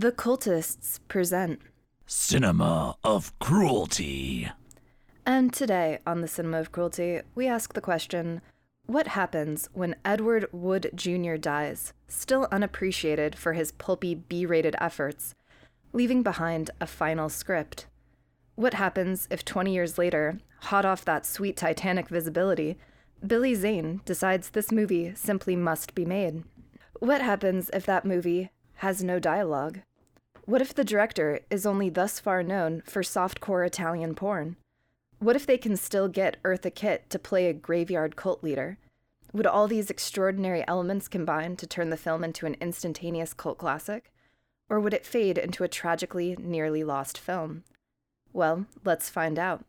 The Cultists present. Cinema of Cruelty. And today on the Cinema of Cruelty, we ask the question what happens when Edward Wood Jr. dies, still unappreciated for his pulpy B rated efforts, leaving behind a final script? What happens if 20 years later, hot off that sweet Titanic visibility, Billy Zane decides this movie simply must be made? What happens if that movie has no dialogue? What if the director is only thus far known for softcore Italian porn? What if they can still get Eartha Kitt to play a graveyard cult leader? Would all these extraordinary elements combine to turn the film into an instantaneous cult classic? Or would it fade into a tragically nearly lost film? Well, let's find out.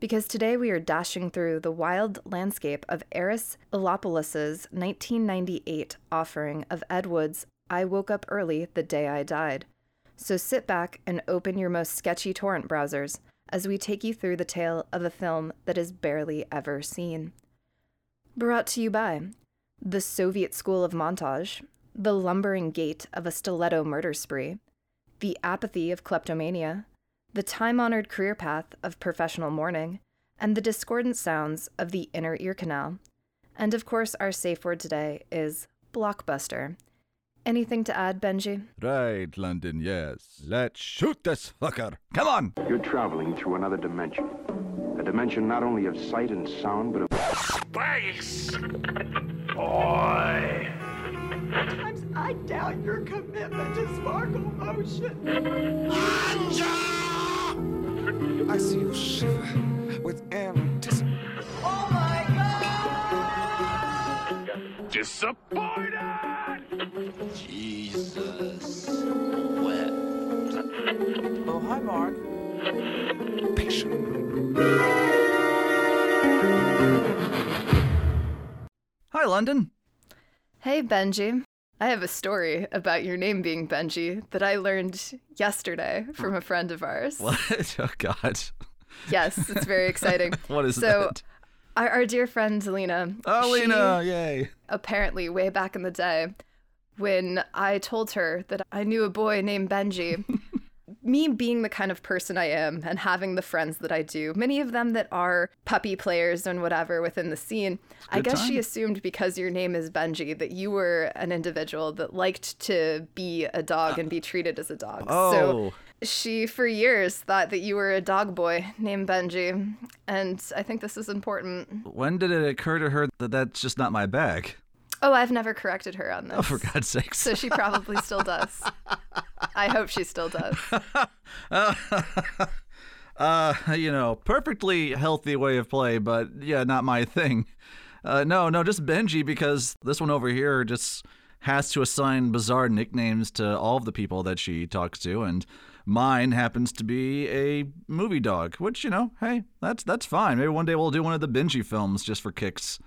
Because today we are dashing through the wild landscape of Eris Iliopulos' 1998 offering of Ed Wood's I Woke Up Early the Day I Died. So sit back and open your most sketchy torrent browsers as we take you through the tale of a film that is barely ever seen. Brought to you by the Soviet School of Montage, the lumbering gait of a stiletto murder spree, the apathy of kleptomania, the time honored career path of professional mourning, and the discordant sounds of the inner ear canal. And of course, our safe word today is blockbuster. Anything to add, Benji? Right, London, yes. Let's shoot this fucker. Come on! You're traveling through another dimension. A dimension not only of sight and sound, but of Space! Boy! Sometimes I doubt your commitment to sparkle motion. I see you shiver with anticipation. Oh my god! Disappointed! Hi, Mark. Patient. Hi, London. Hey, Benji. I have a story about your name being Benji that I learned yesterday from a friend of ours. What? Oh, God. Yes, it's very exciting. What is so, that? Our, our dear friend Lena. Oh, Lena, yay. Apparently, way back in the day, when I told her that I knew a boy named Benji, me being the kind of person I am and having the friends that I do, many of them that are puppy players and whatever within the scene, I guess she assumed because your name is Benji that you were an individual that liked to be a dog and be treated as a dog. Oh. So she, for years, thought that you were a dog boy named Benji. And I think this is important. When did it occur to her that that's just not my bag? Oh, I've never corrected her on this. Oh, for God's sakes. So she probably still does. I hope she still does. uh, you know, perfectly healthy way of play, but yeah, not my thing. Uh, no, no, just Benji because this one over here just has to assign bizarre nicknames to all of the people that she talks to, and mine happens to be a movie dog, which you know, hey, that's that's fine. Maybe one day we'll do one of the Benji films just for kicks.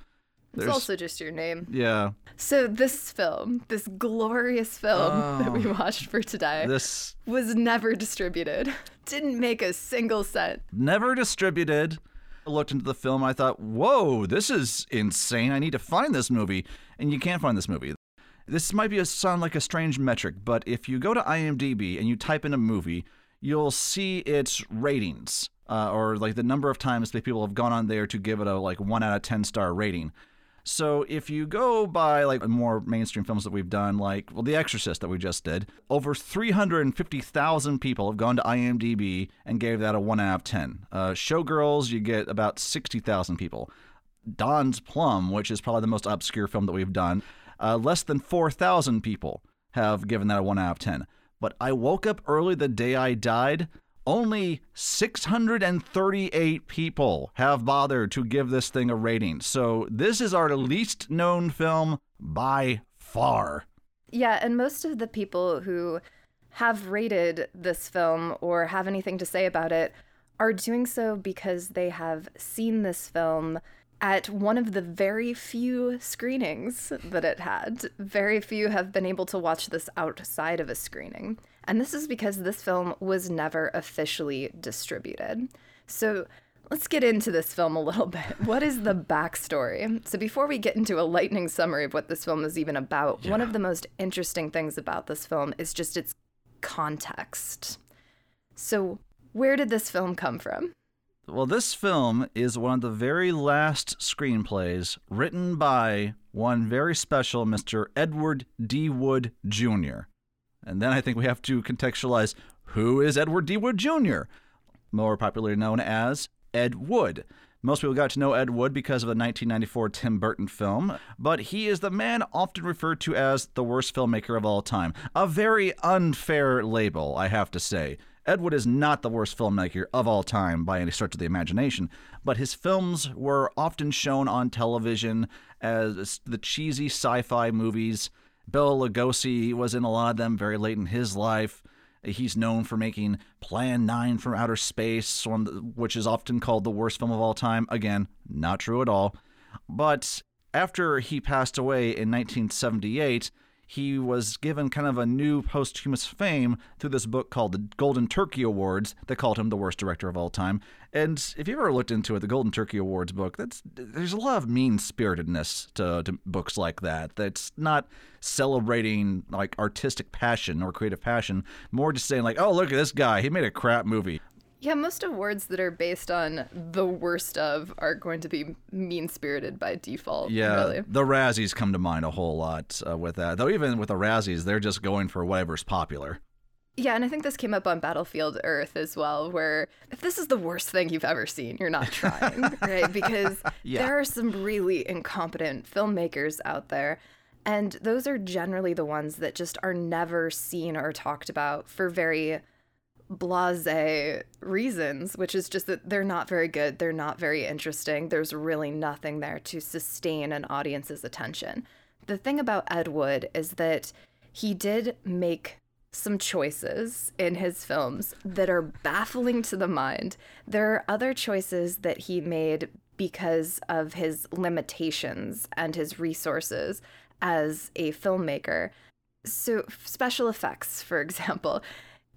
It's also just your name. Yeah, So this film, this glorious film that we watched for today, Oh. this was never distributed. Didn't make a single cent. never distributed. I looked into the film. I thought, whoa, this is insane. I need to find this movie. And you can't find this movie. This might be a, sound like a strange metric, but if you go to IMDb and you type in a movie, you'll see its ratings, uh, or like the number of times that people have gone on there to give it a like one out of ten star rating. So if you go by like more mainstream films that we've done, like well, The Exorcist that we just did, over 350,000 people have gone to IMDb and gave that a one out of ten. Uh, Showgirls, you get about 60,000 people. Don's Plum, which is probably the most obscure film that we've done, uh, less than 4,000 people have given that a 1 out of 10. But I woke up early the day I died. Only 638 people have bothered to give this thing a rating. So this is our least known film by far. Yeah, and most of the people who have rated this film or have anything to say about it are doing so because they have seen this film at one of the very few screenings that it had. Very few have been able to watch this outside of a screening. And this is because this film was never officially distributed. So let's get into this film a little bit. What is the backstory? So, before we get into a lightning summary of what this film is even about, one of the most interesting things about this film is just its context. So, where did this film come from? Well, this film is one of the very last screenplays written by one very special Mr. Edward D. Wood Jr. And then I think we have to contextualize who is Edward D. Wood Jr., more popularly known as Ed Wood. Most people got to know Ed Wood because of the 1994 Tim Burton film, but he is the man often referred to as the worst filmmaker of all time. A very unfair label, I have to say. Ed Wood is not the worst filmmaker of all time by any stretch of the imagination, but his films were often shown on television as the cheesy sci fi movies. Bela Lugosi was in a lot of them very late in his life. He's known for making Plan 9 from Outer Space, one which is often called the worst film of all time. Again, not true at all. But after he passed away in 1978, he was given kind of a new posthumous fame through this book called the Golden Turkey Awards that called him the worst director of all time. And if you've ever looked into it, the Golden Turkey Awards book, that's there's a lot of mean spiritedness to, to books like that. That's not celebrating like artistic passion or creative passion, more just saying like, oh look at this guy, he made a crap movie. Yeah, most awards that are based on the worst of are going to be mean spirited by default. Yeah, really. the Razzies come to mind a whole lot uh, with that. Though even with the Razzies, they're just going for whatever's popular. Yeah, and I think this came up on Battlefield Earth as well, where if this is the worst thing you've ever seen, you're not trying, right? Because Yeah. there are some really incompetent filmmakers out there. And those are generally the ones that just are never seen or talked about for very blase reasons, which is just that they're not very good, they're not very interesting. There's really nothing there to sustain an audience's attention. The thing about Ed Wood is that he did make some choices in his films that are baffling to the mind. There are other choices that he made because of his limitations and his resources as a filmmaker. So, special effects, for example,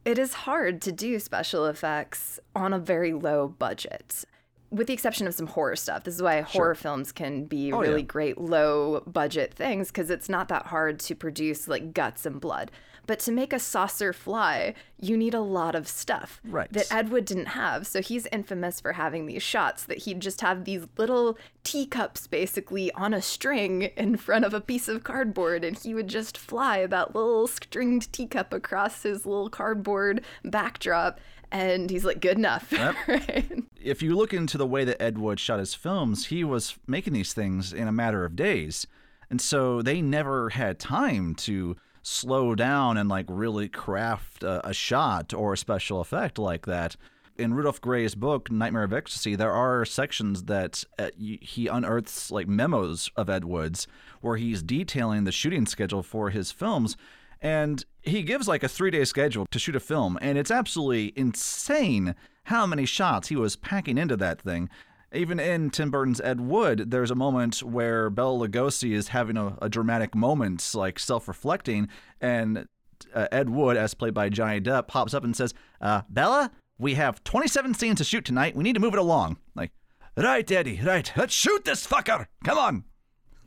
it is hard to do special effects on a very low budget. With the exception of some horror stuff. This is why horror films can be Oh, really yeah. great low budget things because it's not that hard to produce like guts and blood. But to make a saucer fly, you need a lot of stuff Right. that Ed Wood didn't have. So he's infamous for having these shots that he'd just have these little teacups basically on a string in front of a piece of cardboard, and he would just fly that little stringed teacup across his little cardboard backdrop. And he's like, good enough. right? if you look into the way that Ed Wood shot his films, he was making these things in a matter of days. And so they never had time to slow down and like really craft a, a shot or a special effect like that. In Rudolph Grey's book Nightmare of Ecstasy, there are sections that uh, he unearths like memos of Ed Wood's where he's detailing the shooting schedule for his films and he gives like a three day schedule to shoot a film, and it's absolutely insane how many shots he was packing into that thing. Even in Tim Burton's Ed Wood, there's a moment where Bela Lugosi is having a, a dramatic moment, like self reflecting, and uh, Ed Wood, as played by Johnny Depp, pops up and says, uh, Bela, we have 27 scenes to shoot tonight. We need to move it along. Like, right, Eddie, right. Let's shoot this fucker. Come on.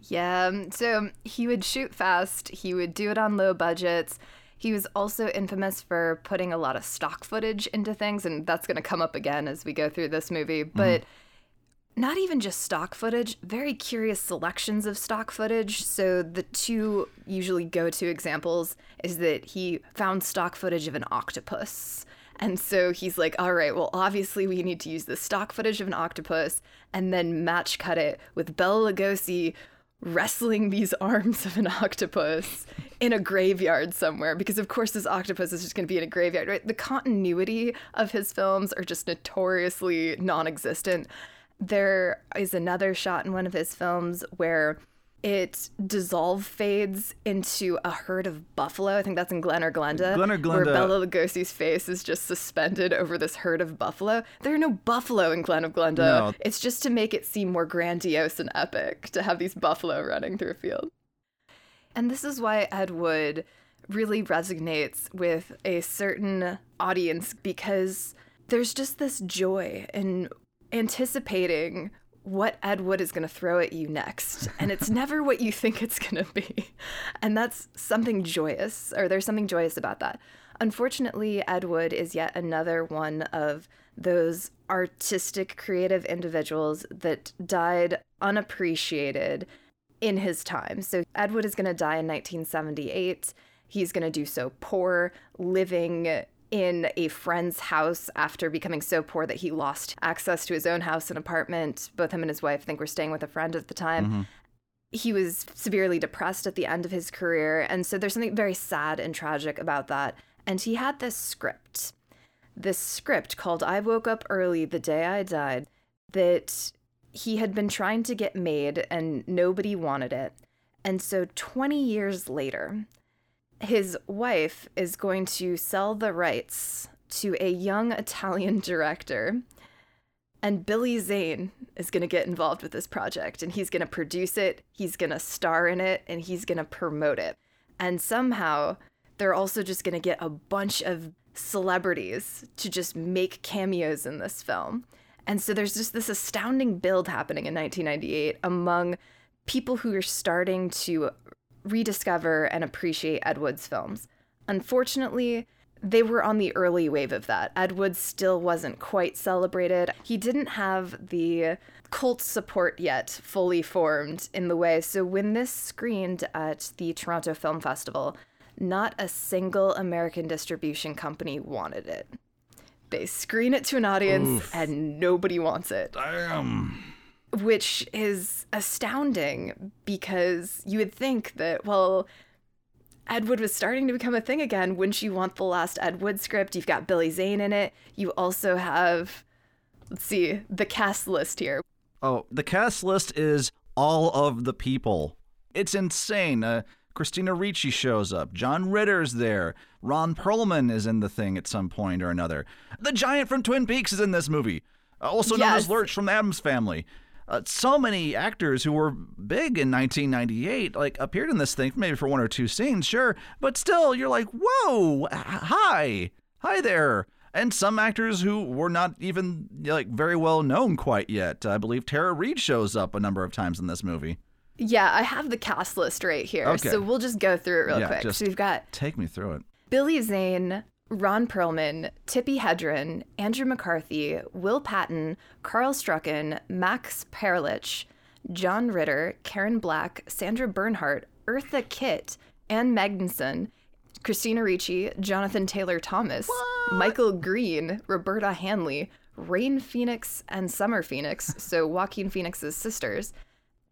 Yeah, um, so he would shoot fast, he would do it on low budgets. He was also infamous for putting a lot of stock footage into things, and that's going to come up again as we go through this movie. But not even just stock footage, very curious selections of stock footage. So the two usually go to examples is that he found stock footage of an octopus. And so he's like, all right, well, obviously we need to use the stock footage of an octopus and then match cut it with Bela Lugosi wrestling these arms of an octopus in a graveyard somewhere because of course this octopus is just going to be in a graveyard right the continuity of his films are just notoriously non-existent there is another shot in one of his films where it dissolve fades into a herd of buffalo. I think that's in Glen or Glenda. Glen or Where Glenda- Bela Lugosi's face is just suspended over this herd of buffalo. There are no buffalo in Glen of Glenda. No. It's just to make it seem more grandiose and epic to have these buffalo running through a field. And this is why Ed Wood really resonates with a certain audience because there's just this joy in anticipating what Ed Wood is going to throw at you next. And it's never what you think it's going to be. And that's something joyous, or there's something joyous about that. Unfortunately, Ed Wood is yet another one of those artistic, creative individuals that died unappreciated in his time. So Ed Wood is going to die in 1978. He's going to do so poor, living in a friend's house after becoming so poor that he lost access to his own house and apartment. Both him and his wife, I think, were staying with a friend at the time. Mm-hmm. He was severely depressed at the end of his career. And so there's something very sad and tragic about that. And he had this script, this script called I Woke Up Early the Day I Died, that he had been trying to get made and nobody wanted it. And so 20 years later, his wife is going to sell the rights to a young Italian director. And Billy Zane is going to get involved with this project and he's going to produce it, he's going to star in it, and he's going to promote it. And somehow they're also just going to get a bunch of celebrities to just make cameos in this film. And so there's just this astounding build happening in 1998 among people who are starting to rediscover and appreciate Ed Wood's films. Unfortunately, they were on the early wave of that. Ed Wood still wasn't quite celebrated. He didn't have the cult support yet fully formed in the way. So when this screened at the Toronto Film Festival, not a single American distribution company wanted it. They screen it to an audience and nobody wants it Damn. Which is astounding because you would think that, well, Ed Wood was starting to become a thing again. Wouldn't you want the last Ed Wood script? You've got Billy Zane in it. You also have, let's see, the cast list here. Oh, the cast list is all of the people. It's insane. Uh, Christina Ricci shows up. John Ritter's there. Ron Perlman is in the thing at some point or another. The giant from Twin Peaks is in this movie, also known as Lurch from the Addams Family. Uh, so many actors who were big in 1998 like appeared in this thing, maybe for one or two scenes, sure, but still, you're like, whoa, hi, hi there. And some actors who were not even like very well known quite yet. I believe Tara Reid shows up a number of times in this movie. Yeah, I have the cast list right here. Okay. So we'll just go through it real Yeah, quick. So we've got Take me through it. Billy Zane, Ron Perlman, Tippi Hedren, Andrew McCarthy, Will Patton, Carel Struycken, Max Perlich, John Ritter, Karen Black, Sandra Bernhard, Eartha Kitt, Ann Magnuson, Christina Ricci, Jonathan Taylor Thomas, Michael Green, Roberta Hanley, Rain Phoenix, and Summer Phoenix, so Joaquin Phoenix's sisters,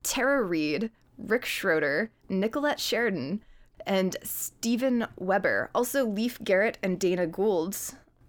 Tara Reid, Rick Schroder, Nicolette Sheridan, and Stephen Weber. Also, Leif Garrett and Dana Gould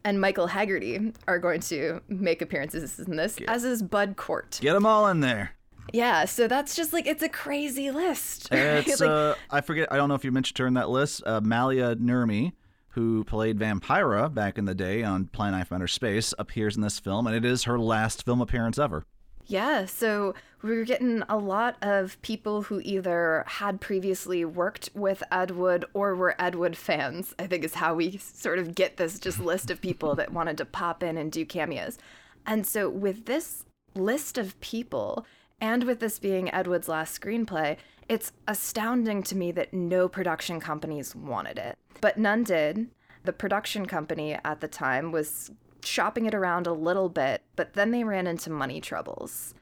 and Michael Haggerty are going to make appearances in this, as is Bud Cort. Get them all in there. Yeah, so that's just like it's a crazy list. right? It's Like, uh, I forget. I don't know if you mentioned her in that list. Uh, Maila Nurmi, who played Vampira back in the day on Plan 9 from Outer Space, appears in this film, and it is her last film appearance ever. Yeah, so we were getting a lot of people who either had previously worked with Ed Wood or were Ed Wood fans, I think is how we sort of get this just list of people that wanted to pop in and do cameos. And so with this list of people, and with this being Ed Wood's last screenplay, it's astounding to me that no production companies wanted it. But none did. The production company at the time was shopping it around a little bit, but then they ran into money troubles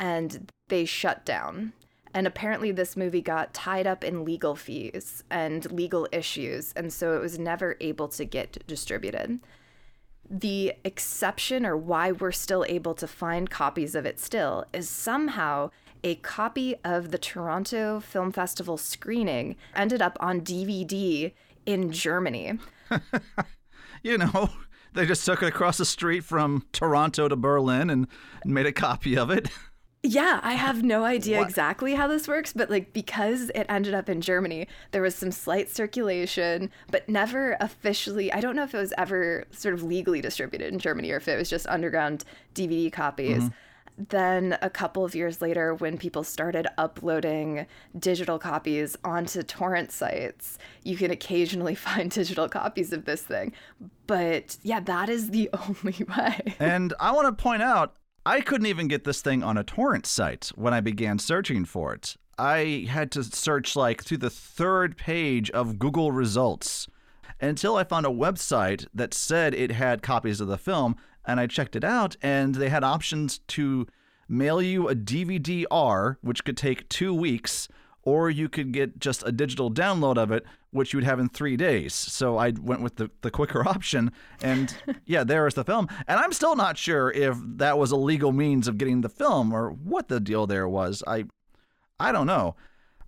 and they shut down. And apparently, this movie got tied up in legal fees and legal issues, and so it was never able to get distributed. The exception, or why we're still able to find copies of it still, is somehow a copy of the Toronto Film Festival screening ended up on DVD in Germany. You know, they just took it across the street from Toronto to Berlin and made a copy of it. Yeah, I have no idea exactly how this works, but like because it ended up in Germany, there was some slight circulation, but never officially. I don't know if it was ever sort of legally distributed in Germany or if it was just underground DVD copies. Mm-hmm. Then a couple of years later, when people started uploading digital copies onto torrent sites, you can occasionally find digital copies of this thing. But yeah, that is the only way. And I want to point out, I couldn't even get this thing on a torrent site when I began searching for it. I had to search like through the third page of Google results until I found a website that said it had copies of the film, and I checked it out, and they had options to mail you a DVD R, which could take two weeks, or you could get just a digital download of it, which you would have in three days. So I went with the, the quicker option, and yeah, there is the film. And I'm still not sure if that was a legal means of getting the film or what the deal there was. I I don't know.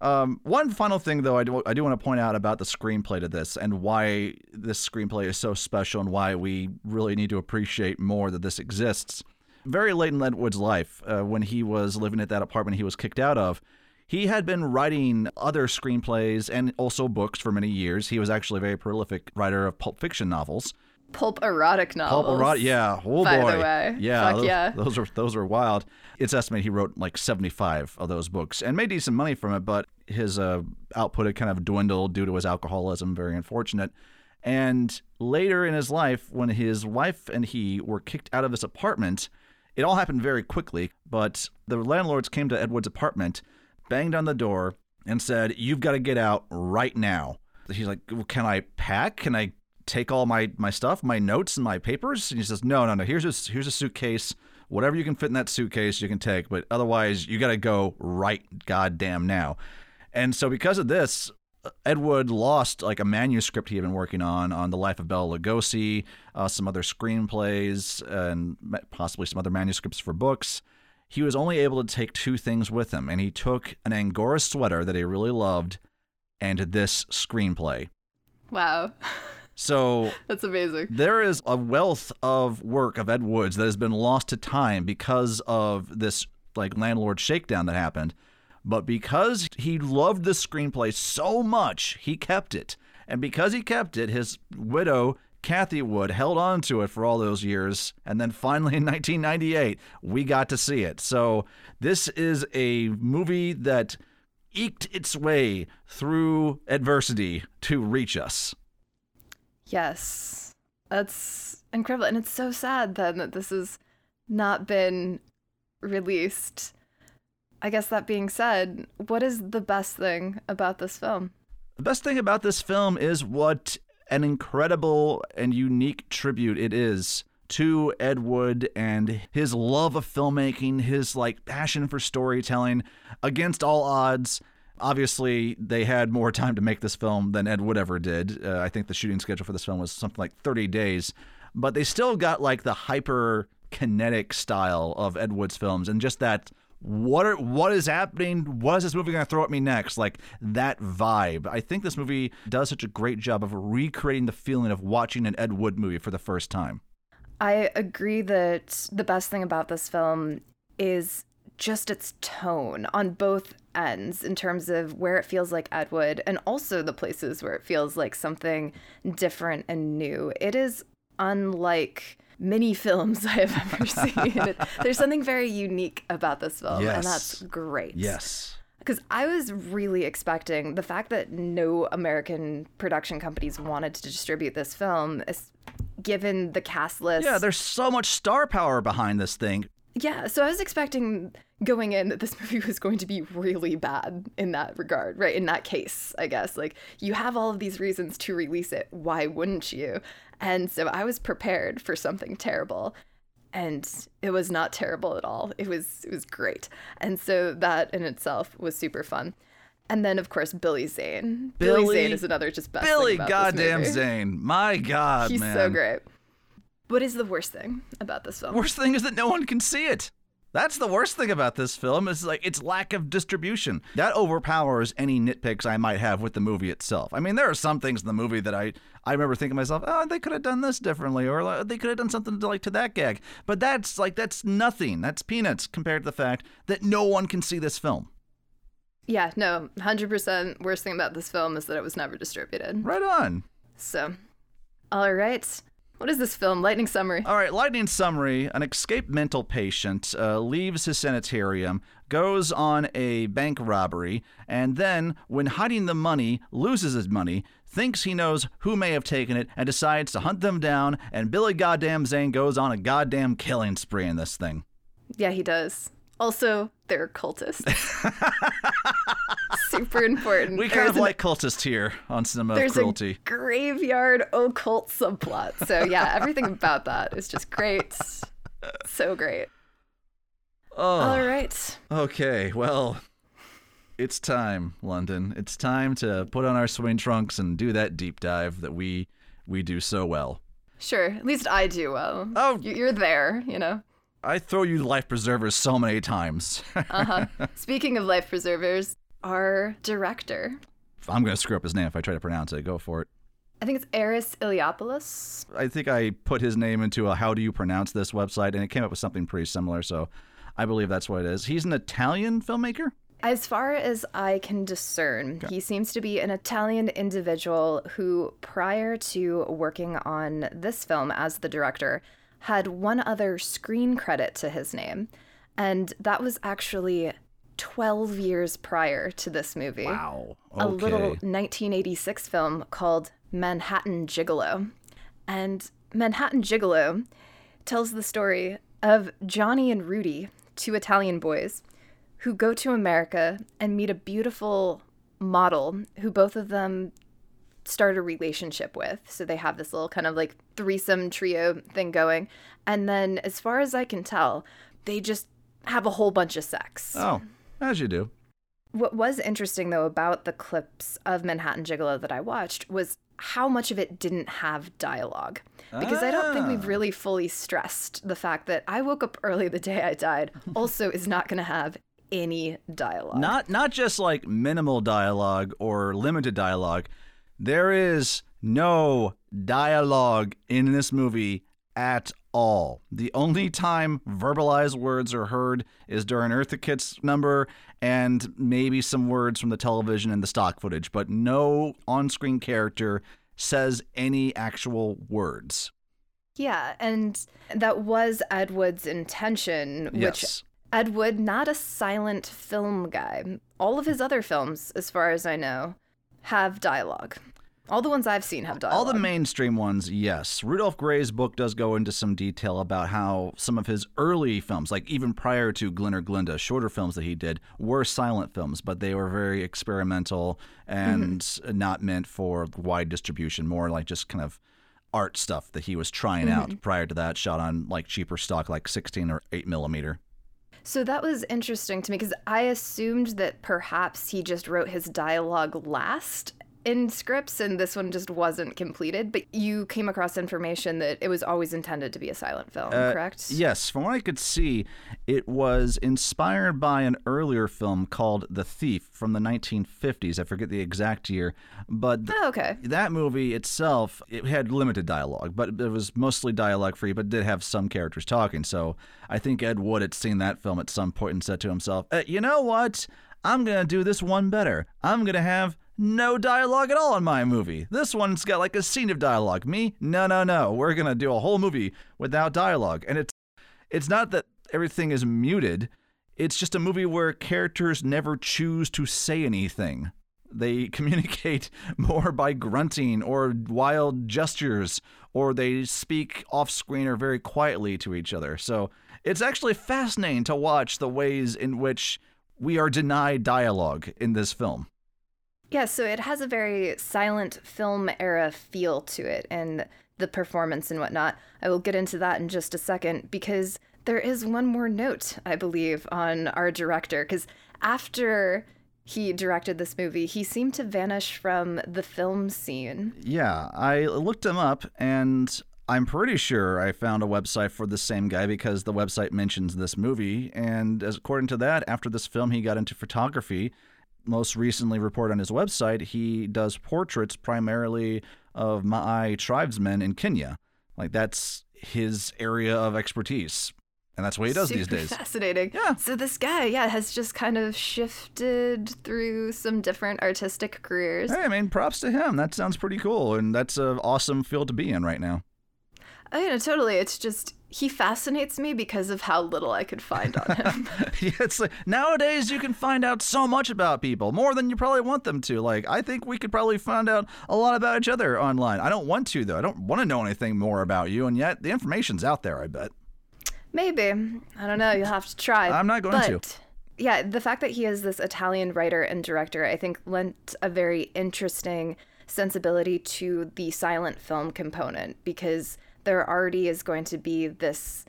Um, one final thing, though, I do, I do want to point out about the screenplay to this and why this screenplay is so special and why we really need to appreciate more that this exists. Very late in Ed Wood's life, uh, when he was living at that apartment he was kicked out of, he had been writing other screenplays and also books for many years. He was actually a very prolific writer of pulp fiction novels. Pulp erotic novels. Pulp erotic, yeah. Oh by boy, the way. yeah. Fuck those, yeah. those are those are wild. It's estimated he wrote like seventy-five of those books and made decent money from it, but his uh, output had kind of dwindled due to his alcoholism. Very unfortunate. And later in his life, when his wife and he were kicked out of his apartment, it all happened very quickly. But the landlords came to Edward's apartment, banged on the door, and said, "You've got to get out right now." He's like, well, "Can I pack? Can I take all my my stuff, my notes and my papers?" And he says, "No, no, no. Here's a here's a suitcase. Whatever you can fit in that suitcase, you can take. But otherwise, you got to go right goddamn now." And so, because of this, Ed Wood lost like a manuscript he had been working on on the life of Bela Lugosi, uh, some other screenplays, and possibly some other manuscripts for books. He was only able to take two things with him, and he took an Angora sweater that he really loved and this screenplay. Wow. So That's amazing. there is a wealth of work of Ed Wood's that has been lost to time because of this like landlord shakedown that happened. But because he loved this screenplay so much, he kept it. And because he kept it, his widow, Kathy Wood, held on to it for all those years. And then finally in 1998, we got to see it. So this is a movie that eked its way through adversity to reach us. Yes. That's incredible. And it's so sad then that this has not been released. I guess that being said, what is the best thing about this film? The best thing about this film is what an incredible and unique tribute it is to Ed Wood and his love of filmmaking, his like passion for storytelling against all odds. Obviously, they had more time to make this film than Ed Wood ever did. Uh, I think the shooting schedule for this film was something like 30 days, but they still got like the hyper kinetic style of Ed Wood's films and just that what are what is happening? What is this movie going to throw at me next? Like that vibe. I think this movie does such a great job of recreating the feeling of watching an Ed Wood movie for the first time. I agree that the best thing about this film is just its tone on both ends in terms of where it feels like Ed Wood and also the places where it feels like something different and new. It is unlike many films I have ever seen. There's something very unique about this film, Yes. and that's great. Yes. Because I was really expecting the fact that no American production companies wanted to distribute this film, is, given the cast list. Yeah, there's so much star power behind this thing. Yeah, so I was expecting going in that this movie was going to be really bad in that regard, right? In that case, I guess. Like, you have all of these reasons to release it. Why wouldn't you? And so I was prepared for something terrible. And it was not terrible at all. It was it was great. And so that in itself was super fun. And then of course Billy Zane. Billy, Billy- Zane is another just best Billy thing about this goddamn. Zane. My God, He's man. so great. What is the worst thing about this film? Worst thing is that no one can see it. That's the worst thing about this film is like its lack of distribution. That overpowers any nitpicks I might have with the movie itself. I mean, there are some things in the movie that I I remember thinking to myself, oh, they could have done this differently, or they could have done something to like to that gag. But that's like that's nothing. That's peanuts compared to the fact that no one can see this film. Yeah, no, 100% worst thing about this film is that it was never distributed. Right on. So, all right. What is this film? Lightning summary. All right, lightning summary. An escaped mental patient uh, leaves his sanitarium, goes on a bank robbery, and then, when hiding the money, loses his money, thinks he knows who may have taken it, and decides to hunt them down, and Billy Goddamn Zane goes on a goddamn killing spree in this thing. Yeah, he does. Also, they're cultists. Super important. We kind There's of an- like cultists here on Cinema of there's Cruelty. a graveyard occult subplot. So yeah, everything about that is just great. So great. Oh, All right. okay. Well, it's time, London. It's time to put on our swing trunks and do that deep dive that we we do so well. Sure. At least I do well. Oh. You're there. You know. I throw you life preservers so many times. Uh huh. Speaking of life preservers, our director, I'm gonna screw up his name if I try to pronounce it. Go for it. I think it's Eris Iliopulos. I think I put his name into a how do you pronounce this website and it came up with something pretty similar, so I believe that's what it is. He's an Italian filmmaker? As far as I can discern, he seems to be an Italian individual who, prior to working on this film as the director, had one other screen credit to his name. And that was actually 12 years prior to this movie. Wow. A little 1986 film called Manhattan Gigolo. And Manhattan Gigolo tells the story of Johnny and Rudy, two Italian boys, who go to America and meet a beautiful model who both of them start a relationship with. So they have this little kind of like threesome trio thing going. And then, as far as I can tell, they just have a whole bunch of sex. Oh, as you do. What was interesting though about the clips of Manhattan Gigolo that I watched was how much of it didn't have dialogue. Because I don't think we've Ah. really fully stressed the fact that I woke up early the day I died also is not going to have any dialogue. Not not just like minimal dialogue or limited dialogue. There is no dialogue in this movie at all. The only time verbalized words are heard is during Eartha Kitt's number and maybe some words from the television and the stock footage, but no on-screen character says any actual words. Yeah, and that was Ed Wood's intention, which Yes. Ed Wood, not a silent film guy. All of his other films, as far as I know, have dialogue. All the ones I've seen have dialogue. All the mainstream ones, yes. Rudolph Grey's book does go into some detail about how some of his early films, like even prior to Glen or Glenda, shorter films that he did, were silent films, but they were very experimental and mm-hmm. not meant for wide distribution, more like just kind of art stuff that he was trying mm-hmm. out prior to that, shot on like cheaper stock, like 16 or 8 millimeter. So that was interesting to me because I assumed that perhaps he just wrote his dialogue last in scripts and this one just wasn't completed. But you came across information that it was always intended to be a silent film, Uh, correct? Yes, from what I could see, it was inspired by an earlier film called The Thief from the 1950s. I forget the exact year, but th- Oh, okay. that movie itself it had limited dialogue, but it was mostly dialogue free, but did have some characters talking. So I think Ed Wood had seen that film at some point and said to himself, uh, "You know what? I'm gonna do this one better. I'm gonna have." No dialogue at all in my movie. This one's got like a scene of dialogue. Me? No, no, no. We're gonna do a whole movie without dialogue. And it's it's not that everything is muted. It's just a movie where characters never choose to say anything. They communicate more by grunting or wild gestures, or they speak off screen or very quietly to each other. So it's actually fascinating to watch the ways in which we are denied dialogue in this film. Yeah, so it has a very silent film era feel to it and the performance and whatnot. I will get into that in just a second because there is one more note, I believe, on our director. Because after he directed this movie, he seemed to vanish from the film scene. Yeah, I looked him up and I'm pretty sure I found a website for the same guy because the website mentions this movie. And as according to that, after this film, he got into photography. Most recently, report on his website, he does portraits primarily of Maasai tribesmen in Kenya. Like that's his area of expertise, and that's what he does these days. Fascinating. Yeah. So this guy, yeah, has just kind of shifted through some different artistic careers. Hey, I mean, props to him. That sounds pretty cool, and that's an awesome field to be in right now. Oh, yeah, totally. It's just he fascinates me because of how little I could find on him. it's like nowadays you can find out so much about people more than you probably want them to. Like I think we could probably find out a lot about each other online. I don't want to though. I don't want to know anything more about you, and yet the information's out there. I bet. Maybe. I don't know. You'll have to try. I'm not going to. Yeah, the fact that he is this Italian writer and director, I think, lent a very interesting sensibility to the silent film component because there already is going to be this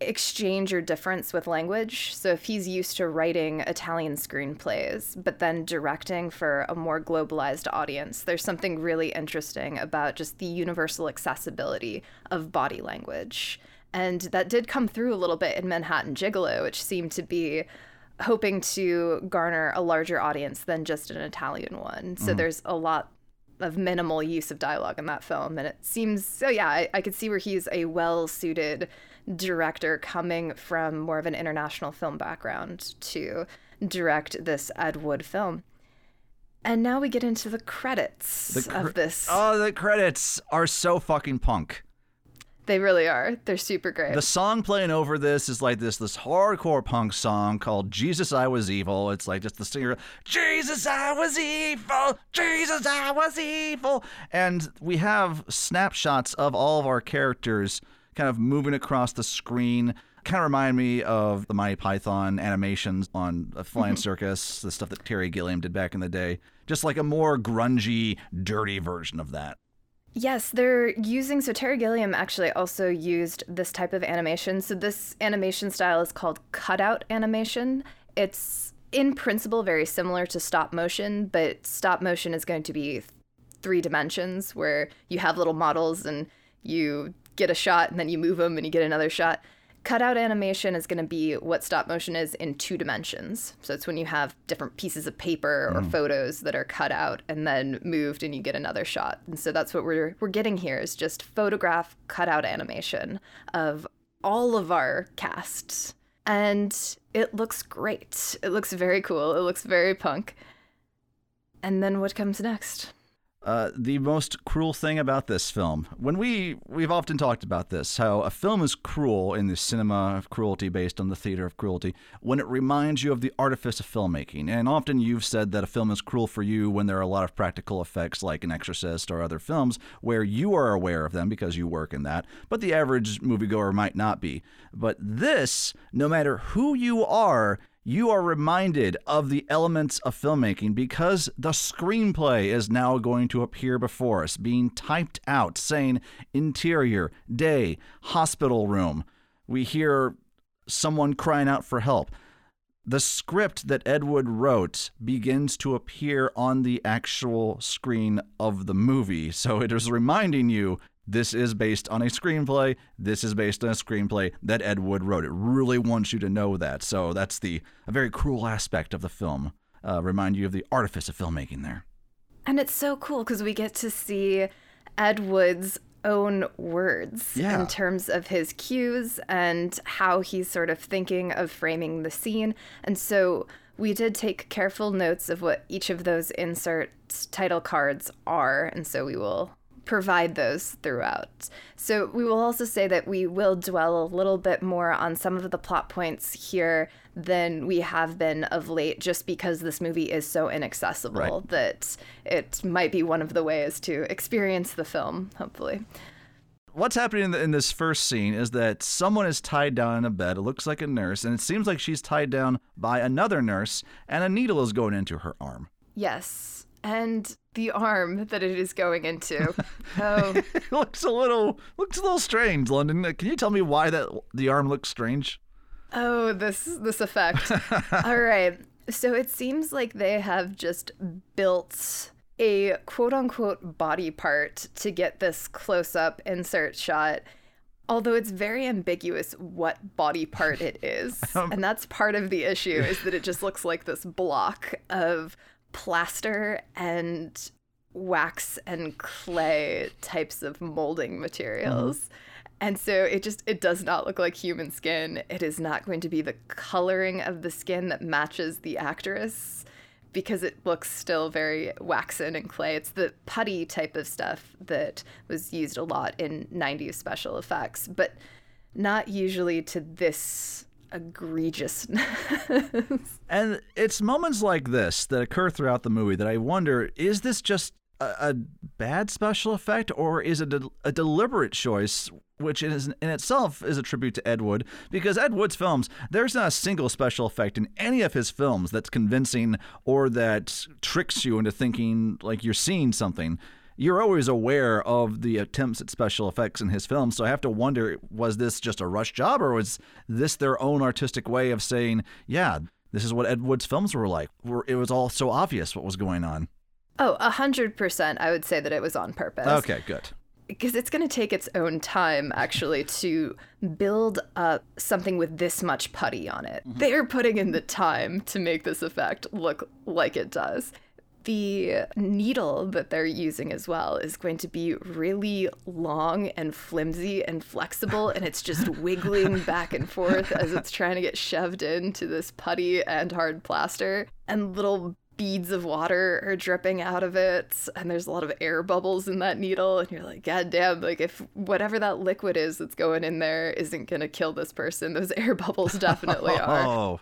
exchange or difference with language. So if he's used to writing Italian screenplays, but then directing for a more globalized audience, there's something really interesting about just the universal accessibility of body language. And that did come through a little bit in Manhattan Gigolo, which seemed to be hoping to garner a larger audience than just an Italian one. So mm-hmm. there's a lot of minimal use of dialogue in that film. And it seems so, yeah, I, I could see where he's a well suited director coming from more of an international film background to direct this Ed Wood film. And now we get into the credits The cr- of this. Oh, the credits are so fucking punk. They really are. They're super great. The song playing over this is like this this hardcore punk song called Jesus I Was Evil. It's like just the singer Jesus I was evil, Jesus I was evil. And we have snapshots of all of our characters kind of moving across the screen. Kind of remind me of the Monty Python animations on a Flying Circus, the stuff that Terry Gilliam did back in the day. Just like a more grungy, dirty version of that. Yes, they're using. So Terry Gilliam actually also used this type of animation. So this animation style is called cutout animation. It's in principle very similar to stop motion, but stop motion is going to be three dimensions where you have little models and you get a shot and then you move them and you get another shot. Cutout animation is going to be what stop motion is in two dimensions. So it's when you have different pieces of paper or mm. photos that are cut out and then moved and you get another shot. And so that's what we're we're getting here is just photograph cutout animation of all of our casts. And it looks great. It looks very cool. It looks very punk. And then what comes next? Uh, the most cruel thing about this film, when we we've often talked about this, how a film is cruel in the cinema of cruelty based on the theater of cruelty, when it reminds you of the artifice of filmmaking. And often you've said that a film is cruel for you when there are a lot of practical effects, like an Exorcist or other films, where you are aware of them because you work in that, but the average moviegoer might not be. But this, no matter who you are, you are reminded of the elements of filmmaking because the screenplay is now going to appear before us, being typed out, saying interior, day, hospital room. We hear someone crying out for help. The script that Ed Wood wrote begins to appear on the actual screen of the movie. So it is reminding you this is based on a screenplay. This is based on a screenplay that Ed Wood wrote. It really wants you to know that. So that's the a very cruel aspect of the film. Uh, remind you of the artifice of filmmaking there. And it's so cool because we get to see Ed Wood's own words Yeah. in terms of his cues and how he's sort of thinking of framing the scene. And so we did take careful notes of what each of those insert title cards are. And so we will provide those throughout. So we will also say that we will dwell a little bit more on some of the plot points here than we have been of late just because this movie is so inaccessible Right. that it might be one of the ways to experience the film, hopefully. What's happening in, the, in this first scene is that someone is tied down in a bed. It looks like a nurse, and it seems like she's tied down by another nurse, and a needle is going into her arm. Yes. And the arm that it is going into. oh, it looks a little looks a little strange, London. Uh, can you tell me why that the arm looks strange? Oh, this this effect. All right. So it seems like they have just built a quote unquote body part to get this close up insert shot. Although it's very ambiguous what body part it is. Um, and that's part of the issue is that it just looks like this block of plaster and wax and clay types of molding materials. Mm-hmm. And so it just it does not look like human skin. It is not going to be the coloring of the skin that matches the actress because it looks still very waxen and clay. It's the putty type of stuff that was used a lot in 90s special effects, but not usually to this egregiousness. And it's moments like this that occur throughout the movie that I wonder is this just a, a bad special effect or is it a, a deliberate choice which is in itself is a tribute to Ed Wood because Ed Wood's films there's not a single special effect in any of his films that's convincing or that tricks you into thinking like you're seeing something you're always aware of the attempts at special effects in his films so I have to wonder was this just a rush job or was this their own artistic way of saying yeah this is what Ed Wood's films were like it was all so obvious what was going on Oh, a hundred percent. I would say that it was on purpose. okay good because it's going to take its own time actually to build up something with this much putty on it. Mm-hmm. They're putting in the time to make this effect look like it does. The needle that they're using as well is going to be really long and flimsy and flexible, and it's just wiggling back and forth as it's trying to get shoved into this putty and hard plaster. And little beads of water are dripping out of it and there's a lot of air bubbles in that needle and you're like god damn like if whatever that liquid is that's going in there isn't going to kill this person those air bubbles definitely are oh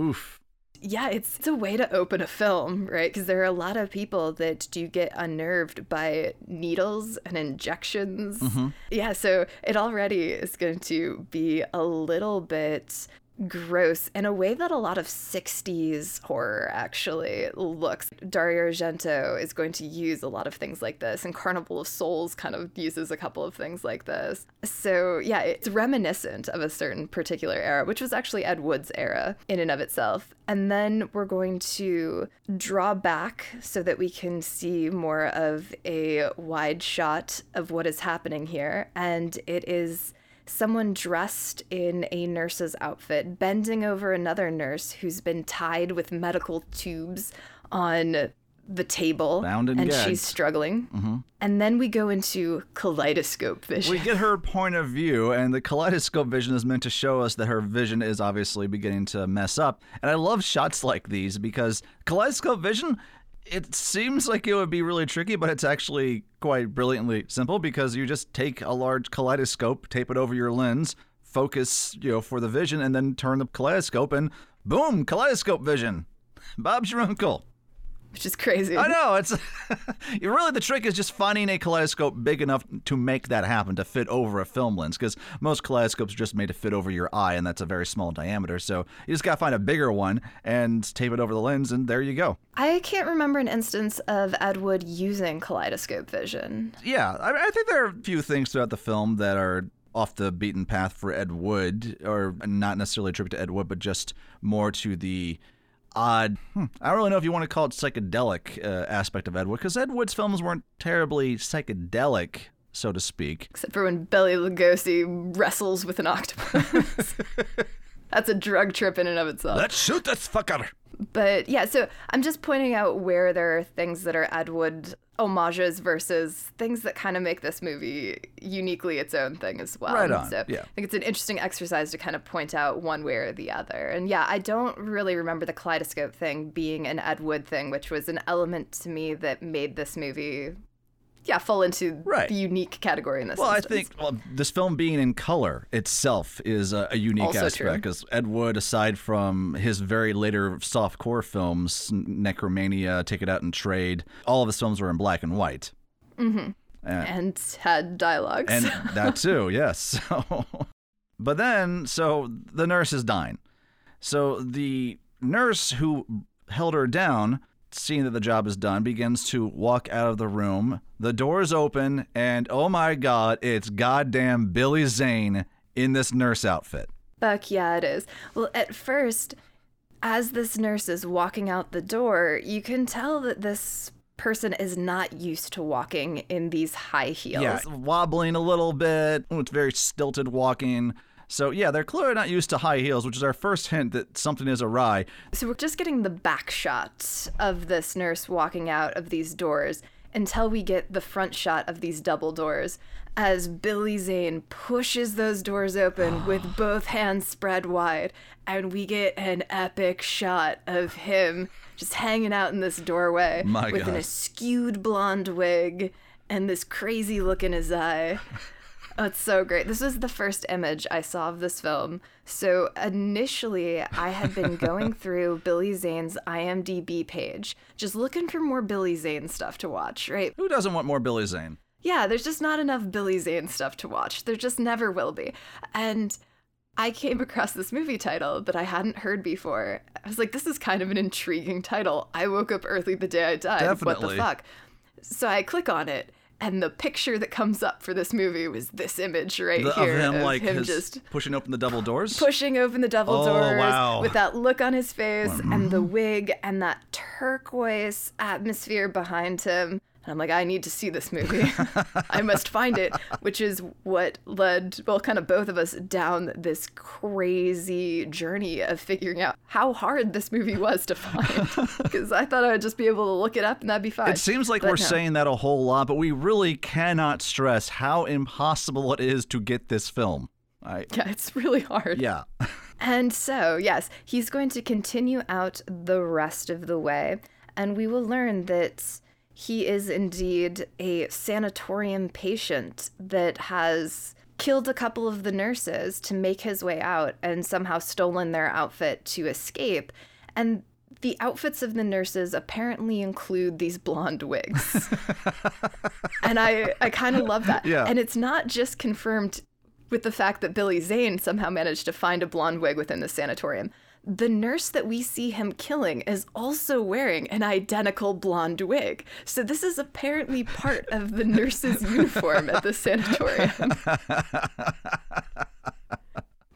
oof yeah it's, it's a way to open a film right? Because there are a lot of people that do get unnerved by needles and injections. Mm-hmm. Yeah so it already is going to be a little bit gross in a way that a lot of 60s horror actually looks. Dario Argento is going to use a lot of things like this, and Carnival of Souls kind of uses a couple of things like this. So, yeah, it's reminiscent of a certain particular era, which was actually Ed Wood's era in and of itself. And then we're going to draw back so that we can see more of a wide shot of what is happening here. And it is someone dressed in a nurse's outfit bending over another nurse who's been tied with medical tubes on the table Bound and and she's struggling. Mm-hmm. And then we go into kaleidoscope vision. we get her point of view, and the kaleidoscope vision is meant to show us that her vision is obviously beginning to mess up. And I love shots like these because kaleidoscope vision, it seems like it would be really tricky, but it's actually quite brilliantly simple because you just take a large kaleidoscope, tape it over your lens, focus, you know, for the vision, and then turn the kaleidoscope, and boom, kaleidoscope vision. Bob's your uncle. Which is crazy. I know it's really the trick is just finding a kaleidoscope big enough to make that happen to fit over a film lens because most kaleidoscopes are just made to fit over your eye and that's a very small diameter. So you just gotta find a bigger one and tape it over the lens and there you go. I can't remember an instance of Ed Wood using kaleidoscope vision. Yeah, I, I think there are a few things throughout the film that are off the beaten path for Ed Wood, or not necessarily attributed to Ed Wood, but just more to the odd. Hmm, I don't really know if you want to call it psychedelic uh, aspect of Ed Wood, because Ed Wood's films weren't terribly psychedelic, so to speak. Except for when Bela Lugosi wrestles with an octopus. That's a drug trip in and of itself. Let's shoot this fucker. But yeah, so I'm just pointing out where there are things that are Ed Wood homages versus things that kind of make this movie uniquely its own thing as well. Right on, So yeah. I think it's an interesting exercise to kind of point out one way or the other. And yeah, I don't really remember the kaleidoscope thing being an Ed Wood thing, which was an element to me that made this movie, yeah, fall into Right. the unique category in this. Well, I think well, this film being in color itself is a, a unique Also aspect because Ed Wood, aside from his very later soft core films, Necromania, Take It Out and Trade, all of his films were in black and white. Mm-hmm. Eh. and had dialogues. and that too, yes. So, but then, so the nurse is dying. So the nurse who held her down, seeing that the job is done, begins to walk out of the room. The doors open, and oh my God, it's goddamn Billy Zane in this nurse outfit. Fuck yeah, it is. Well, at first, as this nurse is walking out the door, you can tell that this person is not used to walking in these high heels. Yeah, wobbling a little bit. It's very stilted walking. So yeah, they're clearly not used to high heels, which is our first hint that something is awry. So we're just getting the back shot of this nurse walking out of these doors until we get the front shot of these double doors as Billy Zane pushes those doors open with both hands spread wide and we get an epic shot of him just hanging out in this doorway My with an God. askewed blonde wig and this crazy look in his eye. Oh, it's so great. This was the first image I saw of this film. So initially, I had been going through Billy Zane's IMDb page, just looking for more Billy Zane stuff to watch, right? Who doesn't want more Billy Zane? Yeah, there's just not enough Billy Zane stuff to watch. There just never will be. And I came across this movie title that I hadn't heard before. I was like, this is kind of an intriguing title. I woke up early the day I died. Definitely. What the fuck? So I click on it, and the picture that comes up for this movie was this image right The, here of him like him just pushing open the double doors. pushing open the double Oh, doors wow. with that look on his face and the mm-hmm. wig and that turquoise atmosphere behind him. And I'm like, I need to see this movie. I must find it, which is what led, well, kind of both of us down this crazy journey of figuring out how hard this movie was to find. Because I thought I would just be able to look it up and that'd be fine. It seems like But we're no. saying that a whole lot, but we really cannot stress how impossible it is to get this film. I, Yeah, it's really hard. yeah. And so, yes, he's going to continue out the rest of the way, and we will learn that he is indeed a sanatorium patient that has killed a couple of the nurses to make his way out and somehow stolen their outfit to escape. And the outfits of the nurses apparently include these blonde wigs. and I, I kind of love that. Yeah. And it's not just confirmed with the fact that Billy Zane somehow managed to find a blonde wig within the sanatorium. The nurse that we see him killing is also wearing an identical blonde wig. So this is apparently part of the nurse's uniform at the sanatorium.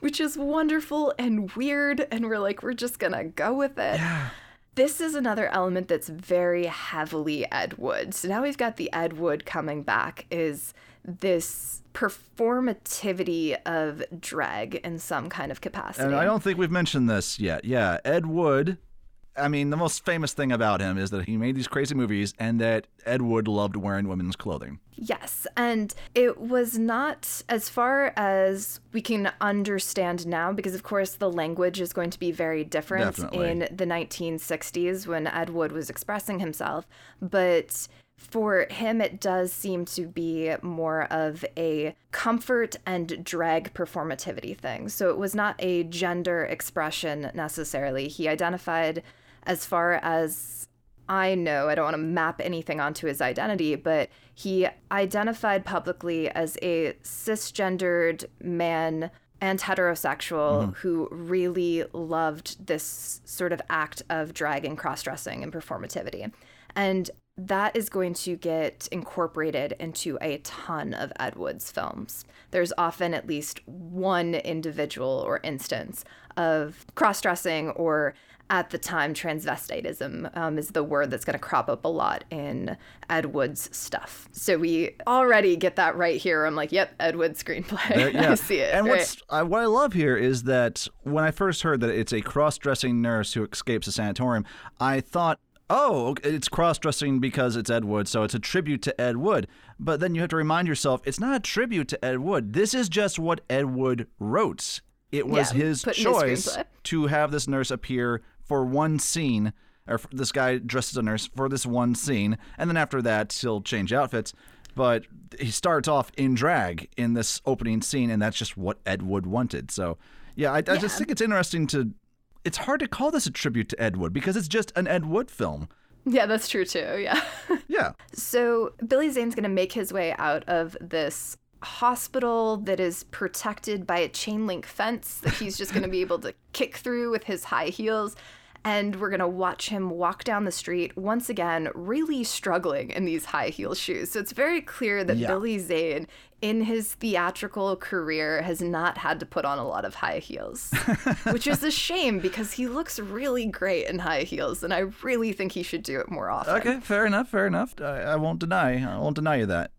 Which is wonderful and weird, and we're like, we're just gonna go with it. This is another element that's very heavily Ed Wood. So now we've got the Ed Wood coming back is this performativity of drag in some kind of capacity. And I don't think we've mentioned this yet. Yeah, Ed Wood. I mean, the most famous thing about him is that he made these crazy movies and that Ed Wood loved wearing women's clothing. Yes, and it was not as far as we can understand now, because of course the language is going to be very different Definitely. in the 1960s when Ed Wood was expressing himself. But for him, it does seem to be more of a comfort and drag performativity thing. So it was not a gender expression necessarily. He identified as far as I know, I don't want to map anything onto his identity, but he identified publicly as a cisgendered man and heterosexual mm-hmm. who really loved this sort of act of drag and cross dressing and performativity. And that is going to get incorporated into a ton of Ed Wood's films. There's often at least one individual or instance of cross dressing or at the time, transvestitism um, is the word that's going to crop up a lot in Ed Wood's stuff. So we already get that right here. I'm like, yep, Ed Wood screenplay. There- yeah. I see it. And right. what's I, what I love here is that when I first heard that it's a cross-dressing nurse who escapes a sanatorium, I thought, oh, it's cross-dressing because it's Ed Wood, so it's a tribute to Ed Wood. But then you have to remind yourself, it's not a tribute to Ed Wood. This is just what Ed Wood wrote. It was Yeah, his choice to have this nurse appear for one scene, or this guy dressed as a nurse for this one scene, and then after that he'll change outfits. But he starts off in drag in this opening scene, and that's just what Ed Wood wanted. So, yeah, I, I just think it's interesting to. It's hard to call this a tribute to Ed Wood because it's just an Ed Wood film. yeah, that's true too. Yeah. Yeah. So Billy Zane's going to make his way out of this hospital that is protected by a chain link fence that he's just going to be able to kick through with his high heels. And we're going to watch him walk down the street once again, really struggling in these high heel shoes. So it's very clear that Yeah. Billy Zane, in his theatrical career, has not had to put on a lot of high heels, which is a shame because he looks really great in high heels. And I really think he should do it more often. Okay, fair enough, fair enough. I, I won't deny. I won't deny you that.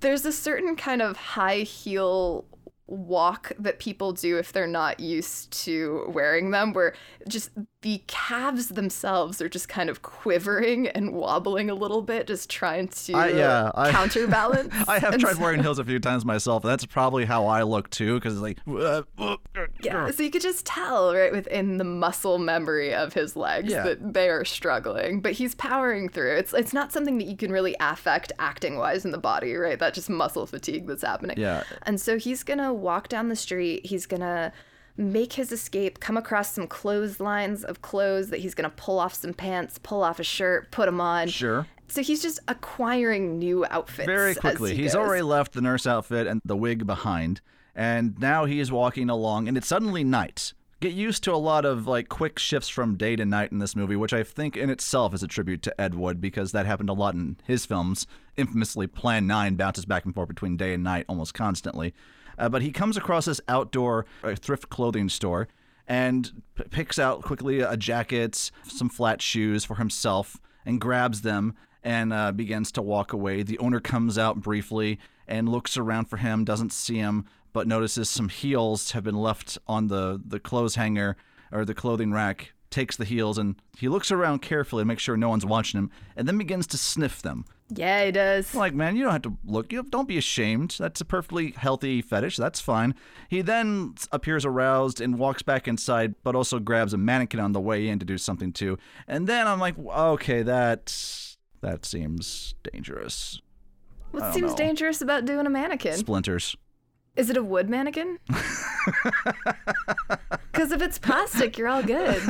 there's a certain kind of high heel walk that people do if they're not used to wearing them where just the calves themselves are just kind of quivering and wobbling a little bit just trying to I- yeah, I- counterbalance I have And tried so- wearing heels a few times myself. and That's probably how I look too, because it's like, uh, uh, Yeah, so you could just tell right within the muscle memory of his legs Yeah. that they are struggling, but he's powering through. It's it's not something that you can really affect acting wise in the body, right? That just muscle fatigue that's happening. Yeah. And so he's gonna walk down the street. He's gonna make his escape, come across some clotheslines of clothes that he's gonna pull off some pants, pull off a shirt, put them on. Sure. So he's just acquiring new outfits Very quickly. he He's goes. already left the nurse outfit and the wig behind, and now he is walking along, and it's suddenly night. Get used to a lot of like quick shifts from day to night in this movie, which I think in itself is a tribute to Ed Wood because that happened a lot in his films. Infamously, Plan 9 bounces back and forth between day and night almost constantly. Uh, but he comes across this outdoor uh, thrift clothing store and p- picks out quickly a jacket, some flat shoes for himself, and grabs them and uh, begins to walk away. The owner comes out briefly and looks around for him, doesn't see him, but notices some heels have been left on the, the clothes hanger or the clothing rack. Takes the heels and he looks around carefully to make sure no one's watching him, and then begins to sniff them. Yeah, he does. Like, man, you don't have to look. You don't be ashamed. That's a perfectly healthy fetish. That's fine. He then appears aroused and walks back inside, but also grabs a mannequin on the way in to do something too. And then I'm like, okay, that that seems dangerous. What seems know. dangerous about doing a mannequin? Splinters. Is it a wood mannequin? Because if it's plastic, you're all good.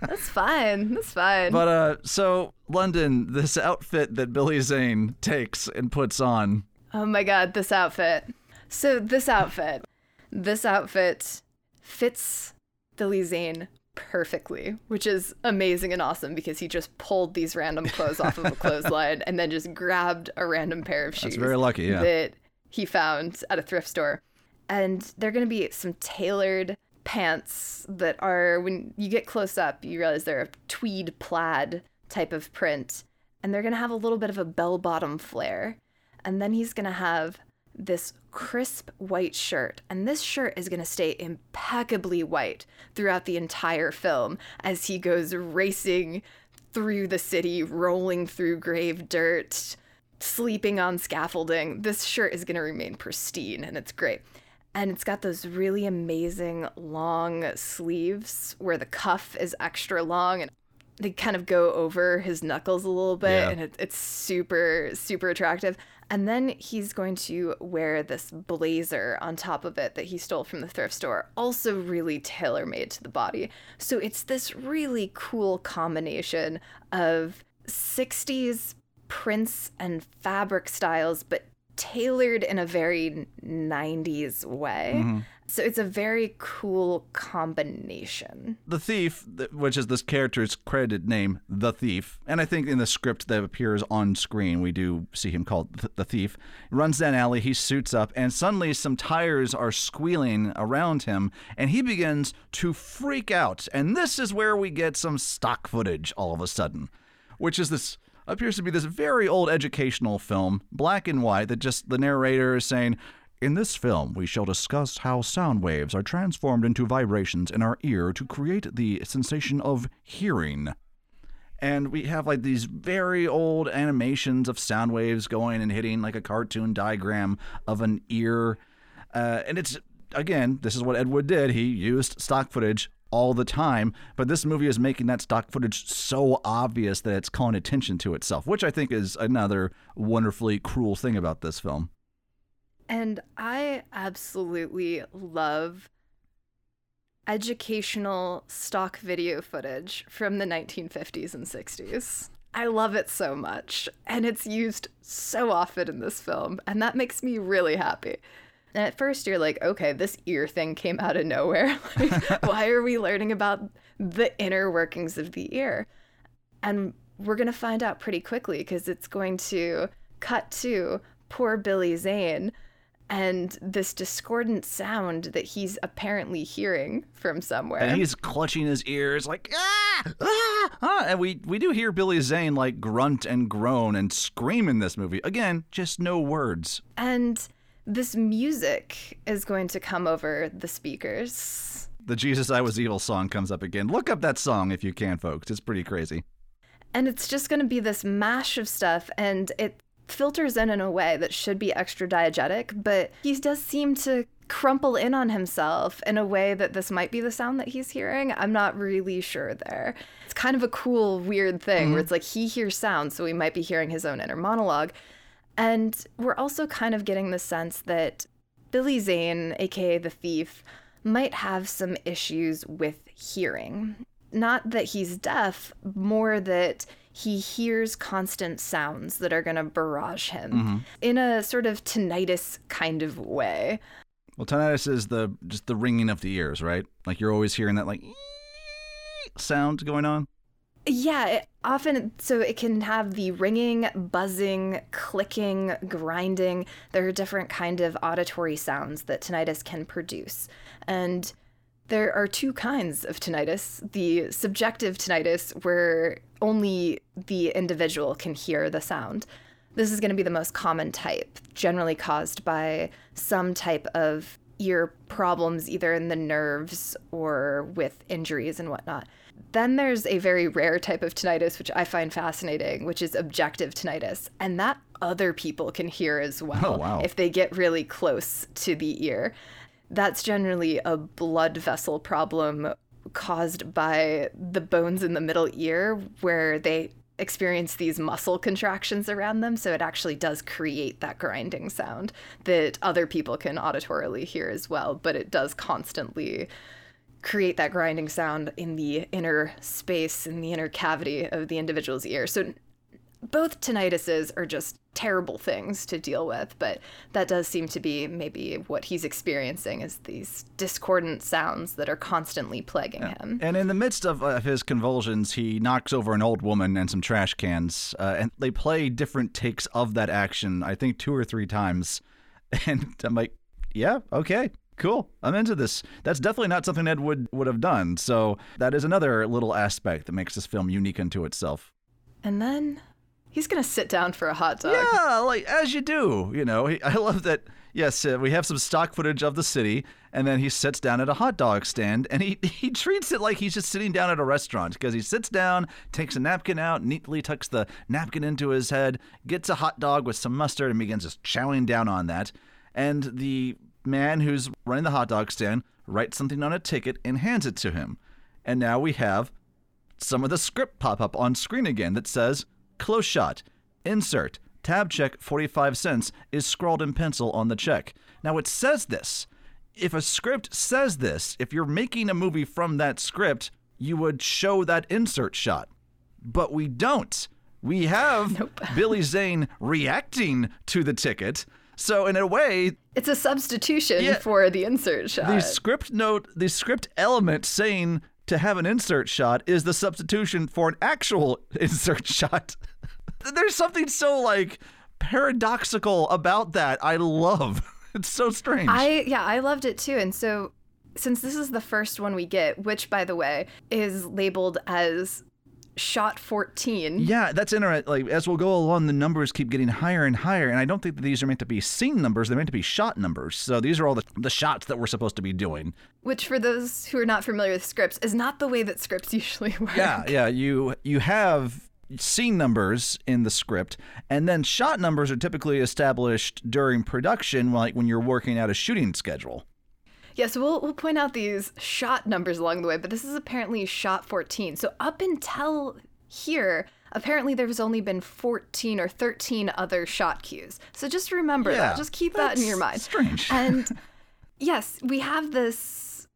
That's fine. That's fine. But uh, so London, this outfit that Billy Zane takes and puts on. oh my god, this outfit. So this outfit, this outfit fits Billy Zane perfectly, which is amazing and awesome because he just pulled these random clothes off of a clothesline and then just grabbed a random pair of shoes. very lucky, yeah. That he found at a thrift store. And they're going to be some tailored pants that are, when you get close up, you realize they're a tweed plaid type of print. And they're going to have a little bit of a bell bottom flare. And then he's going to have this crisp white shirt. And this shirt is going to stay impeccably white throughout the entire film as he goes racing through the city, rolling through grave dirt, sleeping on scaffolding. This shirt is going to remain pristine and it's great. And it's got those really amazing long sleeves where the cuff is extra long and they kind of go over his knuckles a little bit Yeah. and it, it's super super attractive and then he's going to wear this blazer on top of it that he stole from the thrift store also really tailor made to the body so it's this really cool combination of 60s prints and fabric styles but tailored in a very 90s way. Mm-hmm. So it's a very cool combination. The thief, which is this character's credited name, the thief, and I think in the script that appears on screen, we do see him called the thief, runs down alley, he suits up, and suddenly some tires are squealing around him, and he begins to freak out. And this is where we get some stock footage all of a sudden, which is this appears to be this very old educational film, black and white, that just the narrator is saying, in this film, we shall discuss how sound waves are transformed into vibrations in our ear to create the sensation of hearing. And we have like these very old animations of sound waves going and hitting like a cartoon diagram of an ear. Uh, and it's, again, this is what Ed Wood did. He used stock footage all the time, but this movie is making that stock footage so obvious that it's calling attention to itself, which I think is another wonderfully cruel thing about this film. And I absolutely love educational stock video footage from the 1950s and 60s. I love it so much, and it's used so often in this film, and that makes me really happy. And at first, you're like, okay, this ear thing came out of nowhere. Like, why are we learning about the inner workings of the ear? And we're going to find out pretty quickly because it's going to cut to poor Billy Zane and this discordant sound that he's apparently hearing from somewhere. and he's clutching his ears like ah, ah, ah. and we we do hear Billy Zane like grunt and groan and scream in this movie again just no words And this music is going to come over the speakers. the Jesus I Was Evil song comes up again look up that song if you can folks it's pretty crazy And it's just going to be this mash of stuff, and it filters in in a way that should be extra diegetic, but he does seem to crumple in on himself in a way that this might be the sound that he's hearing. I'm not really sure there. It's kind of a cool, weird thing where mm-hmm. it's like he hears sound, so he might be hearing his own inner monologue. And we're also kind of getting the sense that Billy Zane, aka the thief, might have some issues with hearing. Not that he's deaf, more that he hears constant sounds that are going to barrage him mm-hmm. in a sort of tinnitus kind of way. Well, tinnitus is the just the ringing of the ears, right? Like you're always hearing that like sound going on. Yeah, it often so it can have the ringing, buzzing, clicking, grinding. There are different kind of auditory sounds that tinnitus can produce. And there are two kinds of tinnitus. The subjective tinnitus where only the individual can hear the sound. This is going to be the most common type, generally caused by some type of ear problems, either in the nerves or with injuries and whatnot. Then there's a very rare type of tinnitus, which I find fascinating, which is objective tinnitus. And that other people can hear as oh, well Oh, wow. if they get really close to the ear. That's generally a blood vessel problem caused by the bones in the middle ear, where they experience these muscle contractions around them. So it actually does create that grinding sound that other people can auditorily hear as well, but it does constantly create that grinding sound in the inner space, in the inner cavity of the individual's ear. So both tinnituses are just terrible things to deal with, but that does seem to be maybe what he's experiencing is these discordant sounds that are constantly plaguing him. And in the midst of, of his convulsions, he knocks over an old woman and some trash cans, uh, and they play different takes of that action. I think two or three times, and I'm like, yeah, okay. Cool. I'm into this. That's definitely not something Ed would, would have done. So that is another little aspect that makes this film unique unto itself. And then he's going to sit down for a hot dog. Yeah, like as you do. You know, I love that. Yes, uh, we have some stock footage of the city, and then he sits down at a hot dog stand, and he he treats it like he's just sitting down at a restaurant because he sits down, takes a napkin out, neatly tucks the napkin into his head, gets a hot dog with some mustard, and begins just chowing down on that. And the man who's running the hot dog stand writes something on a ticket and hands it to him. And now we have some of the script pop up on screen again that says close shot, insert, tab check 45 cents is scrawled in pencil on the check. Now it says this. If a script says this, if you're making a movie from that script, you would show that insert shot. But we don't. We have Billy Zane reacting to the ticket. So in a way, It's a substitution Yeah. for the insert shot. the script note, the script element saying to have an insert shot is the substitution for an actual insert shot. There's something so like paradoxical about that. I love. It's so strange. I yeah, I loved it too. And so since this is the first one we get, which by the way is labeled as shot 14. yeah, that's interesting. Like as we'll go along, the numbers keep getting higher and higher, and I don't think that these are meant to be scene numbers. They're meant to be shot numbers. So these are all the, the shots that we're supposed to be doing. Which for those who are not familiar with scripts is not the way that scripts usually work. Yeah, yeah. You you have scene numbers in the script, and then shot numbers are typically established during production, like when you're working out a shooting schedule. Yeah, so we'll, we'll point out these shot numbers along the way, but this is apparently shot 14. So up until here, apparently there's only been 14 or 13 other shot cues. So just remember Yeah, that. Just keep that in your mind. strange. And yes, we have this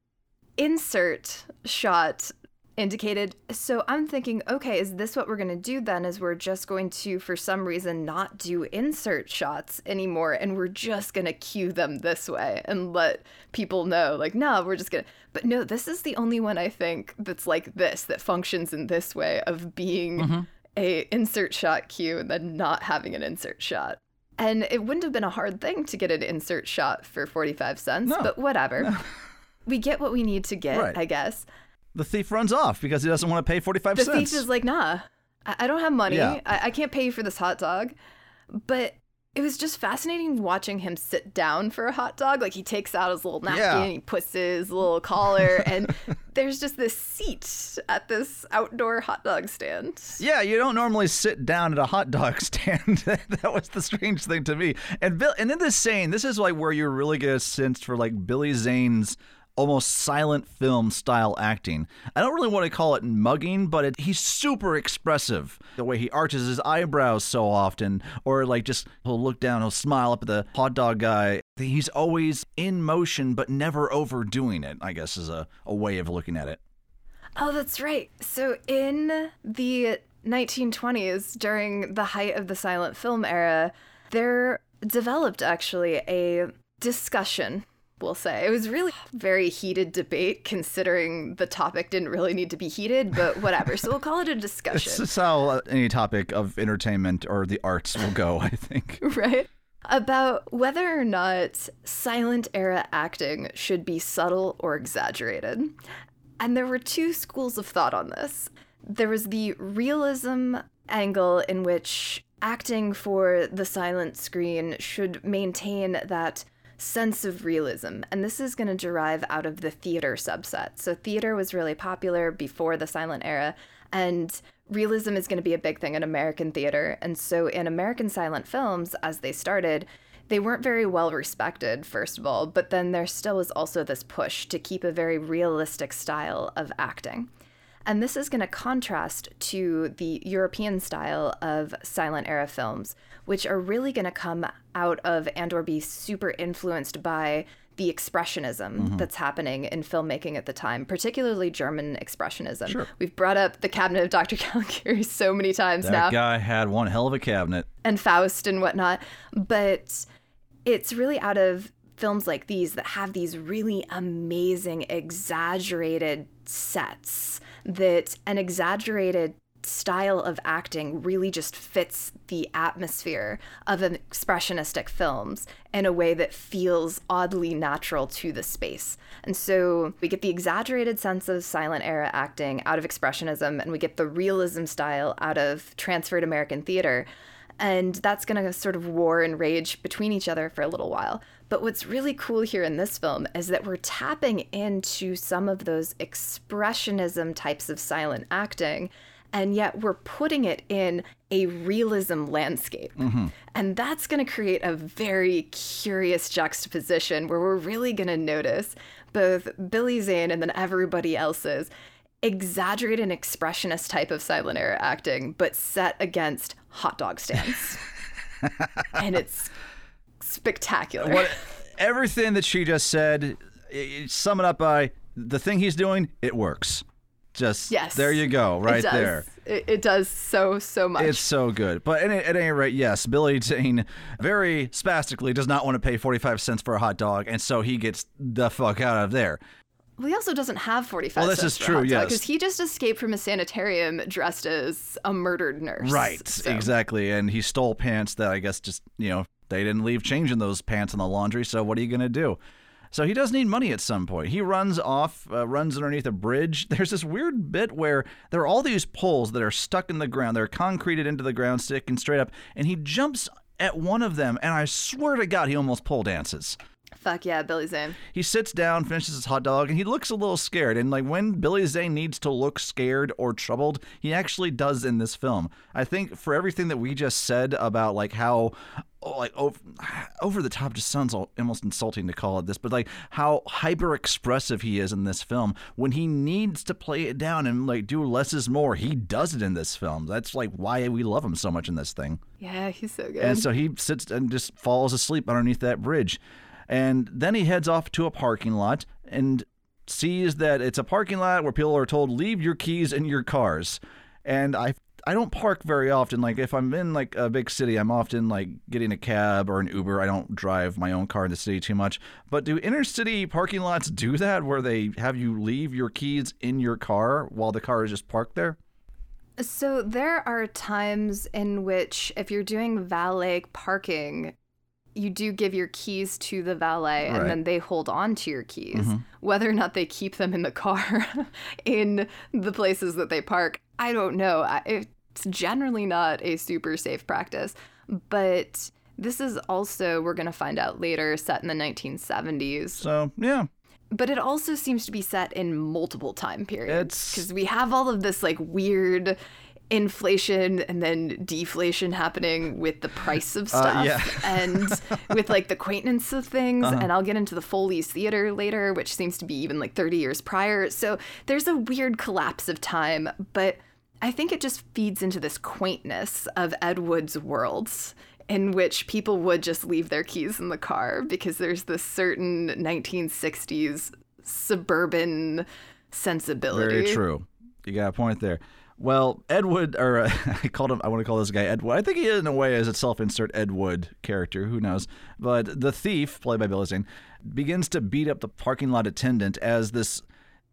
insert shot indicated. So I'm thinking, okay, is this what we're going to do then? Is we're just going to, for some reason, not do insert shots anymore and we're just going to cue them this way and let people know, like, no, we're just going to. But no, this is the only one I think that's like this, that functions in this way of being mm-hmm. a insert shot cue and then not having an insert shot. And it wouldn't have been a hard thing to get an insert shot for 45 cents, No. but whatever. We get what we need to get, Right. I guess. The thief runs off because he doesn't want to pay 45 The cents. The thief is like, nah, I, don't have money. Yeah. I-, I can't pay you for this hot dog. But it was just fascinating watching him sit down for a hot dog. Like he takes out his little napkin, Yeah. he puts his little collar, and there's just this seat at this outdoor hot dog stand. Yeah, you don't normally sit down at a hot dog stand. that was the strange thing to me. And Bill, and in this scene, this is like where you really get a sense for like Billy Zane's almost silent film style acting. I don't really want to call it mugging, but it, he's super expressive. The way he arches his eyebrows so often, or like just he'll look down, he'll smile up at the hot dog guy. He's always in motion, but never overdoing it. I guess is a, a way of looking at it. Oh, that's right. So in the 1920s, during the height of the silent film era, there developed actually a discussion. We'll say it was really very heated debate, considering the topic didn't really need to be heated, but whatever. So we'll call it a discussion. This is how uh, any topic of entertainment or the arts will go, I think. right? About whether or not silent era acting should be subtle or exaggerated. And there were two schools of thought on this. There was the realism angle, in which acting for the silent screen should maintain that sense of realism. And this is going to derive out of the theater subset. So, theater was really popular before the silent era, and realism is going to be a big thing in American theater. And so, in American silent films, as they started, they weren't very well respected, first of all, but then there still was also this push to keep a very realistic style of acting. And this is going to contrast to the European style of silent era films, which are really going to come out of and or be super influenced by the expressionism mm-hmm. that's happening in filmmaking at the time, particularly German expressionism. We've brought up the cabinet of Dr. Caligari so many times That now That guy had one hell of a cabinet. and Faust and whatnot. But it's really out of films like these that have these really amazing, exaggerated sets that an exaggerated style of acting really just fits the atmosphere of expressionistic films in a way that feels oddly natural to the space. And so we get the exaggerated sense of silent era acting out of expressionism and we get the realism style out of transferred American theater. And that's going to sort of war and rage between each other for a little while. But what's really cool here in this film is that we're tapping into some of those expressionism types of silent acting, and yet we're putting it in a realism landscape. Mm-hmm. And that's going to create a very curious juxtaposition where we're really going to notice both Billy Zane and then everybody else's exaggerated and expressionist type of silent era acting, but set against hot dog stands. and it's spectacular. What everything that she just said, sum it up by the thing he's doing, it works. Just Yes. there you go, It right does. there. It, it does so, so much. It's so good. But at, at any rate, yes, Billy Zane very spastically does not want to pay 45 cents for a hot dog, and so he gets the fuck out of there. well, he also doesn't have 45 Well, this cents is for a true, hot dog, yes. Because he just escaped from a sanitarium dressed as a murdered nurse. Right, So- exactly. And he stole pants that I guess just, you know, they didn't leave change in those pants in the laundry, so what are you going to do? So he does need money at some point. He runs off, uh, runs underneath a bridge. There's this weird bit where there are all these poles that are stuck in the ground. They're concreted into the ground, sticking straight up, and he jumps at one of them, and I swear to God, he almost pole dances. Fuck yeah, Billy Zane. He sits down, finishes his hot dog, and he looks a little scared. And like when Billy Zane needs to look scared or troubled, he actually does in this film. I think for everything that we just said about like how oh, like over, over the top just sounds almost insulting to call it this, but like how hyper expressive he is in this film. When he needs to play it down and like do less is more, he does it in this film. That's like why we love him so much in this thing. Yeah, he's so good. And so he sits and just falls asleep underneath that bridge. And then he heads off to a parking lot and sees that it's a parking lot where people are told leave your keys in your cars. And I I don't park very often. Like if I'm in like a big city, I'm often like getting a cab or an Uber. I don't drive my own car in the city too much. But do inner city parking lots do that where they have you leave your keys in your car while the car is just parked there? So there are times in which if you're doing valet parking, you do give your keys to the valet Right. Mm-hmm. and then they hold on to your keys. Whether or not they keep them in the car in the places that they park, I don't know. It's generally not a super safe practice, but This is also, we're going to find out later, set in the 1970s. So, yeah. But it also seems to be set in multiple time periods. Because we have all of this like weird inflation and then deflation happening with the price of stuff Uh, yeah. and with like the quaintness of things. And I'll get into the Foley's Theater later, which seems to be even like 30 years prior. So there's a weird collapse of time, but I think it just feeds into this quaintness of Ed Wood's worlds in which people would just leave their keys in the car because there's this certain 1960s suburban sensibility. Very true. You got a point there. Well, Ed Wood, or uh, I called him. I want to call this guy Ed Wood. I think he, in a way, is a self-insert Ed Wood character. Who knows? But the thief, played by Billy Zane, begins to beat up the parking lot attendant as this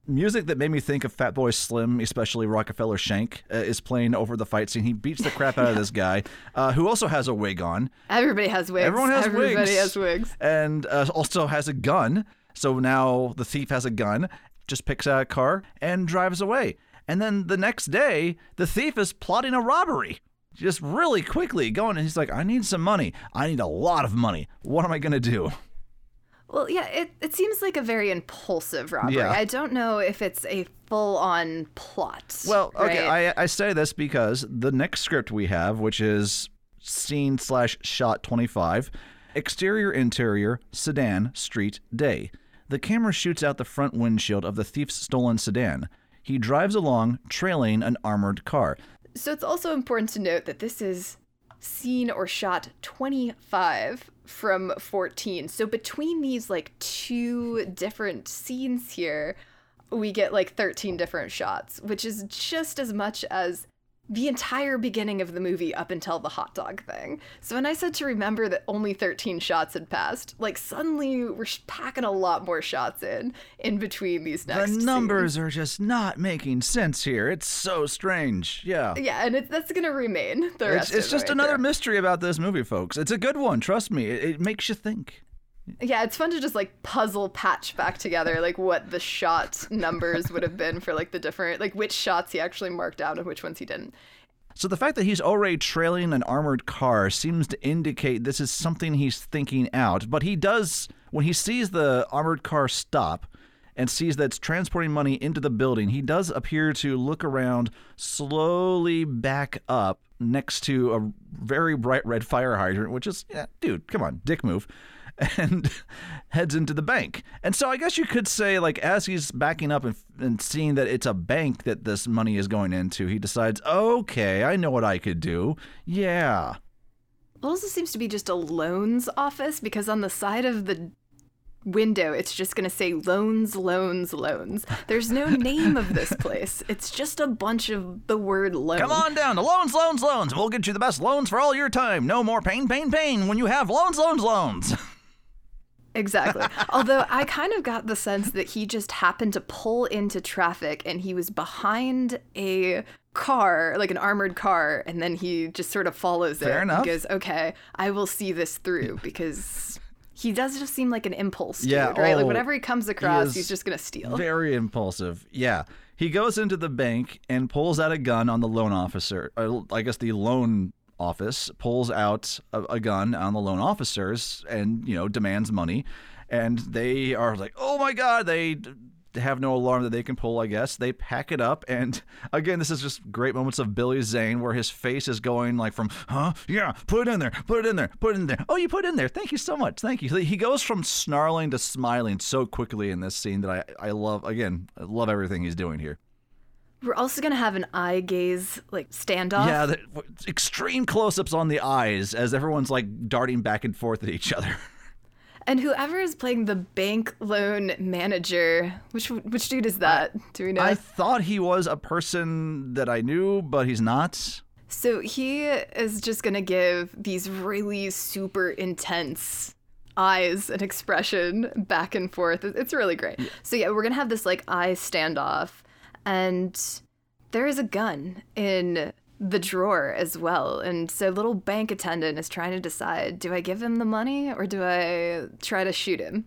music that made me think of Fatboy Slim, especially Rockafeller Skank, uh, is playing over the fight scene. He beats the crap out of this guy, uh, who also has a wig on. Everybody has wigs. Everyone has Everybody wigs. has wigs. And uh, also has a gun. So now the thief has a gun, just picks out a car and drives away. And then the next day, the thief is plotting a robbery. Just really quickly going, and he's like, I need some money. I need a lot of money. What am I going to do? Well, yeah, it, it seems like a very impulsive robbery. Yeah. I don't know if it's a full on plot. Well, okay, right? I, I say this because the next script we have, which is scene slash shot 25, exterior, interior, sedan, street, day. The camera shoots out the front windshield of the thief's stolen sedan. He drives along, trailing an armored car. So it's also important to note that this is scene or shot 25 from 14. So between these like two different scenes here, we get like 13 different shots, which is just as much as the entire beginning of the movie up until the hot dog thing. So when I said to remember that only 13 shots had passed, like suddenly we're packing a lot more shots in in between these next. The numbers scenes. are just not making sense here. It's so strange. Yeah. Yeah, and it, that's gonna remain the It's, rest. it's just another mystery about this movie, folks. It's a good one. Trust me. It, it makes you think. Yeah, it's fun to just like puzzle patch back together like what the shot numbers would have been for like the different like which shots he actually marked out and which ones he didn't. So the fact that he's already trailing an armored car seems to indicate this is something he's thinking out. But he does, when he sees the armored car stop and sees that it's transporting money into the building, he does appear to look around, slowly back up next to a very bright red fire hydrant, which is, yeah, dude, come on, dick move. And heads into the bank. And so I guess you could say, like, as he's backing up and, and seeing that it's a bank that this money is going into, he decides, okay, I know what I could do. Yeah. It also seems to be just a loans office because on the side of the window it's just going to say loans loans loans. There's no name of this place. It's just a bunch of the word loan. Come on down to loans, loans, loans. We'll get you the best loans for all your time. No more pain, pain, pain when you have loans, loans, loans. Exactly. Although I kind of got the sense that he just happened to pull into traffic and he was behind a car, like an armored car, and then he just sort of follows Fair it. enough. He goes, okay, I will see this through because he does just seem like an impulse dude, Yeah, right? Like oh, whatever he comes across, is he's just going to steal. Very impulsive. Yeah. He goes into the bank and pulls out a gun on the loan officer. uh, I guess the loan office pulls out a, a gun on the loan officers and, you know, demands money. And they are like, oh my God, they have no alarm that they can pull, I guess. They pack it up. And again, this is just great moments of Billy Zane where his face is going like from, huh? Yeah, put it in there, put it in there, put it in there. Oh, you put it in there. Thank you so much. Thank you. He goes from snarling to smiling so quickly in this scene that I, I love, again, I love everything he's doing here. We're also going to have an eye gaze like standoff. Yeah, the, extreme close ups on the eyes as everyone's like darting back and forth at each other. And whoever is playing the bank loan manager, which which dude is that? Do we know? I thought he was a person that I knew, but he's not. So he is just gonna give these really super intense eyes and expression back and forth. It's really great. So yeah, we're gonna have this like eye standoff, and there is a gun in the drawer as well. And so little bank attendant is trying to decide: do I give him the money or do I try to shoot him?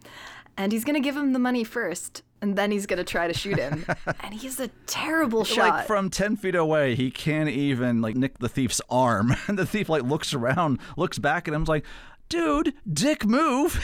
And he's gonna give him the money first. and then he's gonna try to shoot him. and he's a terrible shot. Like from ten feet away, he can't even like nick the thief's arm, and the thief like looks around, looks back at him, is like, "Dude, dick move."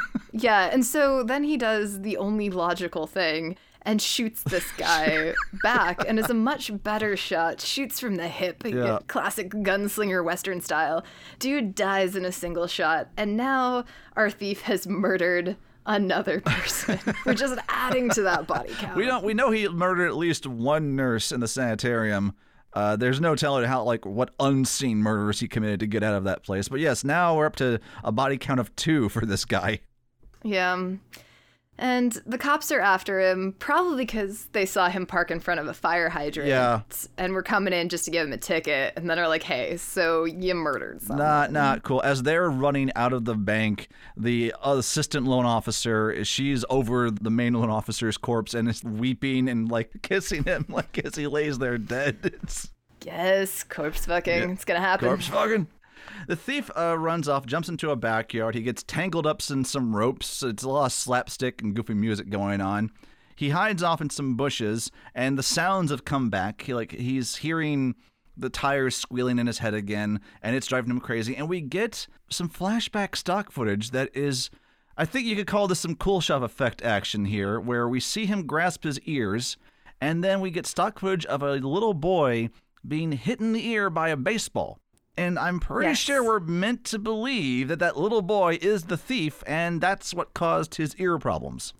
yeah, and so then he does the only logical thing and shoots this guy back and is a much better shot shoots from the hip Yeah. classic gunslinger western style dude dies in a single shot and now our thief has murdered another person we're just adding to that body count we don't. We know he murdered at least one nurse in the sanitarium. Uh, there's no telling how like what unseen murders he committed to get out of that place. But yes, now we're up to a body count of two for this guy. Yeah. And the cops are after him, probably because they saw him park in front of a fire hydrant. Yeah. And were coming in just to give him a ticket. And then are like, hey, so you murdered someone. Not not cool. As they're running out of the bank, the assistant loan officer, she's over the main loan officer's corpse and is weeping and like kissing him like as he lays there dead. It's Yes, corpse fucking. It's going to happen. corpse fucking. The thief uh, runs off, jumps into a backyard. He gets tangled up in some ropes. It's a lot of slapstick and goofy music going on. He hides off in some bushes, and the sounds have come back. He, like he's hearing the tires squealing in his head again, and it's driving him crazy. And we get some flashback stock footage that is, I think you could call this some cool shot effect action here, where we see him grasp his ears, and then we get stock footage of a little boy being hit in the ear by a baseball. And I'm pretty Yes. sure we're meant to believe that that little boy is the thief, and that's what caused his ear problems.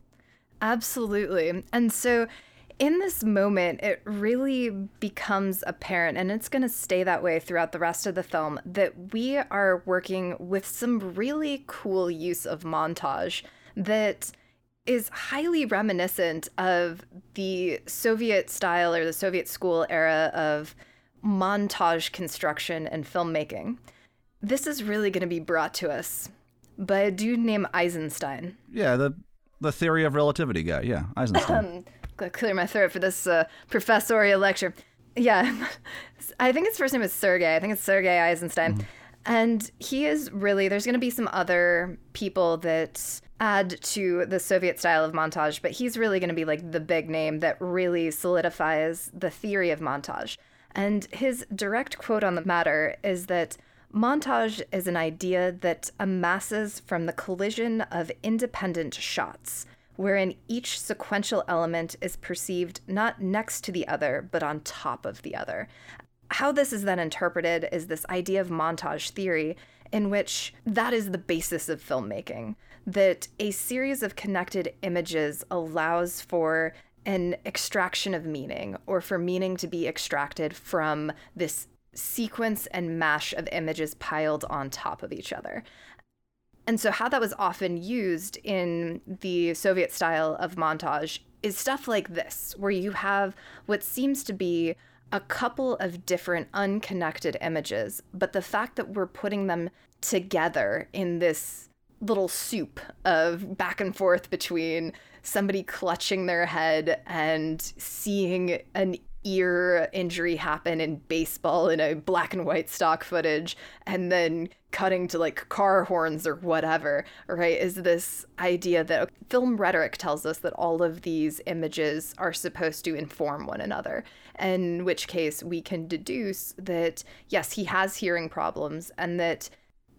Absolutely. And so in this moment, it really becomes apparent, and it's going to stay that way throughout the rest of the film, that we are working with some really cool use of montage that is highly reminiscent of the Soviet style or the Soviet school era of montage construction and filmmaking. This is really going to be brought to us by a dude named Eisenstein. Yeah, the the theory of relativity guy. Yeah, Eisenstein. Gotta clear my throat for this uh, professorial lecture. Yeah, I think his first name is Sergei. I think it's Sergei Eisenstein. And he is really, there's going to be some other people that add to the Soviet style of montage, but he's really going to be like the big name that really solidifies the theory of montage. And his direct quote on the matter is that montage is an idea that amasses from the collision of independent shots wherein each sequential element is perceived not next to the other, but on top of the other. How this is then interpreted is this idea of montage theory, in which that is the basis of filmmaking. That a series of connected images allows for an extraction of meaning, or for meaning to be extracted from this sequence and mash of images piled on top of each other. And so, how that was often used in the Soviet style of montage is stuff like this, where you have what seems to be a couple of different unconnected images, but the fact that we're putting them together in this little soup of back and forth between somebody clutching their head and seeing an ear injury happen in baseball in a black and white stock footage and then cutting to like car horns or whatever right is this idea that film rhetoric tells us that all of these images are supposed to inform one another in which case we can deduce that yes he has hearing problems and that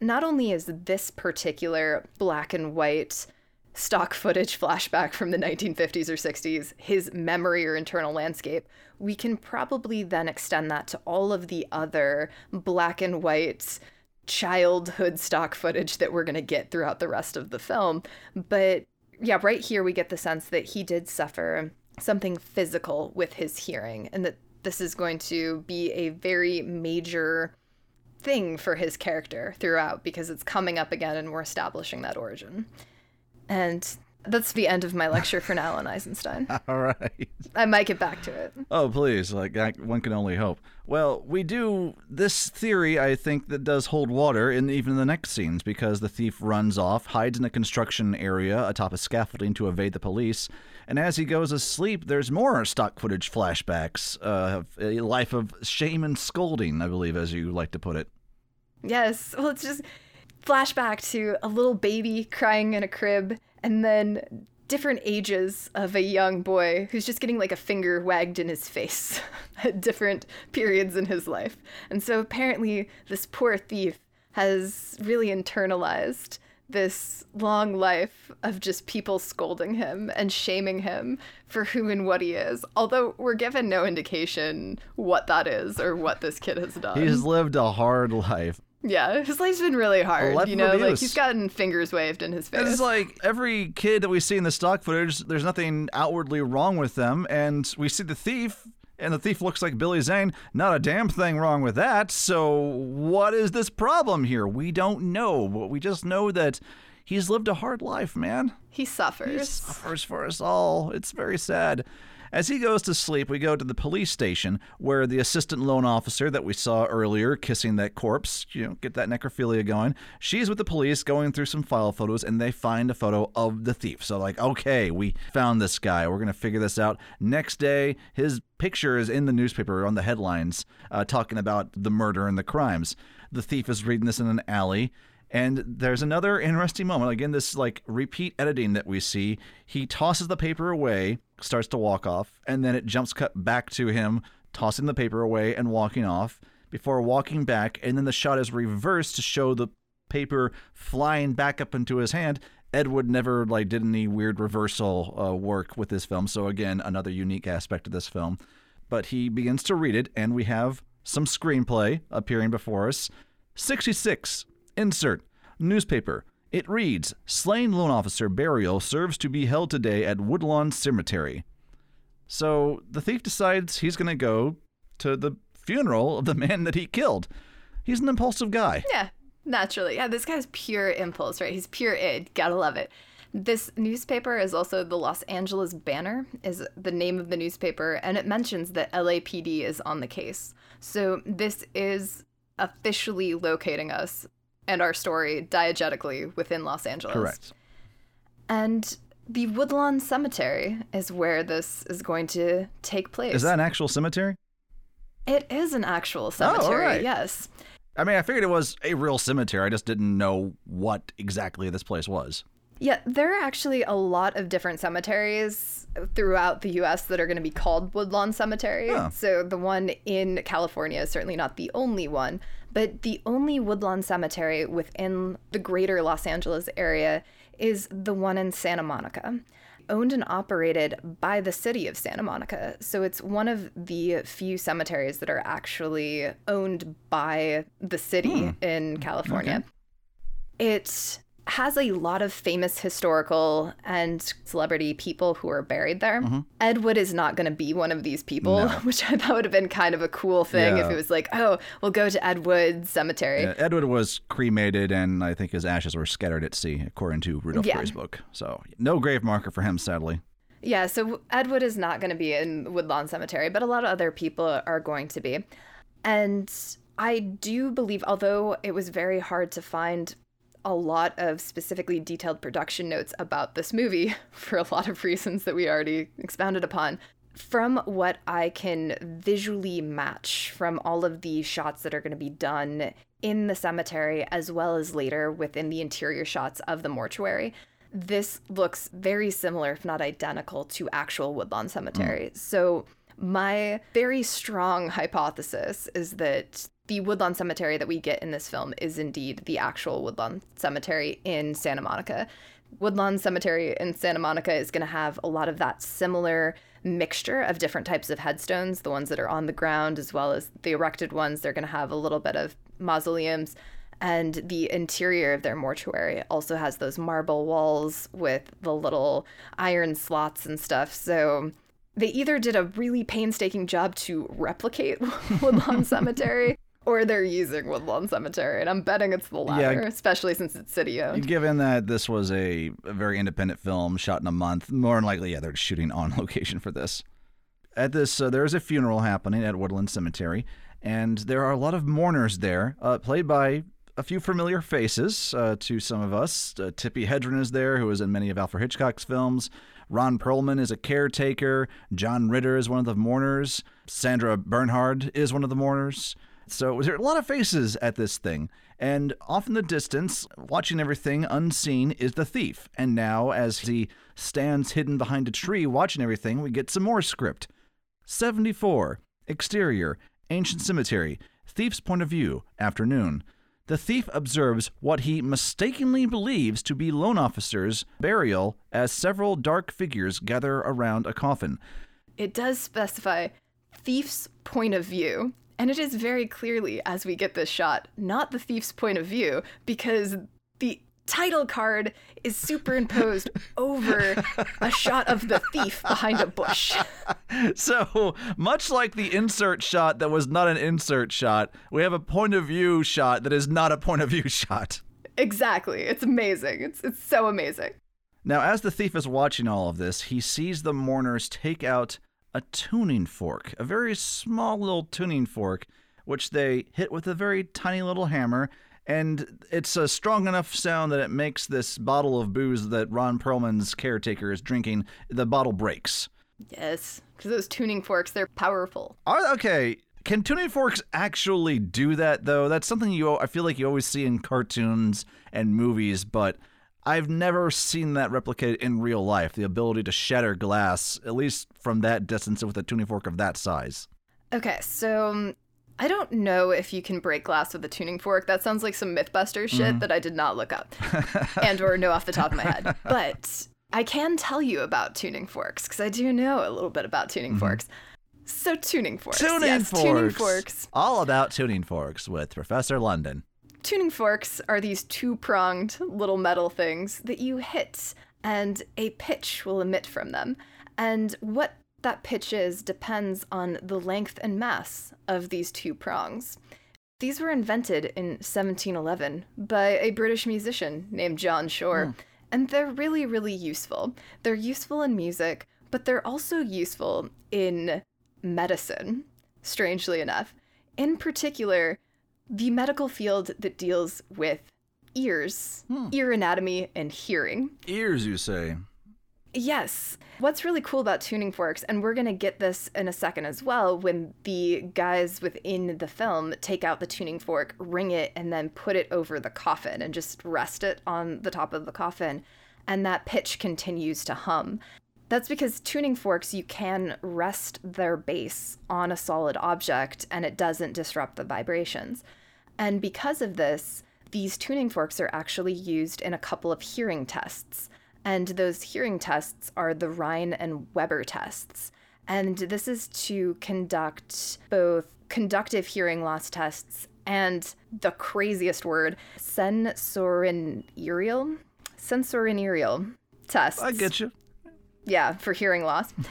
not only is this particular black and white stock footage flashback from the 1950s or 60s his memory or internal landscape, we can probably then extend that to all of the other black and white childhood stock footage that we're going to get throughout the rest of the film. But yeah, right here we get the sense that he did suffer something physical with his hearing and that this is going to be a very major thing for his character throughout because it's coming up again and we're establishing that origin. And that's the end of my lecture for now on Eisenstein. All right. I might get back to it. Oh, please. Like, I, one can only hope. Well, we do. This theory, I think, that does hold water in even the next scenes because the thief runs off, hides in a construction area atop a scaffolding to evade the police. And as he goes asleep, there's more stock footage flashbacks. Uh, a life of shame and scolding, I believe, as you like to put it. Yes. Well, it's just flashback to a little baby crying in a crib and then different ages of a young boy who's just getting like a finger wagged in his face at different periods in his life. And so apparently, this poor thief has really internalized this long life of just people scolding him and shaming him for who and what he is. Although we're given no indication what that is or what this kid has done. He's lived a hard life. Yeah, his life's been really hard. life You know, like he's gotten fingers waved in his face. It's like every kid that we see in the stock footage, there's nothing outwardly wrong with them. And we see the thief, and the thief looks like Billy Zane. Not a damn thing wrong with that. So, what is this problem here? We don't know. But we just know that he's lived a hard life, man. he suffers. He suffers for us all. It's very sad. As he goes to sleep, we go to the police station where the assistant loan officer that we saw earlier kissing that corpse, you know, get that necrophilia going. She's with the police going through some file photos and they find a photo of the thief. So, like, okay, we found this guy. We're going to figure this out. Next day, his picture is in the newspaper on the headlines uh, talking about the murder and the crimes. The thief is reading this in an alley. And there's another interesting moment. Again, this like repeat editing that we see. He tosses the paper away, starts to walk off, and then it jumps cut back to him tossing the paper away and walking off before walking back. And then the shot is reversed to show the paper flying back up into his hand. Ed Wood never like did any weird reversal uh, work with this film. So again, another unique aspect of this film. But he begins to read it, and we have some screenplay appearing before us. 66. Insert. Newspaper. It reads Slain loan officer burial serves to be held today at Woodlawn Cemetery. So the thief decides he's going to go to the funeral of the man that he killed. He's an impulsive guy. Yeah, naturally. Yeah, this guy's pure impulse, right? He's pure id. Gotta love it. This newspaper is also the Los Angeles Banner, is the name of the newspaper, and it mentions that LAPD is on the case. So this is officially locating us and our story diegetically within Los Angeles. Correct. And the Woodlawn Cemetery is where this is going to take place. Is that an actual cemetery? It is an actual cemetery, oh, right. yes. I mean, I figured it was a real cemetery. I just didn't know what exactly this place was. Yeah, there are actually a lot of different cemeteries throughout the US that are going to be called Woodlawn Cemetery. Huh. So the one in California is certainly not the only one, but the only Woodlawn Cemetery within the greater Los Angeles area is the one in Santa Monica. Owned and operated by the city of Santa Monica. So it's one of the few cemeteries that are actually owned by the city hmm. in California. It has a lot of famous historical and celebrity people who are buried there. Mm-hmm. Ed Wood is not going to be one of these people, which I thought would have been kind of a cool thing if it was like, oh, we'll go to Ed Wood's cemetery. Yeah, Edward was cremated, and I think his ashes were scattered at sea, according to Rudolph Yeah. Grey's book. So, no grave marker for him, sadly. Yeah, so Ed Wood is not going to be in Woodlawn Cemetery, but a lot of other people are going to be. And I do believe, although it was very hard to find a lot of specifically detailed production notes about this movie for a lot of reasons that we already expounded upon, from what I can visually match from all of the shots that are going to be done in the cemetery as well as later within the interior shots of the mortuary, this looks very similar, if not identical, to actual Woodlawn Cemetery. Hmm. So, my very strong hypothesis is that the Woodlawn Cemetery that we get in this film is indeed the actual Woodlawn Cemetery in Santa Monica. Woodlawn Cemetery in Santa Monica is going to have a lot of that similar mixture of different types of headstones, the ones that are on the ground as well as the erected ones. They're going to have a little bit of mausoleums. And the interior of their mortuary also has those marble walls with the little iron slots and stuff. So they either did a really painstaking job to replicate Woodlawn Cemetery or they're using Woodlawn Cemetery. And I'm betting it's the latter, especially since it's city owned. Given that this was a, a very independent film shot in a month, more than likely, yeah, they're shooting on location for this. At this, uh, there is a funeral happening at Woodlawn Cemetery, and there are a lot of mourners there, uh, played by a few familiar faces uh, to some of us. Uh, Tippi Hedren is there, who is in many of Alfred Hitchcock's films. Ron Perlman is a caretaker. John Ritter is one of the mourners. Sandra Bernhard is one of the mourners. So there are a lot of faces at this thing, and off in the distance, watching everything unseen, is the thief. And now, as he stands hidden behind a tree watching everything, we get some more script. 74. Exterior. Ancient cemetery. Thief's point of view. Afternoon. The thief observes what he mistakenly believes to be loan officers' burial as several dark figures gather around a coffin. It does specify thief's point of view, and it is very clearly, as we get this shot, not the thief's point of view, because the title card is superimposed over a shot of the thief behind a bush. So, much like the insert shot that was not an insert shot, we have a point of view shot that is not a point of view shot. Exactly. It's amazing. It's it's so amazing. Now, as the thief is watching all of this, he sees the mourners take out a tuning fork, a very small little tuning fork, which they hit with a very tiny little hammer. And it's a strong enough sound that it makes this bottle of booze that Ron Perlman's caretaker is drinking, the bottle breaks. Yes, because those tuning forks, they're powerful. Are, okay, can tuning forks actually do that though? That's something you I feel like you always see in cartoons and movies, but I've never seen that replicated in real life. The ability to shatter glass, at least from that distance, with a tuning fork of that size. Okay, so um, I don't know if you can break glass with a tuning fork. That sounds like some MythBusters shit mm-hmm. that I did not look up and or know off the top of my head. But I can tell you about tuning forks because I do know a little bit about tuning mm-hmm. forks. So tuning forks. Tuning yes, forks. Tuning forks. All about tuning forks with Professor London. Tuning forks are these two pronged little metal things that you hit, and a pitch will emit from them. And what that pitch is depends on the length and mass of these two prongs. These were invented in 1711 by a British musician named John Shore, hmm. and they're really, really useful. They're useful in music, but they're also useful in medicine, strangely enough. In particular, the medical field that deals with ears, hmm. ear anatomy, and hearing. Ears, you say? Yes. What's really cool about tuning forks, and we're going to get this in a second as well, when the guys within the film take out the tuning fork, ring it, and then put it over the coffin and just rest it on the top of the coffin, and that pitch continues to hum. That's because tuning forks, you can rest their base on a solid object and it doesn't disrupt the vibrations. And because of this, these tuning forks are actually used in a couple of hearing tests. And those hearing tests are the Rinne and Weber tests. And this is to conduct both conductive hearing loss tests and the craziest word, sensorineural, sensorineural tests. I get you. Yeah, for hearing loss.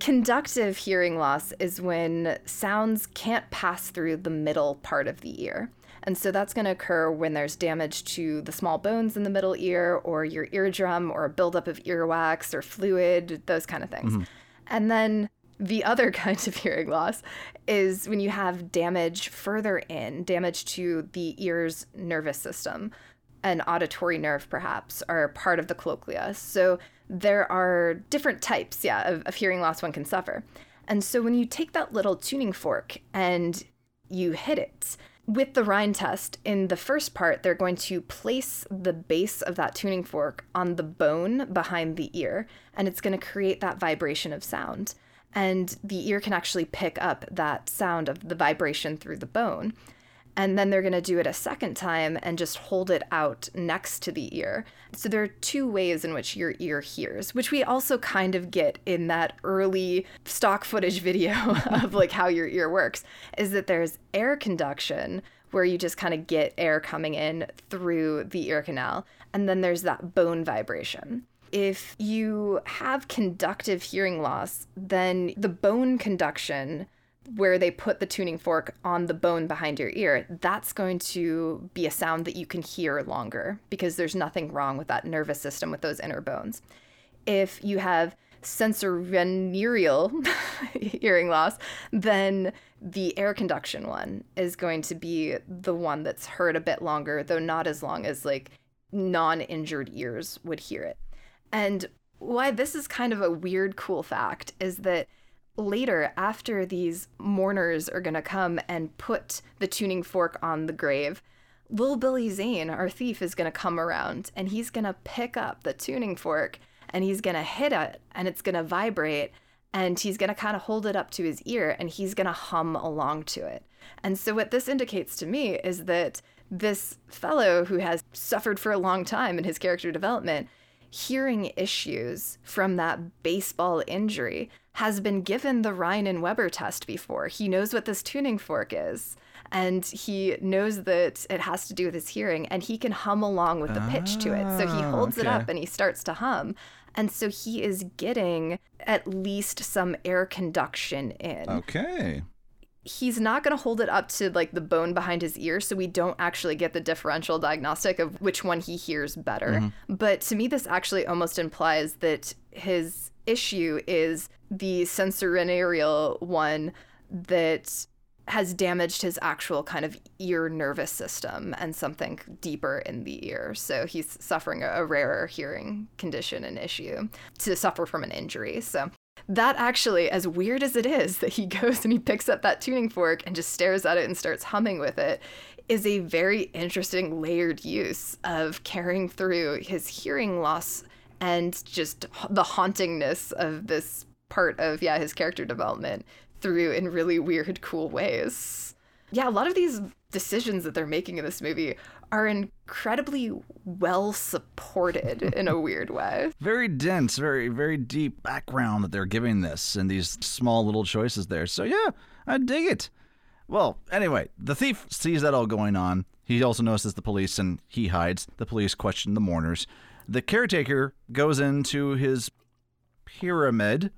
Conductive hearing loss is when sounds can't pass through the middle part of the ear. And so that's going to occur when there's damage to the small bones in the middle ear, or your eardrum, or a buildup of earwax or fluid, those kind of things. Mm-hmm. And then the other kind of hearing loss is when you have damage further in, damage to the ear's nervous system. An auditory nerve, perhaps, are part of the cochlea. So there are different types, yeah, of, of hearing loss one can suffer. And so when you take that little tuning fork and you hit it, with the Rinne test, in the first part, they're going to place the base of that tuning fork on the bone behind the ear, and it's going to create that vibration of sound. And the ear can actually pick up that sound of the vibration through the bone. And then they're going to do it a second time and just hold it out next to the ear. So there are two ways in which your ear hears, which we also kind of get in that early stock footage video of like how your ear works, is that there's air conduction where you just kind of get air coming in through the ear canal, and then there's that bone vibration if you have conductive hearing loss, then the bone conduction, where they put the tuning fork on the bone behind your ear, that's going to be a sound that you can hear longer because there's nothing wrong with that nervous system with those inner bones. If you have sensorineural hearing loss, then the air conduction one is going to be the one that's heard a bit longer, though not as long as like non injured ears would hear it. And why this is kind of a weird, cool fact is that later, after these mourners are going to come and put the tuning fork on the grave, Lil Billy Zane, our thief, is going to come around and he's going to pick up the tuning fork and he's going to hit it and it's going to vibrate and he's going to kind of hold it up to his ear and he's going to hum along to it. And so, what this indicates to me is that this fellow who has suffered for a long time in his character development, hearing issues from that baseball injury, has been given the Rinne and Weber test before. He knows what this tuning fork is. And he knows that it has to do with his hearing, and he can hum along with the pitch to it. So he Ah, holds it up and he starts to hum. And so he is getting at least some air conduction in Okay. he's not going to hold it up to like the bone behind his ear so we don't actually get the differential diagnostic of which one he hears better but to me this actually almost implies that his issue is the sensorineural one that has damaged his actual kind of ear nervous system and something deeper in the ear. So he's suffering a, rarer hearing condition and issue to suffer from an injury. So that actually, as weird as it is that he goes and he picks up that tuning fork and just stares at it and starts humming with it, is a very interesting layered use of carrying through his hearing loss and just the hauntingness of this part of yeah his character development through in really weird cool ways yeah a lot of these decisions that they're making in this movie are incredibly well supported in a weird way Very dense, very, very deep background that they're giving this and these small little choices there. So, yeah, I dig it. Well, anyway, the thief sees that all going on. He also notices the police and he hides. The police question the mourners. The caretaker goes into his pyramid.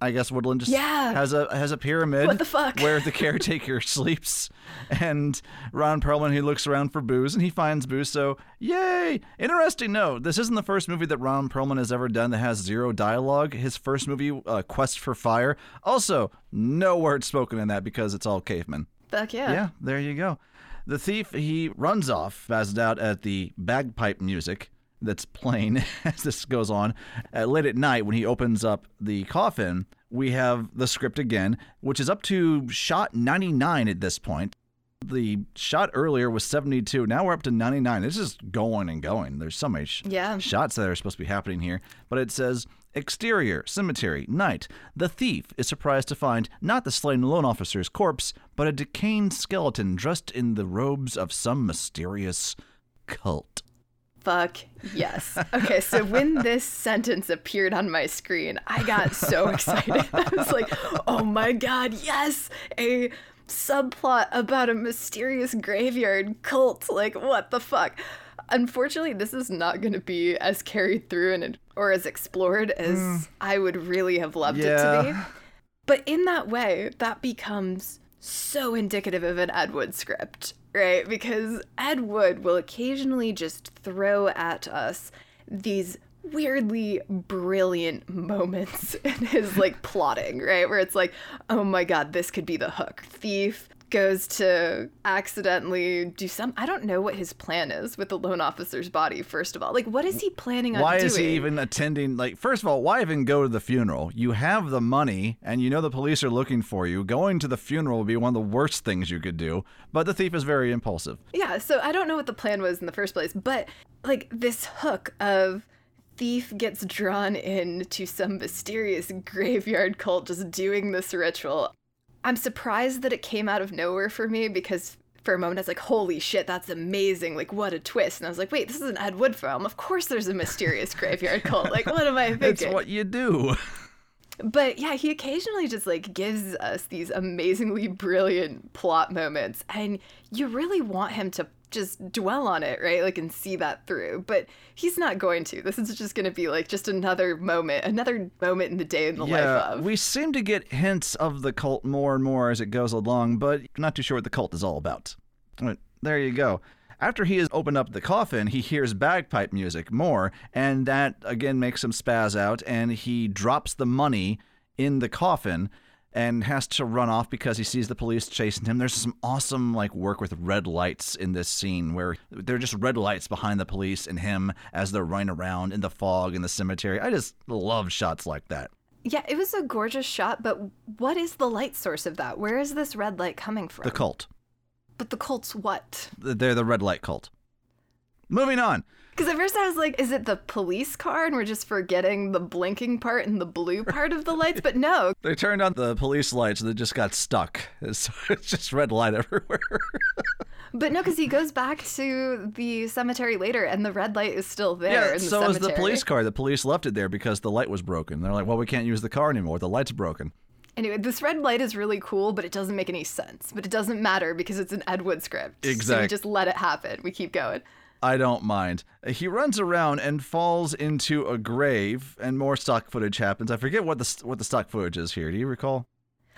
I guess Woodlawn just Yeah. has a has a pyramid What the fuck? where the caretaker sleeps, and Ron Perlman he looks around for booze and he finds booze. So yay! Interesting note: this isn't the first movie that Ron Perlman has ever done that has zero dialogue. His first movie, uh, Quest for Fire, also no words spoken in that because it's all cavemen. fuck yeah Yeah, there you go. The thief he runs off, spazzed out at the bagpipe music that's playing as this goes on. Uh, late at night, when he opens up the coffin, we have the script again, which is up to shot 99 at this point. The shot earlier was 72. Now we're up to 99. It's just going and going. There's so many sh- Yeah. shots that are supposed to be happening here. But it says exterior, cemetery, night. The thief is surprised to find not the slain loan officer's corpse, but a decaying skeleton dressed in the robes of some mysterious cult. Fuck yes. Okay, so when this sentence appeared on my screen, I got so excited. I was like, oh my god, yes! A subplot about a mysterious graveyard cult. Like, what the fuck? Unfortunately, this is not going to be as carried through and or as explored as hmm. I would really have loved it to be. But in that way, that becomes so indicative of an Ed Wood script, right? Because Ed Wood will occasionally just throw at us these weirdly brilliant moments in his like plotting, right? Where it's like, oh my god, this could be the hook. Thief goes to accidentally do some I don't know what his plan is with the loan officer's body first of all. Like what is he planning on Why doing? is he even attending? Like, first of all, why even go to the funeral? You have the money, and you know the police are looking for you. Going to the funeral would be one of the worst things you could do. But the thief is very impulsive. Yeah, so I don't know what the plan was in the first place, but like this hook of thief gets drawn into some mysterious graveyard cult just doing this ritual. I'm surprised that it came out of nowhere for me because for a moment I was like, holy shit, that's amazing. Like, what a twist. And I was like, wait, this is an Ed Wood film. Of course there's a mysterious graveyard cult. Like, what am I It's thinking? what you do. But yeah, he occasionally just like gives us these amazingly brilliant plot moments, and you really want him to just dwell on it, right? Like and see that through. But he's not going to. This is just going to be like just another moment, another moment in the day in the life of. we seem to get hints of the cult more and more as it goes along, but not too sure what the cult is all about. But there you go. After he has opened up the coffin, he hears bagpipe music more, and that again makes him spaz out, and he drops the money in the coffin and has to run off because he sees the police chasing him. There's some awesome like work with red lights in this scene where they're just red lights behind the police and him as they're running around in the fog in the cemetery. I just love shots like that. Yeah, it was a gorgeous shot, but what is the light source of that? Where is this red light coming from? The cult. But the cult's what? They're the red light cult. Moving on. Because at first I was like, is it the police car and we're just forgetting the blinking part and the blue part of the lights? But no. They turned on the police lights and they just got stuck. So it's just red light everywhere. But no, because he goes back to the cemetery later and the red light is still there. yeah, in the so is the police car. The police left it there because the light was broken. They're like, well, we can't use the car anymore. The light's broken. Anyway, this red light is really cool, but it doesn't make any sense. But it doesn't matter because it's an Ed Wood script. Exactly. So we just let it happen. We keep going. I don't mind. He runs around and falls into a grave, and more stock footage happens. I forget what the what the stock footage is here. Do you recall?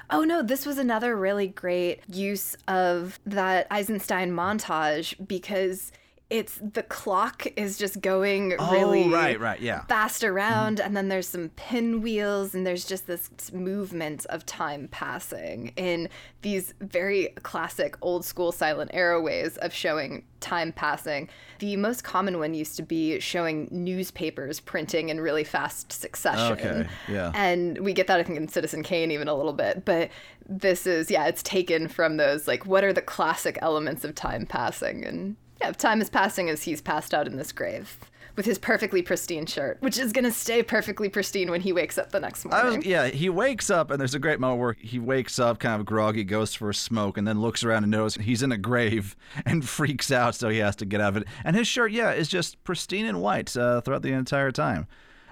Oh no, this was another really great use of that Eisenstein montage because it's the clock is just going oh, really Oh, right, right, yeah. fast mm-hmm. around and then there's some pinwheels and there's just this movement of time passing in these very classic old school silent era ways of showing time passing. The most common one used to be showing newspapers printing in really fast succession. Okay, yeah. And we get that I think in Citizen Kane even a little bit, but this is yeah, it's taken from those like what are the classic elements of time passing and yeah, time is passing as he's passed out in this grave with his perfectly pristine shirt, which is gonna stay perfectly pristine when he wakes up the next I morning. was, yeah, he wakes up, and there's a great moment where he wakes up kind of groggy, goes for a smoke, and then looks around and knows he's in a grave and freaks out, so he has to get out of it. And his shirt, yeah, is just pristine and white uh, throughout the entire time.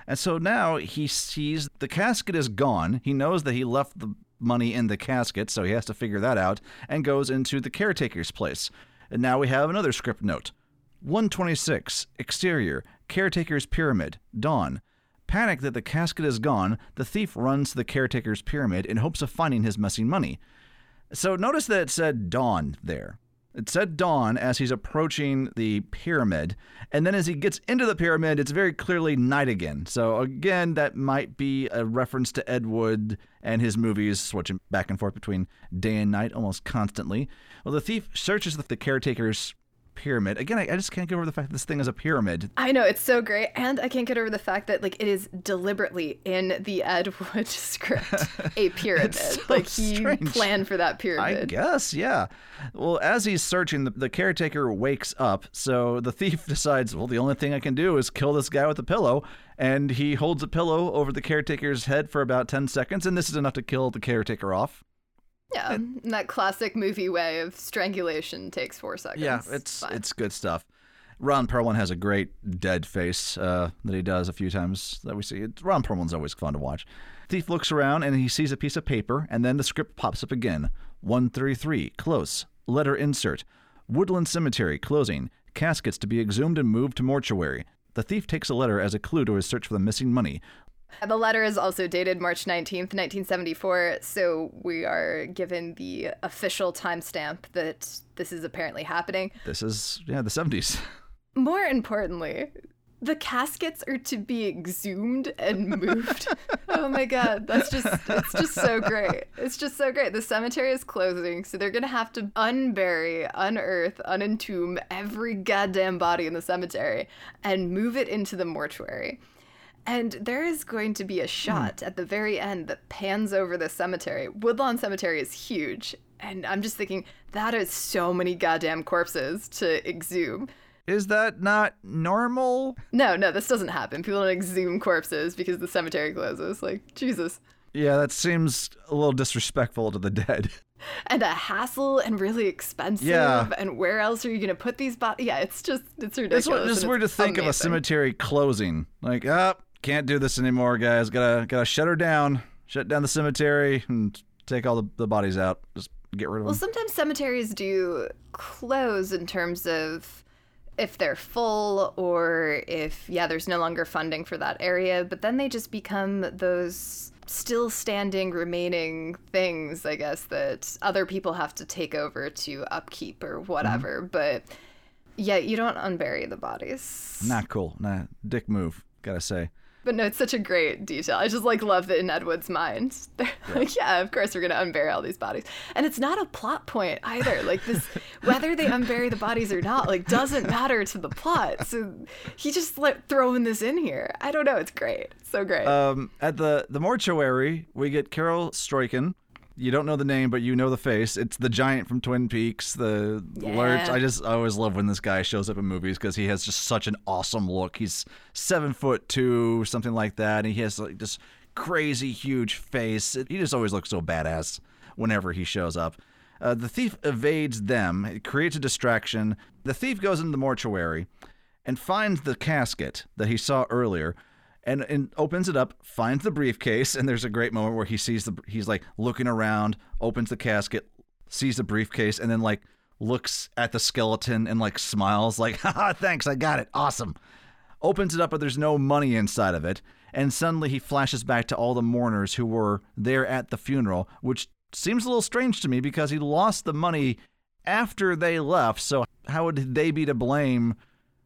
And so now he sees the casket is gone. He knows that he left the money in the casket, so he has to figure that out, and goes into the caretaker's place. And now we have another script note 126, exterior, caretaker's pyramid, dawn. Panicked that the casket is gone, the thief runs to the caretaker's pyramid in hopes of finding his missing money. So notice that it said dawn there. It said dawn as he's approaching the pyramid, and then as he gets into the pyramid, it's very clearly night again. So again, that might be a reference to Ed Wood and his movies switching back and forth between day and night almost constantly. Well, the thief searches the caretaker's pyramid. Again, I, I just can't get over the fact that this thing is a pyramid. I know it's so great, and I can't get over the fact that like it is deliberately in the Ed Wood script a pyramid. so like he strange. planned for that pyramid. I guess, yeah. Well, as he's searching, the, the caretaker wakes up. So the thief decides, well, the only thing I can do is kill this guy with a pillow. And he holds a pillow over the caretaker's head for about 10 seconds. And this is enough to kill the caretaker off. Yeah, in that classic movie way of strangulation takes four seconds. Yeah, it's fine. it's good stuff. Ron Perlman has a great dead face uh, that he does a few times that we see. Ron Perlman's always fun to watch. Thief looks around and he sees a piece of paper, and then the script pops up again. 133, close. Letter insert. Woodlawn Cemetery, closing. Caskets to be exhumed and moved to mortuary. The thief takes a letter as a clue to his search for the missing money. The letter is also dated March 19th, 1974, so we are given the official timestamp that this is apparently happening. This is, yeah, the 70s. More importantly, the caskets are to be exhumed and moved. oh my god, that's just it's just so great. It's just so great. The cemetery is closing, so they're going to have to unbury, unearth, unentomb every goddamn body in the cemetery and move it into the mortuary. And there is going to be a shot at the very end that pans over the cemetery. Woodlawn Cemetery is huge. And I'm just thinking, that is so many goddamn corpses to exhume. Is that not normal? No, no, this doesn't happen. People don't exhume corpses because the cemetery closes. Like, Jesus. Yeah, that seems a little disrespectful to the dead. And a hassle and really expensive. Yeah. And where else are you going to put these bodies? Yeah, it's just, it's ridiculous. It's, it's weird to think of a cemetery closing. Like, ah, can't do this anymore, guys. Gotta gotta shut her down. Shut down the cemetery and take all the, the bodies out. Just get rid of Well, them. Well, sometimes cemeteries do close in terms of if they're full or if, yeah, there's no longer funding for that area, but then they just become those still standing remaining things, I guess, that other people have to take over to upkeep or mm-hmm. whatever. But yeah, you don't unbury the bodies. Not cool. Nah, dick move. Gotta say. But no, it's such a great detail. I just like love that in Ed Wood's mind. They're like, yeah, of course we're gonna unbury all these bodies. And it's not a plot point either. Like this whether they unbury the bodies or not, like doesn't matter to the plot. So he just like throwing this in here. I don't know, it's great. It's so great. Um, at the the mortuary, we get Carel Struycken. You don't know the name, but you know the face. It's the giant from Twin Peaks, the Lurch. I just I always love when this guy shows up in movies because he has just such an awesome look. He's seven foot two, something like that, and he has like this crazy huge face. He just always looks so badass whenever he shows up. Uh, the thief evades them, it creates a distraction. The thief goes into the mortuary and finds the casket that he saw earlier and, and opens it up, finds the briefcase, and there's a great moment where he sees the he's like looking around, opens the casket, sees the briefcase, and then like looks at the skeleton and like smiles like, haha, thanks, I got it. Awesome. Opens it up, but there's no money inside of it. And suddenly he flashes back to all the mourners who were there at the funeral, which seems a little strange to me because he lost the money after they left. So how would they be to blame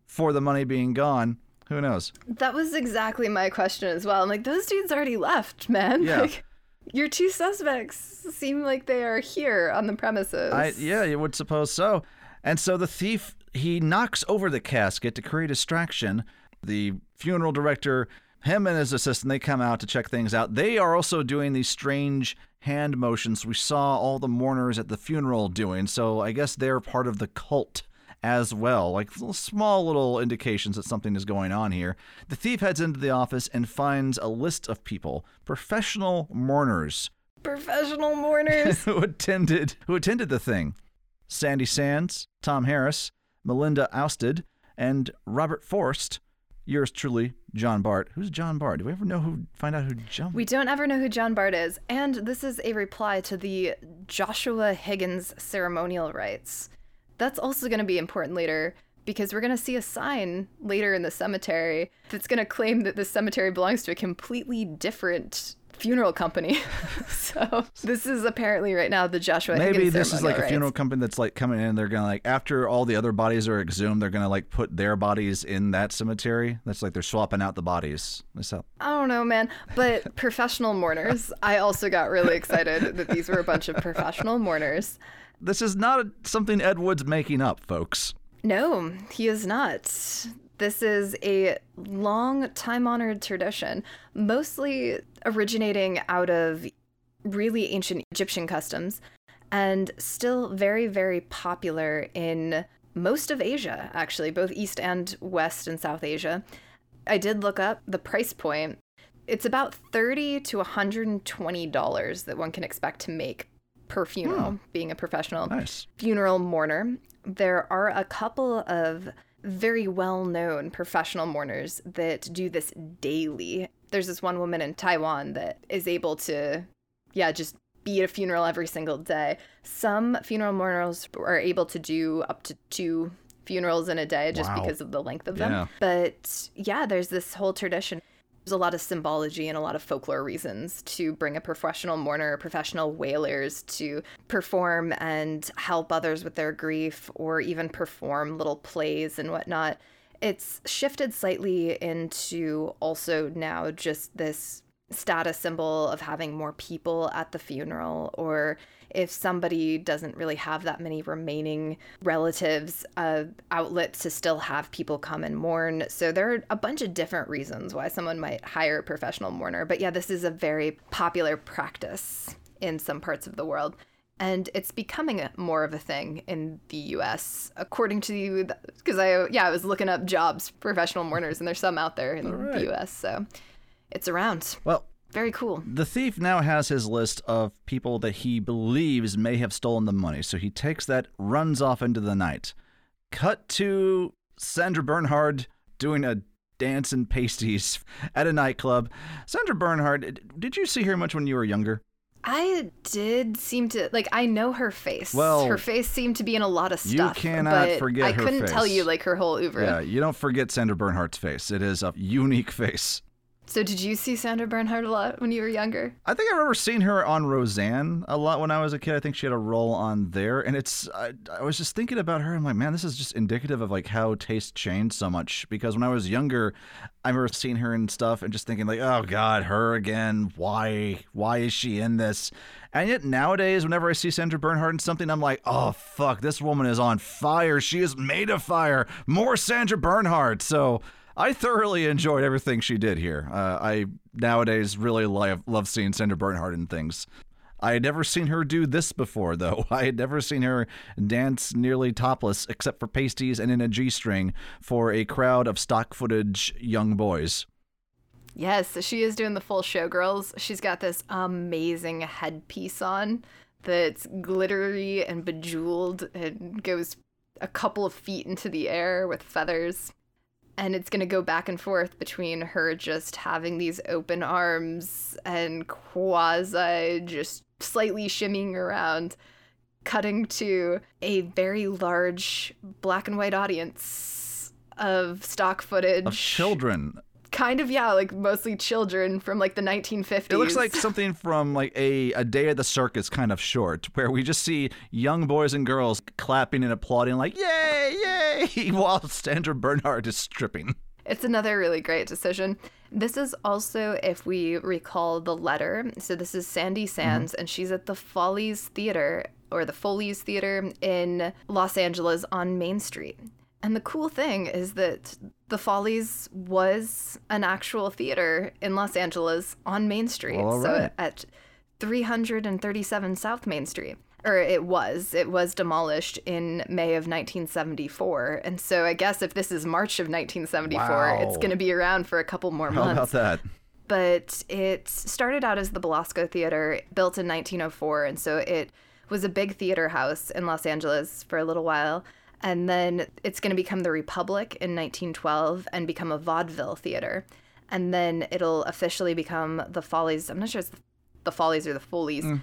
for the money being gone? Who knows? that was exactly my question as well. I'm like, those dudes already left, man. Yeah. Like your two suspects seem like they are here on the premises. I yeah, you would suppose so. And so the thief he knocks over the casket to create a distraction. The funeral director, him and his assistant, they come out to check things out. They are also doing these strange hand motions we saw all the mourners at the funeral doing. So I guess they're part of the cult as well, like little- small little indications that something is going on here. The thief heads into the office and finds a list of people, professional mourners Professional mourners. who attended who attended the thing. Sandy Sands, Tom Harris, Melinda Ousted, and Robert Forst. Yours truly, John Bart. Who's John Bart? Do we ever know who find out who John We don't ever know who John Bart is, and this is a reply to the Joshua Higgins ceremonial rites. That's also going to be important later because we're going to see a sign later in the cemetery that's going to claim that this cemetery belongs to a completely different funeral company. so this is apparently right now the Joshua Maybe Higgins this is like a ceremonial funeral company that's like coming in. They're gonna like after all the other bodies are exhumed, they're gonna like put their bodies in that cemetery. That's like they're swapping out the bodies. That's how. I don't know, man. But professional mourners, I also got really excited that these were a bunch of professional mourners. This is not something Ed Wood's making up, folks. No, he is not. This is a long time honored tradition, mostly originating out of really ancient Egyptian customs and still very, very popular in most of Asia, actually, both East and West and South Asia. I did look up the price point. It's about 30 to $120 that one can expect to make per funeral, hmm. being a professional Nice. funeral mourner. There are a couple of very well known professional mourners that do this daily. There's this one woman in Taiwan that is able to, yeah, just be at a funeral every single day. Some funeral mourners are able to do up to two funerals in a day just Wow. because of the length of Yeah. them. But yeah, there's this whole tradition. There's a lot of symbology and a lot of folklore reasons to bring a professional mourner, professional wailers to perform and help others with their grief or even perform little plays and whatnot. It's shifted slightly into also now just this status symbol of having more people at the funeral or if somebody doesn't really have that many remaining relatives uh, outlets to still have people come and mourn so there are a bunch of different reasons why someone might hire a professional mourner but yeah this is a very popular practice in some parts of the world and it's becoming a, more of a thing in the U.S. according to you, because I yeah I was looking up jobs professional mourners, and there's some out there in right. the U.S. So it's around. Well, Very cool. The thief now has his list of people that he believes may have stolen the money, so he takes that, runs off into the night. Cut to Sandra Bernhard doing a dance and pasties at a nightclub. Sandra Bernhard, did you see her much when you were younger? I did seem to like I know her face. Well, her face seemed to be in a lot of stuff. you cannot forget I her couldn't tell you like her whole oeuvre. Yeah, you don't forget Sandra Bernhard's face. It is a unique face. So, did you see Sandra Bernhard a lot when you were younger? I think I remember seeing her on Roseanne a lot when I was a kid. I think she had a role on there, and it's I, I was just thinking about her. I'm like, man, this is just indicative of like how taste changed so much. Because when I was younger, I remember seeing her and stuff, and just thinking like, oh god, her again. Why? Why is she in this? And yet nowadays, whenever I see Sandra Bernhard in something, I'm like, oh fuck, this woman is on fire. She is made of fire. More Sandra Bernhard. So. I thoroughly enjoyed everything she did here. Uh, I nowadays really love, love seeing Sandra Bernhard in things. I had never seen her do this before, though. I had never seen her dance nearly topless, except for pasties and in a G string, for a crowd of stock footage young boys. Yes, she is doing the full showgirls. She's got this amazing headpiece on that's glittery and bejeweled and goes a couple of feet into the air with feathers and it's going to go back and forth between her just having these open arms and quasi just slightly shimmying around cutting to a very large black and white audience of stock footage Of children. Kind of yeah like mostly children from like the 1950s It looks like something from like a, a day at the circus kind of short, where we just see young boys and girls clapping and applauding like "Yay, yay!" while Sandra Bernhard is stripping. It's another really great decision. This is also, if we recall the letter, so this is Sandy mm-hmm. Sands, and she's at the Follies Theater or the Follies Theater in Los Angeles on Main Street. And the cool thing is that the Follies was an actual theater in Los Angeles on Main Street. All so right. at 337 South Main Street. Or it was. It was demolished in May of 1974. And so I guess if this is March of 1974, it's going to be around for a couple more How months about that? but it started out as the Belasco Theater, built in 1904, and so it was a big theater house in Los Angeles for a little while. And then it's going to become the Republic in 1912 and become a vaudeville theater. And then it'll officially become the Follies. I'm not sure it's the Follies or the Follies mm.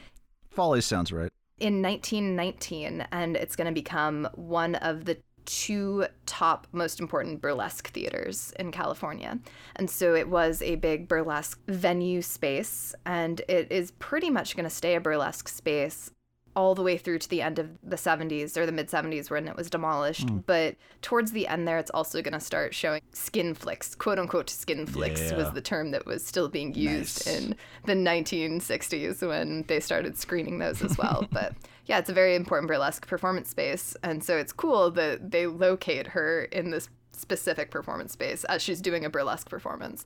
Follies sounds right. in 1919, and it's going to become one of the two top most important burlesque theaters in California. And so it was a big burlesque venue space, and it is pretty much going to stay a burlesque space all the way through to the end of the 70s or the mid 70s when it was demolished. Hmm. But towards the end there, it's also going to start showing skin flicks, quote unquote skin flicks was the term that was still being used Nice. in the 1960s when they started screening those as well. but yeah, it's a very important burlesque performance space. And so it's cool that they locate her in this specific performance space as she's doing a burlesque performance.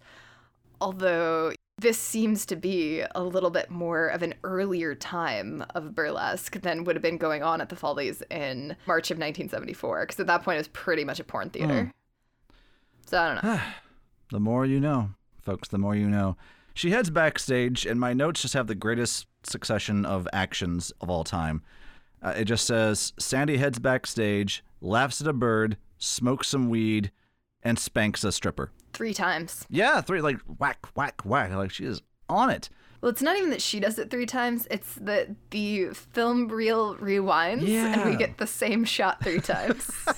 Although this seems to be a little bit more of an earlier time of burlesque than would have been going on at the Follies in March of 1974, because at that point it was pretty much a porn theater. So I don't know. The more you know, folks, the more you know. She heads backstage, and my notes just have the greatest succession of actions of all time. Uh, it just says Sandy heads backstage, laughs at a bird, smokes some weed, and spanks a stripper. Three times. Yeah, three, like whack, whack, whack. Like she is on it. Well, it's not even that she does it three times, it's that the film reel rewinds and we get the same shot three times.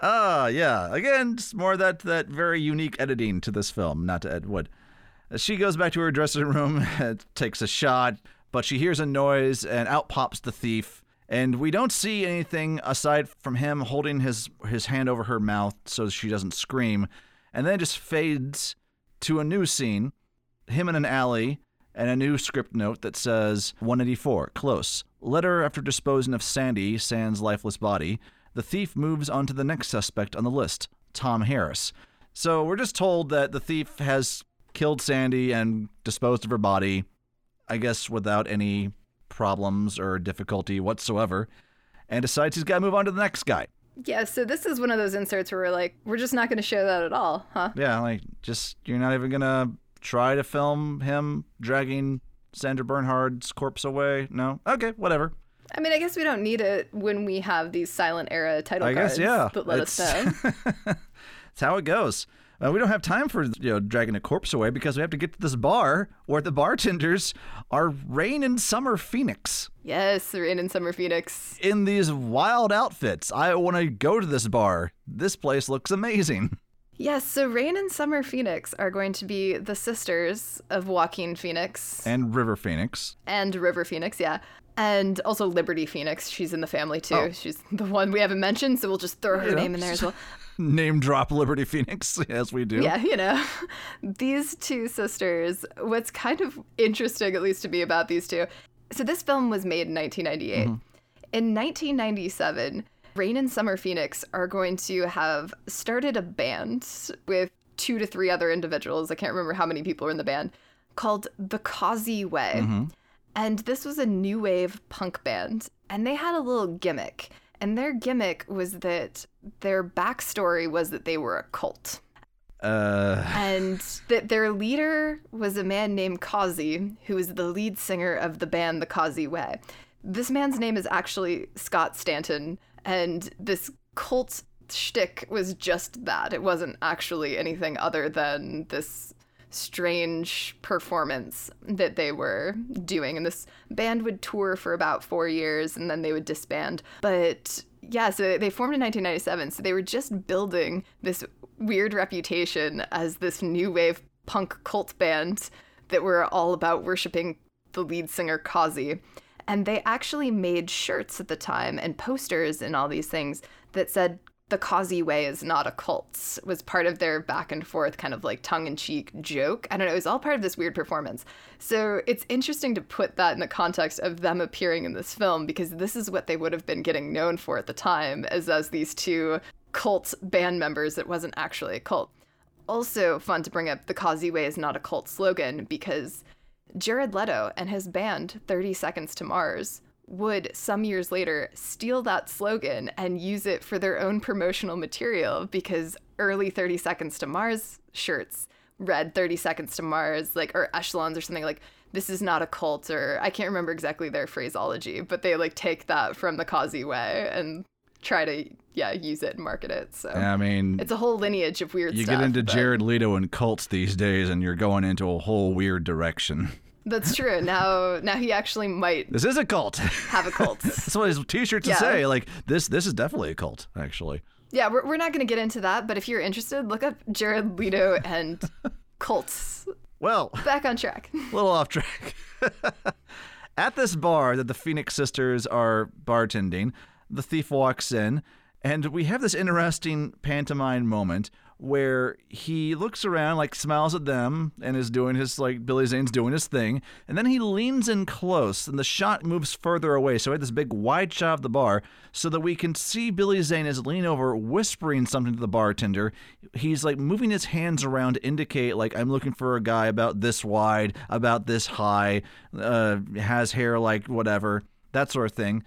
Ah, yeah. Again, just more that that very unique editing to this film, not to Ed Wood. Uh, She goes back to her dressing room, takes a shot, but she hears a noise, and out pops the thief. And we don't see anything aside from him holding his his hand over her mouth so she doesn't scream. And then just fades to a new scene, him in an alley, and a new script note that says 184, close. Letter after disposing of Sandy, Sand's lifeless body, the thief moves on to the next suspect on the list, Tom Harris. So we're just told that the thief has killed Sandy and disposed of her body, I guess without any problems or difficulty whatsoever, and decides he's got to move on to the next guy. yeah, so this is one of those inserts where we're like, we're just not going to show that at all, huh? Yeah, like just you're not even gonna try to film him dragging Sandra Bernhard's corpse away. No, okay, whatever. I mean, I guess we don't need it when we have these silent era title I cards guess yeah. But let us It's- know. That's how it goes. Uh, we don't have time for you know dragging a corpse away because we have to get to this bar where the bartenders are Rain and Summer Phoenix yes, Rain and Summer Phoenix. in these wild outfits. I want to go to this bar. This place looks amazing. Yes, so Rain and Summer Phoenix are going to be the sisters of Joaquin Phoenix And River Phoenix. and River Phoenix, yeah. And also Liberty Phoenix. She's in the family too. She's the one we haven't mentioned, so we'll just throw her Yeah. name in there as well. Name drop Liberty Phoenix, as we do. Yeah, you know, these two sisters, what's kind of interesting, at least to me, about these two. So, this film was made in 1998. Mm-hmm. In 1997, Rain and Summer Phoenix are going to have started a band with two to three other individuals. I can't remember how many people were in the band, called The Causey Way. Mm-hmm. And this was a new wave punk band. And they had a little gimmick. And their gimmick was that their backstory was that they were a cult Uh, and that their leader was a man named Causey, who is the lead singer of the band The Causey Way. This man's name is actually Scott Stanton, and this cult shtick was just that. It wasn't actually anything other than this strange performance that they were doing. And this band would tour for about four years and then they would disband. But yeah, so they formed in 1997. So they were just building this weird reputation as this new wave punk cult band that were all about worshiping the lead singer Causey. And they actually made shirts at the time and posters and all these things that said the Causey way is not a cult was part of their back and forth kind of like tongue-in-cheek joke. I don't know, it was all part of this weird performance. So it's interesting to put that in the context of them appearing in this film because this is what they would have been getting known for at the time as as these two cult band members. It wasn't actually a cult. Also fun to bring up the Causey way is not a cult slogan because Jared Leto and his band 30 Seconds to Mars would some years later steal that slogan and use it for their own promotional material because early 30 Seconds to Mars shirts read 30 Seconds to Mars, like, or echelons or something like, this is not a cult, or I can't remember exactly their phraseology, but they like take that from the Causey way and try to, yeah, use it and market it. So I mean, it's a whole lineage of weird you stuff. get into but- Jared Leto and cults these days, and you're going into a whole weird direction. That's true. Now, now he actually might This is a cult. have a cult. That's what his T-shirts would Yeah. say. Like this, this is definitely a cult. Actually, Yeah, we're, we're not going to get into that, but if you're interested, look up Jared Leto and cults. well, Back on track. a little off track. At this bar that the Phoenix sisters are bartending, the thief walks in, and we have this interesting pantomime moment where he looks around, like smiles at them, and is doing his like Billy Zane's doing his thing, and then he leans in close, and the shot moves further away. So we have this big wide shot of the bar, so that we can see Billy Zane is leaning over, whispering something to the bartender. He's like moving his hands around to indicate like I'm looking for a guy about this wide, about this high, uh, has hair like whatever, that sort of thing.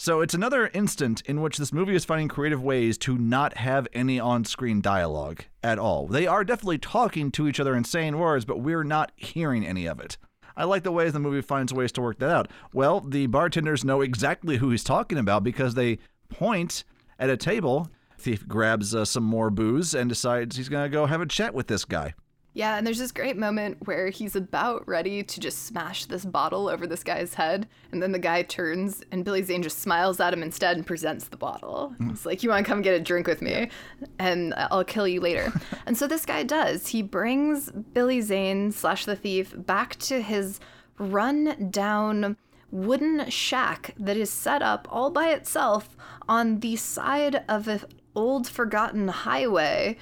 So it's another instant in which this movie is finding creative ways to not have any on-screen dialogue at all. They are definitely talking to each other and saying words, but we're not hearing any of it. I like the ways the movie finds ways to work that out. Well, the bartenders know exactly who he's talking about because they point at a table. Thief grabs uh, some more booze and decides he's going to go have a chat with this guy. Yeah, and there's this great moment where he's about ready to just smash this bottle over this guy's head, and then the guy turns and Billy Zane just smiles at him instead and presents the bottle. Mm. It's like, you want to come get a drink with me, and I'll kill you later. and so this guy does. He brings Billy Zane slash the thief back to his run down wooden shack that is set up all by itself on the side of an old forgotten highway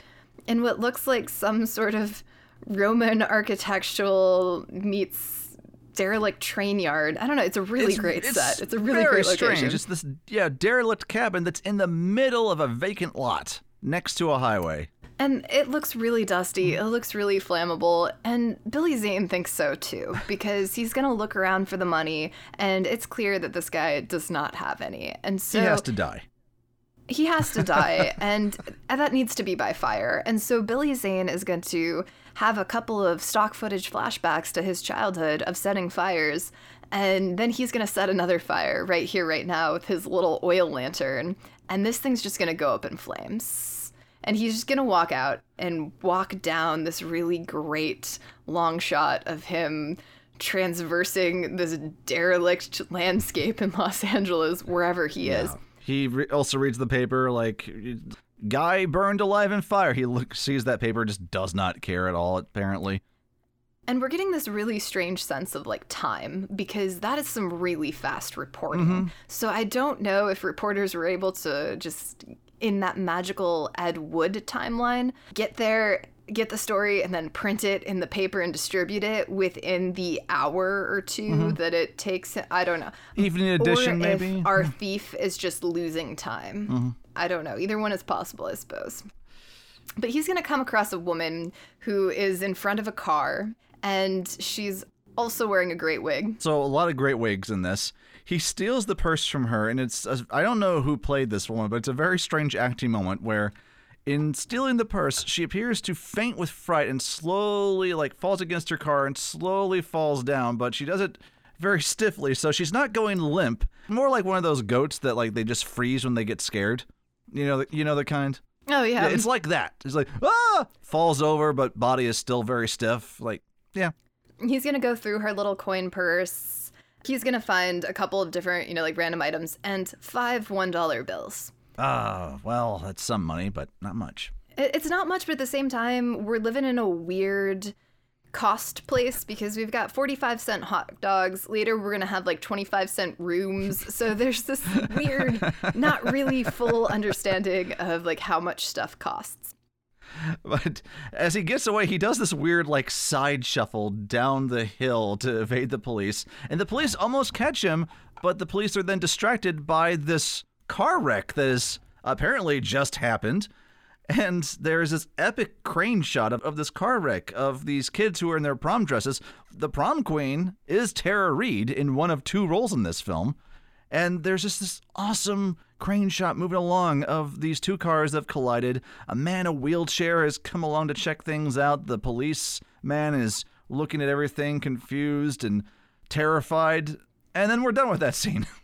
in what looks like some sort of Roman architectural meets derelict train yard. I don't know. It's a really great set. It's a really very great location. strange. It's this yeah derelict cabin that's in the middle of a vacant lot next to a highway. And it looks really dusty. It looks really flammable. And Billy Zane thinks so too, because he's going to look around for the money, and it's clear that this guy does not have any. And so he has to die. he has to die, and that needs to be by fire. And so Billy Zane is going to have a couple of stock footage flashbacks to his childhood of setting fires, and then he's to set another fire right here, right now, with his little oil lantern, and this thing's just to go up in flames. And he's just to walk out and walk down this really great long shot of him transversing this derelict landscape in Los Angeles, wherever he is. He re- also reads the paper like guy burned alive in fire. He look, sees that paper, just does not care at all, apparently. And we're getting this really strange sense of like time because that is some really fast reporting. Mm-hmm. So I don't know if reporters were able to just in that magical Ed Wood timeline get there, get the story, and then print it in the paper and distribute it within the hour or 2 mm-hmm. that it takes. I don't know. Evening edition, or if maybe? our thief is just losing time. Mm-hmm. I don't know. Either one is possible, I suppose. But he's going to come across a woman who is in front of a car and she's also wearing a great wig. So a lot of great wigs in this. He steals the purse from her, and it's I don't know who played this woman, but it's a very strange acting moment where, in stealing the purse, she appears to faint with fright and slowly like falls against her car and slowly falls down, but she does it very stiffly, so she's not going limp. More like one of those goats that like they just freeze when they get scared. You know, you know the kind. Oh, yeah. Yeah, it's like that. It's like ah, falls over, but body is still very stiff. Like yeah, he's going to go through her little coin purse. He's going to find a couple of different, you know, like random items and five $1 bills. ah, well, that's some money, but not much. It's not much, but at the same time, we're living in a weird cost place because we've got 45 cent hot dogs. Later, we're going to have like 25 cent rooms. So there's this weird, not really full understanding of like how much stuff costs. But as he gets away, he does this weird like side shuffle down the hill to evade the police, and the police almost catch him, but the police are then distracted by this car wreck that has apparently just happened. And there's this epic crane shot of, of this car wreck of these kids who are in their prom dresses. The prom queen is Tara Reid in one of two roles in this film. And there's just this awesome crane shot moving along of these two cars that have collided. A man in a wheelchair has come along to check things out. The police man is looking at everything confused and terrified. And then we're done with that scene.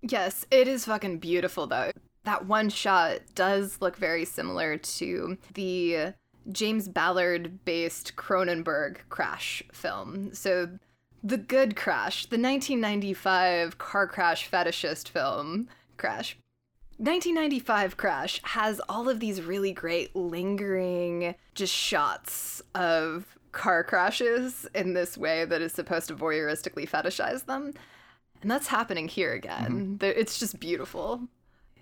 Yes, it is fucking beautiful though. That one shot does look very similar to the James Ballard based Cronenberg crash film. So, The Good Crash, the 1995 car crash fetishist film, Crash. 1995 Crash has all of these really great lingering just shots of car crashes in this way that is supposed to voyeuristically fetishize them. And that's happening here again. Mm-hmm. There- It's just beautiful.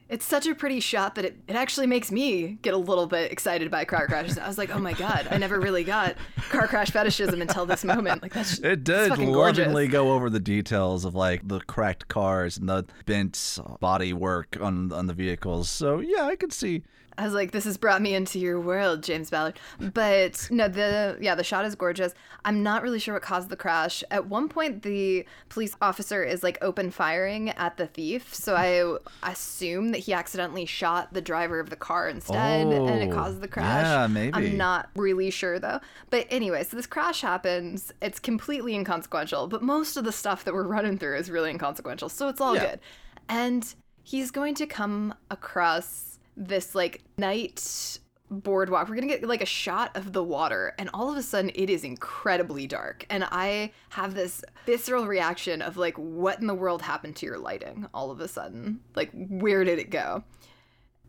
It's such a pretty shot that it, it actually makes me get a little bit excited by car crashes. I was like, oh my god, I never really got car crash fetishism until this moment. Like that's It did gorgeous. lovingly go over the details of like the cracked cars and the bent body work on on the vehicles. So yeah, I could see. I was like, this has brought me into your world, James Ballard. But no, the yeah, the shot is gorgeous. I'm not really sure what caused the crash. At one point, the police officer is like open firing at the thief, so I assume that he accidentally shot the driver of the car instead, and it Oh, caused the crash. yeah, maybe. I'm not really sure though. But anyway, so this crash happens. It's completely inconsequential, but most of the stuff that we're running through is really inconsequential, so it's all Yeah. good. And he's going to come across this like night boardwalk. We're gonna get like a shot of the water, and all of a sudden it is incredibly dark. And I have this visceral reaction of like, what in the world happened to your lighting all of a sudden? Like, where did it go?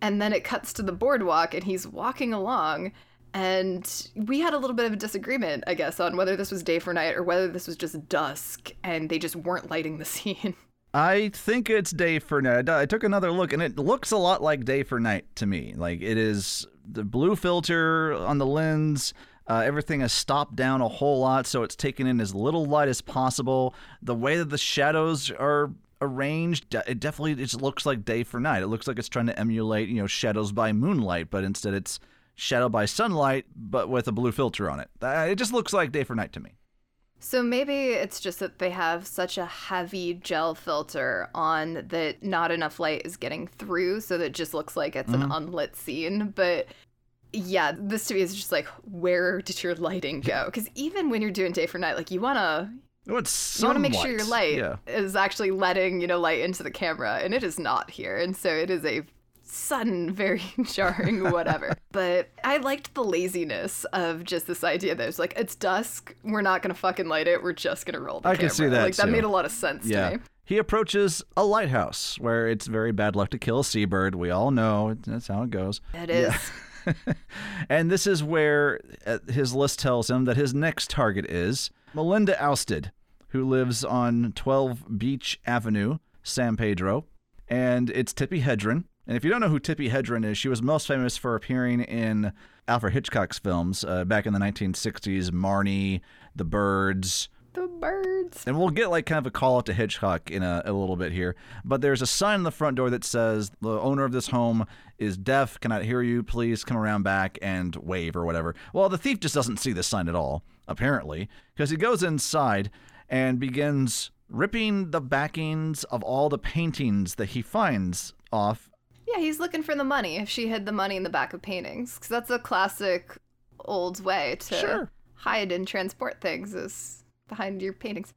And then it cuts to the boardwalk, and he's walking along. And we had a little bit of a disagreement, I guess, on whether this was day for night or whether this was just dusk and they just weren't lighting the scene. I think it's day for night. I took another look, and it looks a lot like day for night to me. Like it is the blue filter on the lens. Uh, everything is stopped down a whole lot, so it's taken in as little light as possible. The way that the shadows are arranged, it definitely it just looks like day for night. It looks like it's trying to emulate, you know, shadows by moonlight, but instead it's shadow by sunlight, but with a blue filter on it. Uh, it just looks like day for night to me. So maybe it's just that they have such a heavy gel filter on that not enough light is getting through, so that it just looks like it's an unlit scene. But yeah, this to me is just like, where did your lighting go? Because even when you're doing day for night, like you wanna it's you wanna make sure your light Yeah. is actually letting you know light into the camera, and it is not here, and so it is a sudden, very jarring whatever. but I liked the laziness of just this idea that it's like it's dusk, we're not gonna fucking light it, we're just gonna roll the I camera. can see that, Like that too. made a lot of sense Yeah. to me. he approaches a lighthouse where it's very bad luck to kill a seabird. We all know that's how it goes. It is. and this is where uh, his list tells him that his next target is Melinda Ousted, who lives on 12 Beach Avenue, San Pedro. And it's Tippi Hedren. And if you don't know who Tippi Hedren is, she was most famous for appearing in Alfred Hitchcock's films uh, back in the 1960s Marnie, The Birds. the birds. And we'll get like kind of a call out to Hitchcock in a, a little bit here. But there's a sign on the front door that says, The owner of this home is deaf, cannot hear you. Please come around back and wave or whatever. Well, the thief just doesn't see this sign at all, apparently, because he goes inside and begins ripping the backings of all the paintings that he finds off. Yeah, he's looking for the money. If she hid the money in the back of paintings, because that's a classic old way to Sure. hide and transport things is behind your paintings.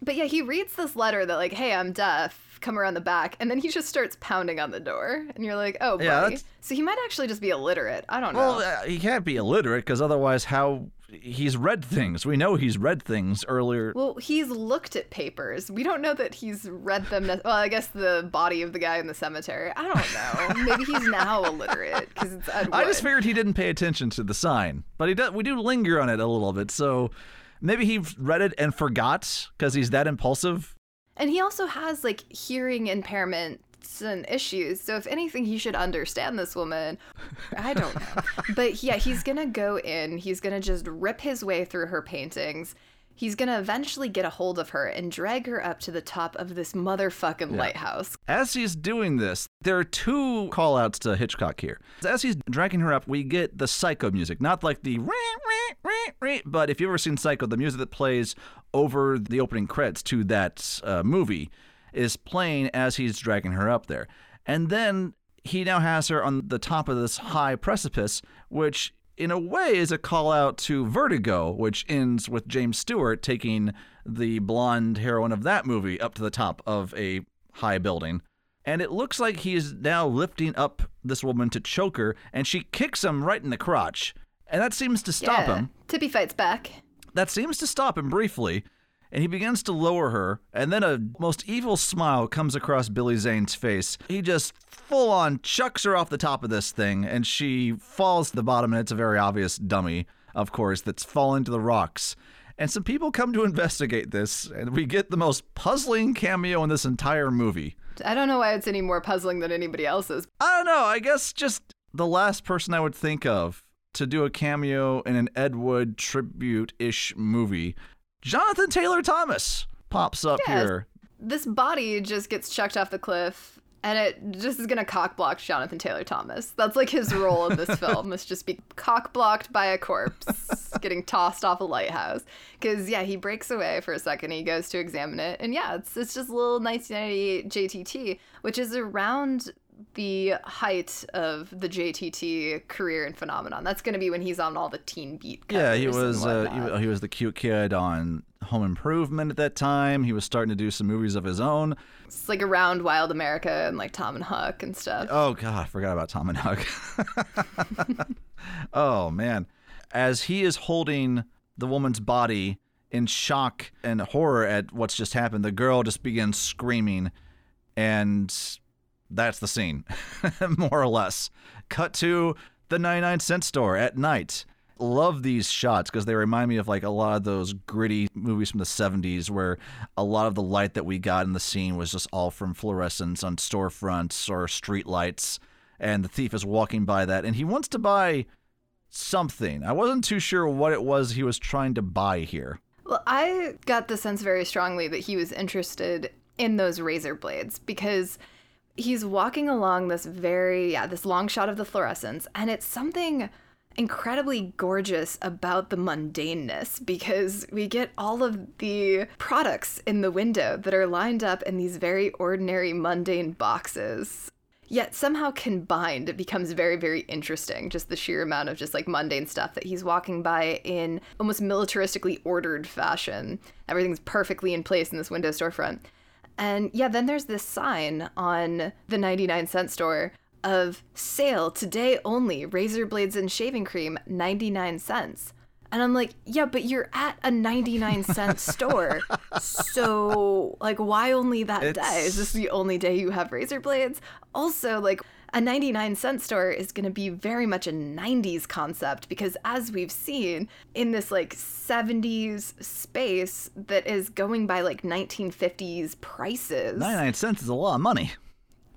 But yeah, he reads this letter that like, "Hey, I'm deaf. Come around the back," and then he just starts pounding on the door, and you're like, "Oh, buddy." Yeah, that's- So he might actually just be illiterate. I don't know. Well, uh, he can't be illiterate because otherwise, how. He's read things. We know he's read things earlier. Well, he's looked at papers. We don't know that he's read them. Ne- well, I guess the body of the guy in the cemetery. I don't know. Maybe he's now illiterate because it's Ed I just figured he didn't pay attention to the sign, but he does. We do linger on it a little bit, so maybe he read it and forgot because he's that impulsive. And he also has like hearing impairments and issues. So if anything, he should understand this woman. I don't know. but yeah, he's gonna go in. He's gonna just rip his way through her paintings. He's gonna eventually get a hold of her and drag her up to the top of this motherfucking lighthouse. As he's doing this, there are two call outs to Hitchcock here. As he's dragging her up, we get the psycho music, not like the but if you've ever seen Psycho, the music that plays over the opening credits to that uh, movie is playing as he's dragging her up there. And then he now has her on the top of this high precipice, which in a way is a call out to Vertigo, which ends with James Stewart taking the blonde heroine of that movie up to the top of a high building. And it looks like he is now lifting up this woman to choke her, and she kicks him right in the crotch. And that seems to stop Yeah. him. Tippi fights back. That seems to stop him briefly, and he begins to lower her, and then a most evil smile comes across Billy Zane's face. He just full on chucks her off the top of this thing, and she falls to the bottom, and it's a very obvious dummy, of course, that's fallen to the rocks. And some people come to investigate this, and we get the most puzzling cameo in this entire movie. I don't know why it's any more puzzling than anybody else's. I don't know. I guess just the last person I would think of to do a cameo in an Ed Wood tribute ish movie. Jonathan Taylor Thomas pops up Yeah. here. This body just gets chucked off the cliff. And it just is gonna cockblock Jonathan Taylor Thomas. That's like his role in this film. Is just be cockblocked by a corpse getting tossed off a lighthouse. Because yeah, he breaks away for a second. He goes to examine it, and yeah, it's it's just a little 1998 JTT, which is around the height of the JTT career and phenomenon. That's gonna be when he's on all the Teen Beat. Yeah, he was uh, he, he was the cute kid on Home Improvement at that time. He was starting to do some movies of his own. It's like around Wild America and like Tom and Huck and stuff. Oh god, I forgot about Tom and Huck. oh man. As he is holding the woman's body in shock and horror at what's just happened, the girl just begins screaming and that's the scene. More or less. Cut to the 99 cent store at night. Love these shots because they remind me of like a lot of those gritty movies from the 70s where a lot of the light that we got in the scene was just all from fluorescence on storefronts or street lights. And the thief is walking by that and he wants to buy something. I wasn't too sure what it was he was trying to buy here. Well, I got the sense very strongly that he was interested in those razor blades because he's walking along this very, yeah, this long shot of the fluorescence, and it's something incredibly gorgeous about the mundaneness because we get all of the products in the window that are lined up in these very ordinary, mundane boxes. Yet somehow combined, it becomes very, very interesting. Just the sheer amount of just like mundane stuff that he's walking by in almost militaristically ordered fashion. Everything's perfectly in place in this window storefront. And yeah, then there's this sign on the 99 cent store of sale today only razor blades and shaving cream 99 cents. And I'm like, yeah, but you're at a 99 cent store. So, like, why only that It's- day? Is this the only day you have razor blades? Also, like, a 99 cent store is going to be very much a 90s concept because, as we've seen in this like 70s space that is going by like 1950s prices, 99 cents is a lot of money.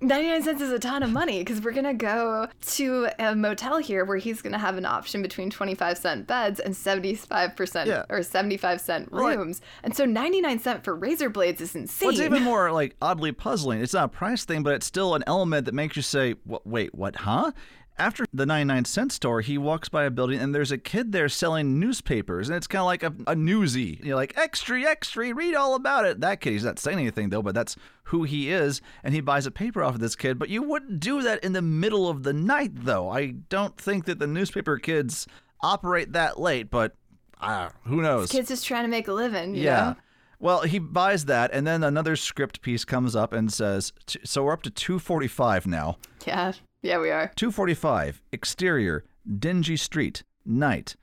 99 cents is a ton of money because we're going to go to a motel here where he's going to have an option between 25 cent beds and 75% Yeah. or 75 cent Right. rooms. And so 99 cent for razor blades is insane. What's even more like oddly puzzling, it's not a price thing, but it's still an element that makes you say, "Wha- wait, what, huh? After the 99 cent store, he walks by a building and there's a kid there selling newspapers, and it's kind of like a, a newsie. You're like, extra, extra, read all about it. That kid, he's not saying anything though, but that's who he is, and he buys a paper off of this kid. But you wouldn't do that in the middle of the night, though. I don't think that the newspaper kids operate that late, but uh, who knows? Kids just trying to make a living, you Yeah. know? Well, he buys that, and then another script piece comes up and says, "So we're up to 245 now. Yeah. Yeah, we are. 245. Exterior, dingy street, night.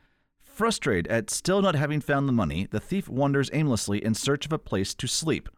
Frustrated at still not having found the money, the thief wanders aimlessly in search of a place to sleep.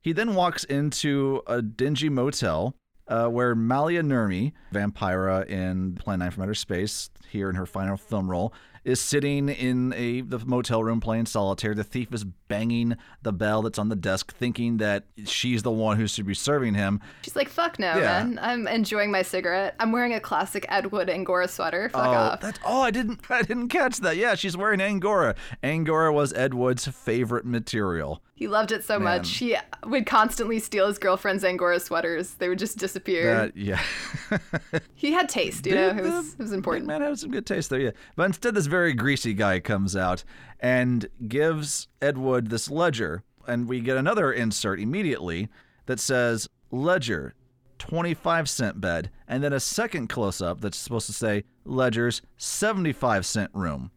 He then walks into a dingy motel uh, where Maila Nurmi, Vampira in Plan 9 from Outer Space, here in her final film role, is sitting in a the motel room playing solitaire. The thief is banging the bell that's on the desk, thinking that she's the one who should be serving him. She's like, fuck no, Yeah. man. I'm enjoying my cigarette. I'm wearing a classic Ed Wood Angora sweater. Fuck oh, off. That's, oh, I didn't I didn't catch that. Yeah, she's wearing Angora. Angora was Ed Wood's favorite material. He loved it so Man. much. He would constantly steal his girlfriend's Angora sweaters. They would just disappear. That yeah. he had taste, you know. It was, it was important. Man had some good taste there, yeah. But instead, this very greasy guy comes out and gives Ed Wood this ledger, and we get another insert immediately that says ledger. 25 cent bed, and then a second close up that's supposed to say Ledger's 75 cent room.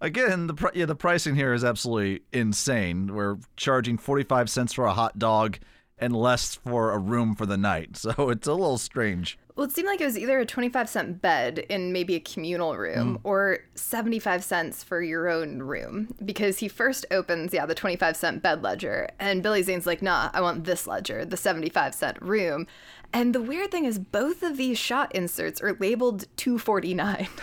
Again, the yeah, the pricing here is absolutely insane. We're charging 45 cents for a hot dog and less for a room for the night. So it's a little strange. Well, it seemed like it was either a 25 cent bed in maybe a communal room Hmm. or 75 cents for your own room because he first opens, yeah, the 25 cent bed ledger. And Billy Zane's like, nah, I want this ledger, the 75 cent room. And the weird thing is, both of these shot inserts are labeled 249.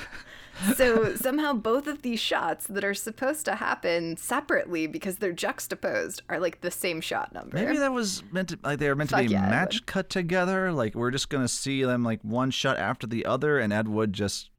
so somehow both of these shots that are supposed to happen separately because they're juxtaposed are like the same shot number. Maybe that was meant to like they were meant to be yeah, match cut together. Like we're just gonna see them like one shot after the other, and Ed Wood just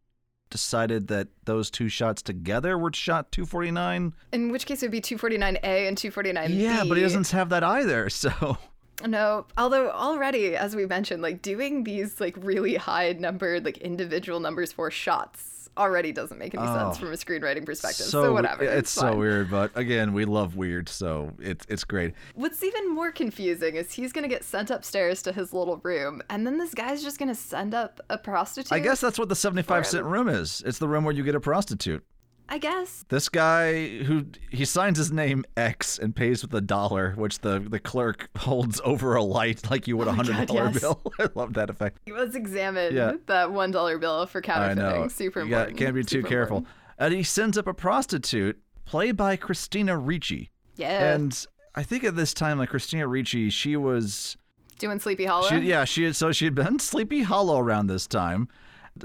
decided that those two shots together were shot 249. In which case it would be 249A and 249B. Yeah, but he doesn't have that either. So No, although already, as we mentioned, like doing these like really high numbered, like individual numbers for shots already doesn't make any sense Oh. from a screenwriting perspective. So, so whatever. It's, it's so fine. weird, but again, we love weird, so it's it's great. What's even more confusing is he's gonna get sent upstairs to his little room, and then this guy's just gonna send up a prostitute. I guess that's what the 75 cent room is. It's the room where you get a prostitute. I guess. This guy who he signs his name X and pays with a dollar, which the, the clerk holds over a light like you would oh a Oh my hundred dollar yes. bill. I love that effect. Let's examine Yeah. that one dollar bill for I counterfeiting. know. Super you got- important. can't be too Super careful. important. And he sends up a prostitute, played by Christina Ricci. Yeah. And I think at this time, like Christina Ricci, she was Doing Sleepy Hollow. She, yeah, she had, so she had been Sleepy Hollow around this time.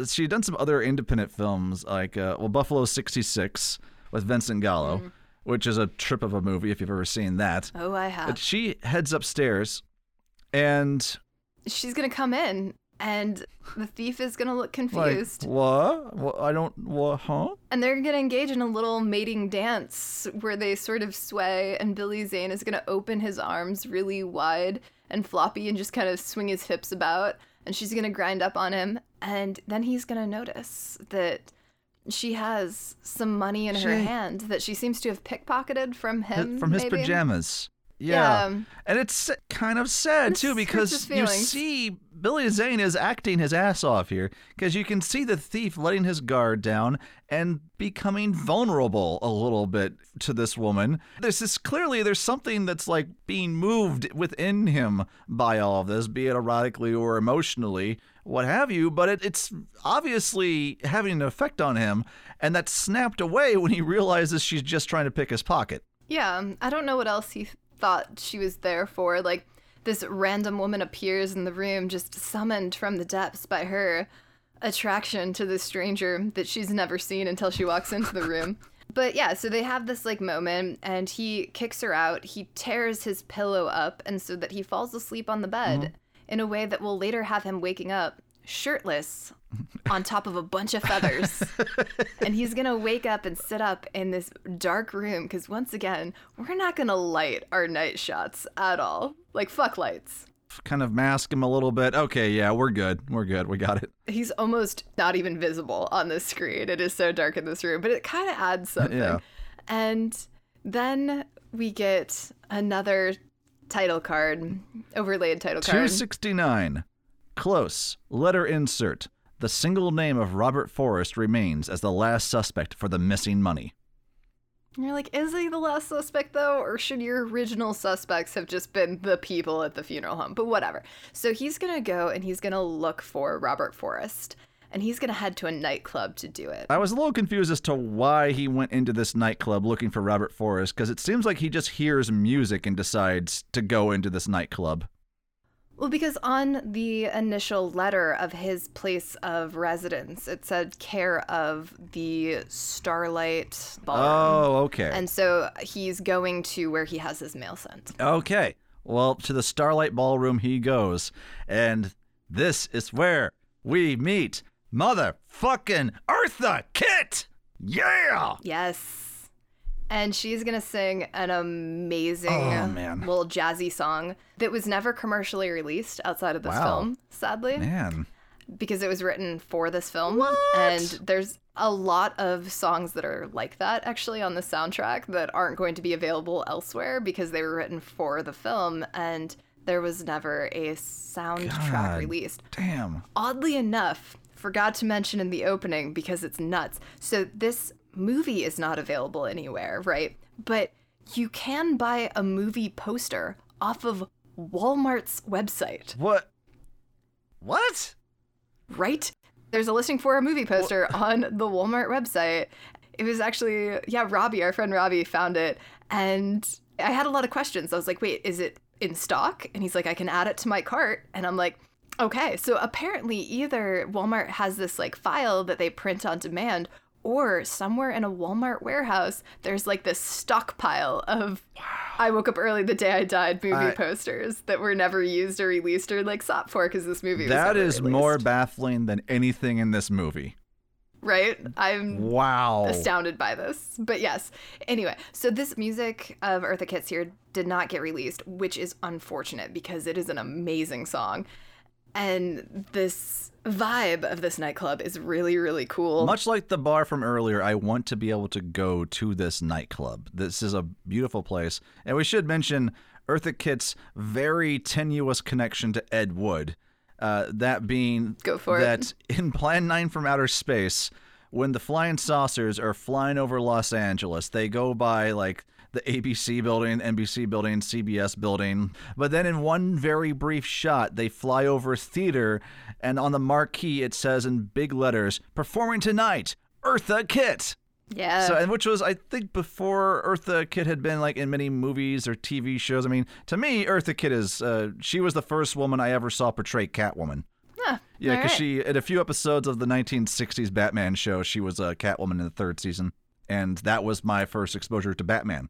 She had done some other independent films like uh, well Buffalo '66 with Vincent Gallo, Mm. which is a trip of a movie if you've ever seen that. Oh, I have. But she heads upstairs, and She's gonna come in, and the thief is gonna look like confused. what? what? I don't what? Huh? And they're gonna engage in a little mating dance where they sort of sway, and Billy Zane is gonna open his arms really wide and floppy and just kind of swing his hips about, and she's gonna grind up on him, and then he's gonna notice that she has some money in her hand that she seems to have pickpocketed from him. From his maybe? pajamas. Yeah. Yeah. And it's kind of sad too because you see Billy Zane is acting his ass off here because you can see the thief letting his guard down and becoming vulnerable a little bit to this woman. This is clearly there's something that's like being moved within him by all of this, be it erotically or emotionally, what have you, but it, it's obviously having an effect on him, and that's snapped away when he realizes she's just trying to pick his pocket. Yeah, I don't know what else he thought she was there for. Like, this random woman appears in the room, just summoned from the depths by her attraction to this stranger that she's never seen until she walks into the room. But yeah, so they have this like moment, and he kicks her out. He tears his pillow up, and so that he falls asleep on the bed mm-hmm. in a way that will later have him waking up shirtless on top of a bunch of feathers. and he's gonna wake up and sit up in this dark room because once again, we're not gonna light our night shots at all. Like fuck lights. Kind of mask him a little bit. Okay, yeah, we're good. We're good. We got it. He's almost not even visible on the screen. It is so dark in this room, but it kind of adds something. Yeah. And then we get another title card, overlaid title card. 269. Close. Letter insert. The single name of Robert Forrest remains as the last suspect for the missing money. And You're like, is he the last suspect though, or should your original suspects have just been the people at the funeral home? But whatever. So he's gonna go and he's gonna look for Robert Forrest, and he's gonna head to a nightclub to do it. I was a little confused as to why he went into this nightclub looking for Robert Forrest because it seems like he just hears music and decides to go into this nightclub. Well, because on the initial letter of his place of residence, it said care of the Starlight Ballroom. Oh, okay. And so he's going to where he has his mail sent. Okay. Well, to the Starlight Ballroom he goes. And this is where we meet motherfucking Eartha Kitt! Yeah! Yes. And she's going to sing an amazing Oh, little jazzy song that was never commercially released outside of this Wow. film, sadly, Man. because it was written for this film. What? And there's a lot of songs that are like that actually on the soundtrack that aren't going to be available elsewhere because they were written for the film and there was never a soundtrack God. released Damn. oddly enough, forgot to mention in the opening because it's nuts. So this movie is not available anywhere, right? But you can buy a movie poster off of Walmart's website, What? What? right? There's a listing for a movie poster on the Walmart website. It was actually, yeah, Robbie, our friend Robbie, found it. And I had a lot of questions. I was like, wait, is it in stock? And he's like, I can add it to my cart. And I'm like, okay. So apparently, either Walmart has this like file that they print on demand, or somewhere in a Walmart warehouse, there's like this stockpile of I woke up early the day I died movie I- posters that were never used or released or like sought for because this movie was That never more baffling than anything in this movie. right? I'm Wow. astounded by this. But yes. Anyway, so this music of Eartha Kitt's here did not get released, which is unfortunate because it is an amazing song. And this vibe of this nightclub is really, really cool. Much like the bar from earlier, I want to be able to go to this nightclub. This is a beautiful place. And we should mention Eartha Kitt's very tenuous connection to Ed Wood. Uh, that being Go for it. that in Plan 9 from Outer Space, when the flying saucers are flying over Los Angeles, they go by like the ABC building, NBC building, CBS building. But then in one very brief shot, they fly over a theater, and on the marquee it says in big letters, "Performing tonight, Eartha Kitt." yeah. So, and which was, I think, before Eartha Kitt had been like in many movies or TV shows. I mean, to me, Eartha Kitt is, uh, she was the first woman I ever saw portray Catwoman. Huh, Yeah, because right. she, in a few episodes of the 1960s Batman show, she was a Catwoman in the third season. And that was my first exposure to Batman.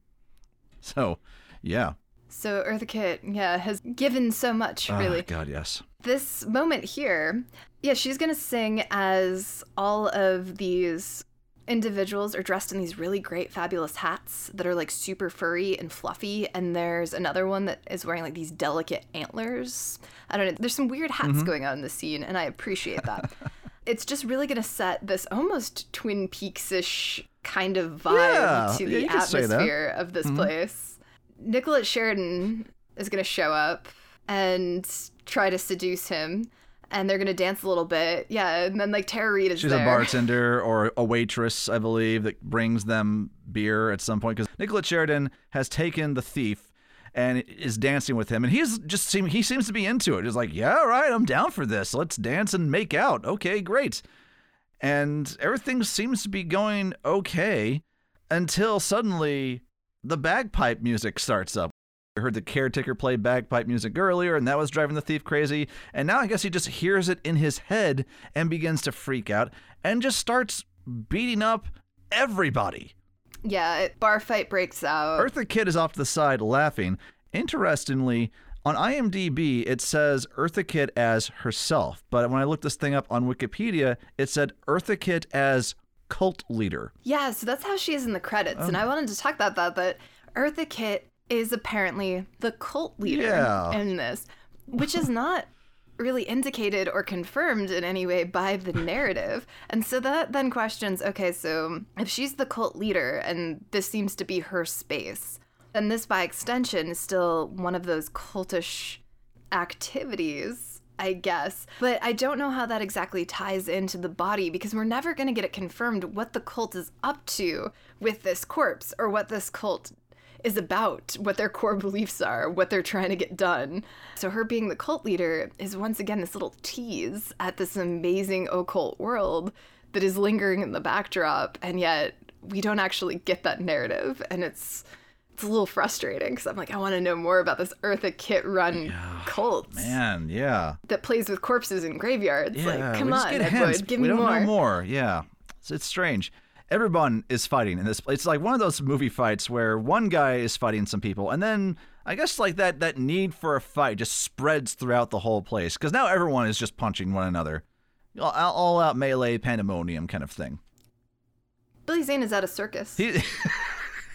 So, yeah. So Eartha Kitt, yeah, has given so much, really. Oh, God, yes. this moment here, yeah, she's gonna sing as all of these individuals are dressed in these really great, fabulous hats that are like super furry and fluffy. And there's another one that is wearing like these delicate antlers. I don't know. There's some weird hats Mm-hmm. going on in the scene, and I appreciate that. it's just really gonna set this almost Twin Peaks ish kind of vibe Yeah, to the you could say that. Mm-hmm. atmosphere of this place. Nicolette Sheridan is going to show up and try to seduce him. and they're gonna dance a little bit. Yeah, and then like Tara Reid is She's there. a bartender or a waitress, I believe, that brings them beer at some point because Nicolette Sheridan has taken the thief and is dancing with him, and he's just seem he seems to be into it. He's like, "Yeah, all right, I'm down for this. Let's dance and make out. Okay, great." And everything seems to be going okay until suddenly the bagpipe music starts up. I heard the caretaker play bagpipe music earlier, and that was driving the thief crazy. And now I guess he just hears it in his head and begins to freak out and just starts beating up everybody. Yeah, bar fight breaks out. Eartha Kitt is off to the side laughing. Interestingly, on IMDb, it says Eartha Kitt as herself, but when I looked this thing up on Wikipedia, it said Eartha Kitt as cult leader. Yeah, so that's how she is in the credits. And Oh. I wanted to talk about that, that Eartha Kitt is apparently the cult leader Yeah. in this, which is not really indicated or confirmed in any way by the narrative. And so that then questions okay, so if she's the cult leader and this seems to be her space, then this by extension is still one of those cultish activities, I guess. But I don't know how that exactly ties into the body because we're never going to get it confirmed what the cult is up to with this corpse or what this cult is about, what their core beliefs are, what they're trying to get done. So her being the cult leader is once again this little tease at this amazing occult world that is lingering in the backdrop and yet we don't actually get that narrative and it's it's a little frustrating because I'm like, I want to know more about this Eartha Kitt run cult Man, yeah. that plays with corpses in graveyards. Yeah, like, come on, Edward, give we me don't more. know more. Yeah, it's, it's strange. Everyone is fighting in this. Place. It's like one of those movie fights where one guy is fighting some people, and then I guess like that that need for a fight just spreads throughout the whole place because now everyone is just punching one another, all, all out melee pandemonium kind of thing. Billy Zane is at a circus. He,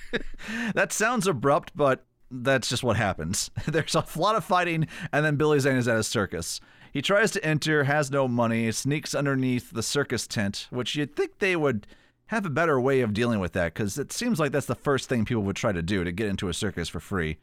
that sounds abrupt, but that's just what happens. There's a lot of fighting, and then Billy Zane is at a circus. He tries to enter, has no money, sneaks underneath the circus tent, which you'd think they would have a better way of dealing with that, because it seems like that's the first thing people would try to do to get into a circus for free.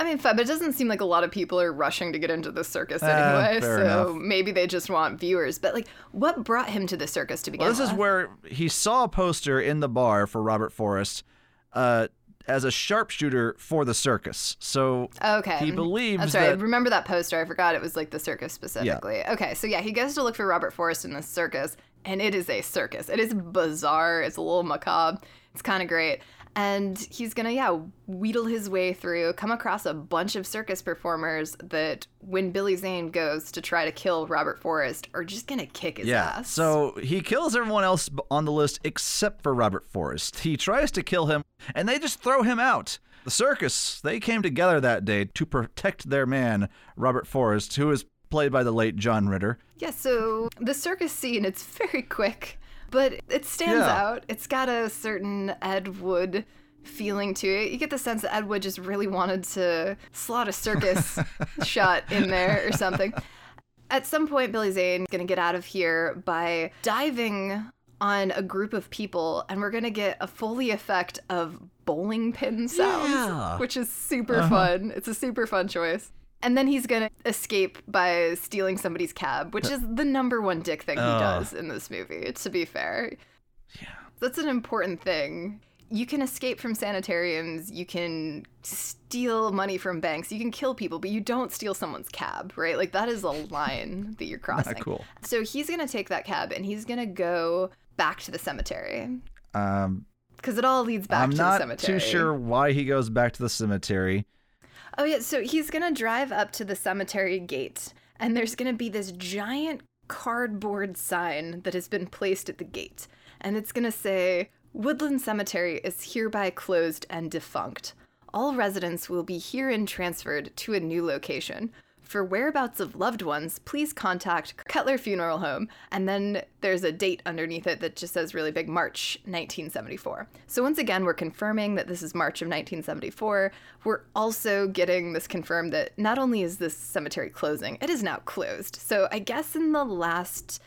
I mean, but it doesn't seem like a lot of people are rushing to get into the circus Ah, anyway. fair so enough. maybe they just want viewers. But like, what brought him to the circus to begin Well, this is where he saw a poster in the bar for Robert Forrest uh, as a sharpshooter for the circus. So Okay. he believes That's right. I that remember that poster. I forgot it was like the circus specifically. Okay, so yeah, he goes to look for Robert Forrest in the circus, and it is a circus. It is bizarre. It's a little macabre. It's kind of great. And he's gonna, yeah, wheedle his way through, come across a bunch of circus performers that, when Billy Zane goes to try to kill Robert Forrest, are just gonna kick his Yeah. ass. So he kills everyone else on the list except for Robert Forrest. He tries to kill him, and they just throw him out. The circus, they came together that day to protect their man, Robert Forrest, who is played by the late John Ritter. Yeah, so the circus scene, it's very quick, but it stands Yeah. out. It's got a certain Ed Wood feeling to it. You get the sense that Ed Wood just really wanted to slot a circus shot in there or something. At some point, Billy Zane going to get out of here by diving on a group of people, and we're going to get a Foley effect of bowling pin sounds, Yeah. which is super uh-huh. fun. It's a super fun choice. And then he's gonna escape by stealing somebody's cab, which is the number one dick thing he Oh. does in this movie, to be fair. Yeah. That's an important thing. You can escape from sanitariums, you can steal money from banks, you can kill people, but you don't steal someone's cab, right? Like that is a line that you're crossing. cool. So he's gonna take that cab and he's gonna go back to the cemetery. Um, Because it all leads back I'm to not the cemetery. too sure why he goes back to the cemetery. Oh yeah, so he's gonna drive up to the cemetery gate, and there's gonna be this giant cardboard sign that has been placed at the gate, and it's gonna say, "Woodlawn Cemetery is hereby closed and defunct. All residents will be herein transferred to a new location." For whereabouts of loved ones, please contact Cutler Funeral Home. And then there's a date underneath it that just says really big March 1974. So once again, we're confirming that this is March of 1974. We're also getting this confirmed that not only is this cemetery closing, it is now closed. So I guess in the last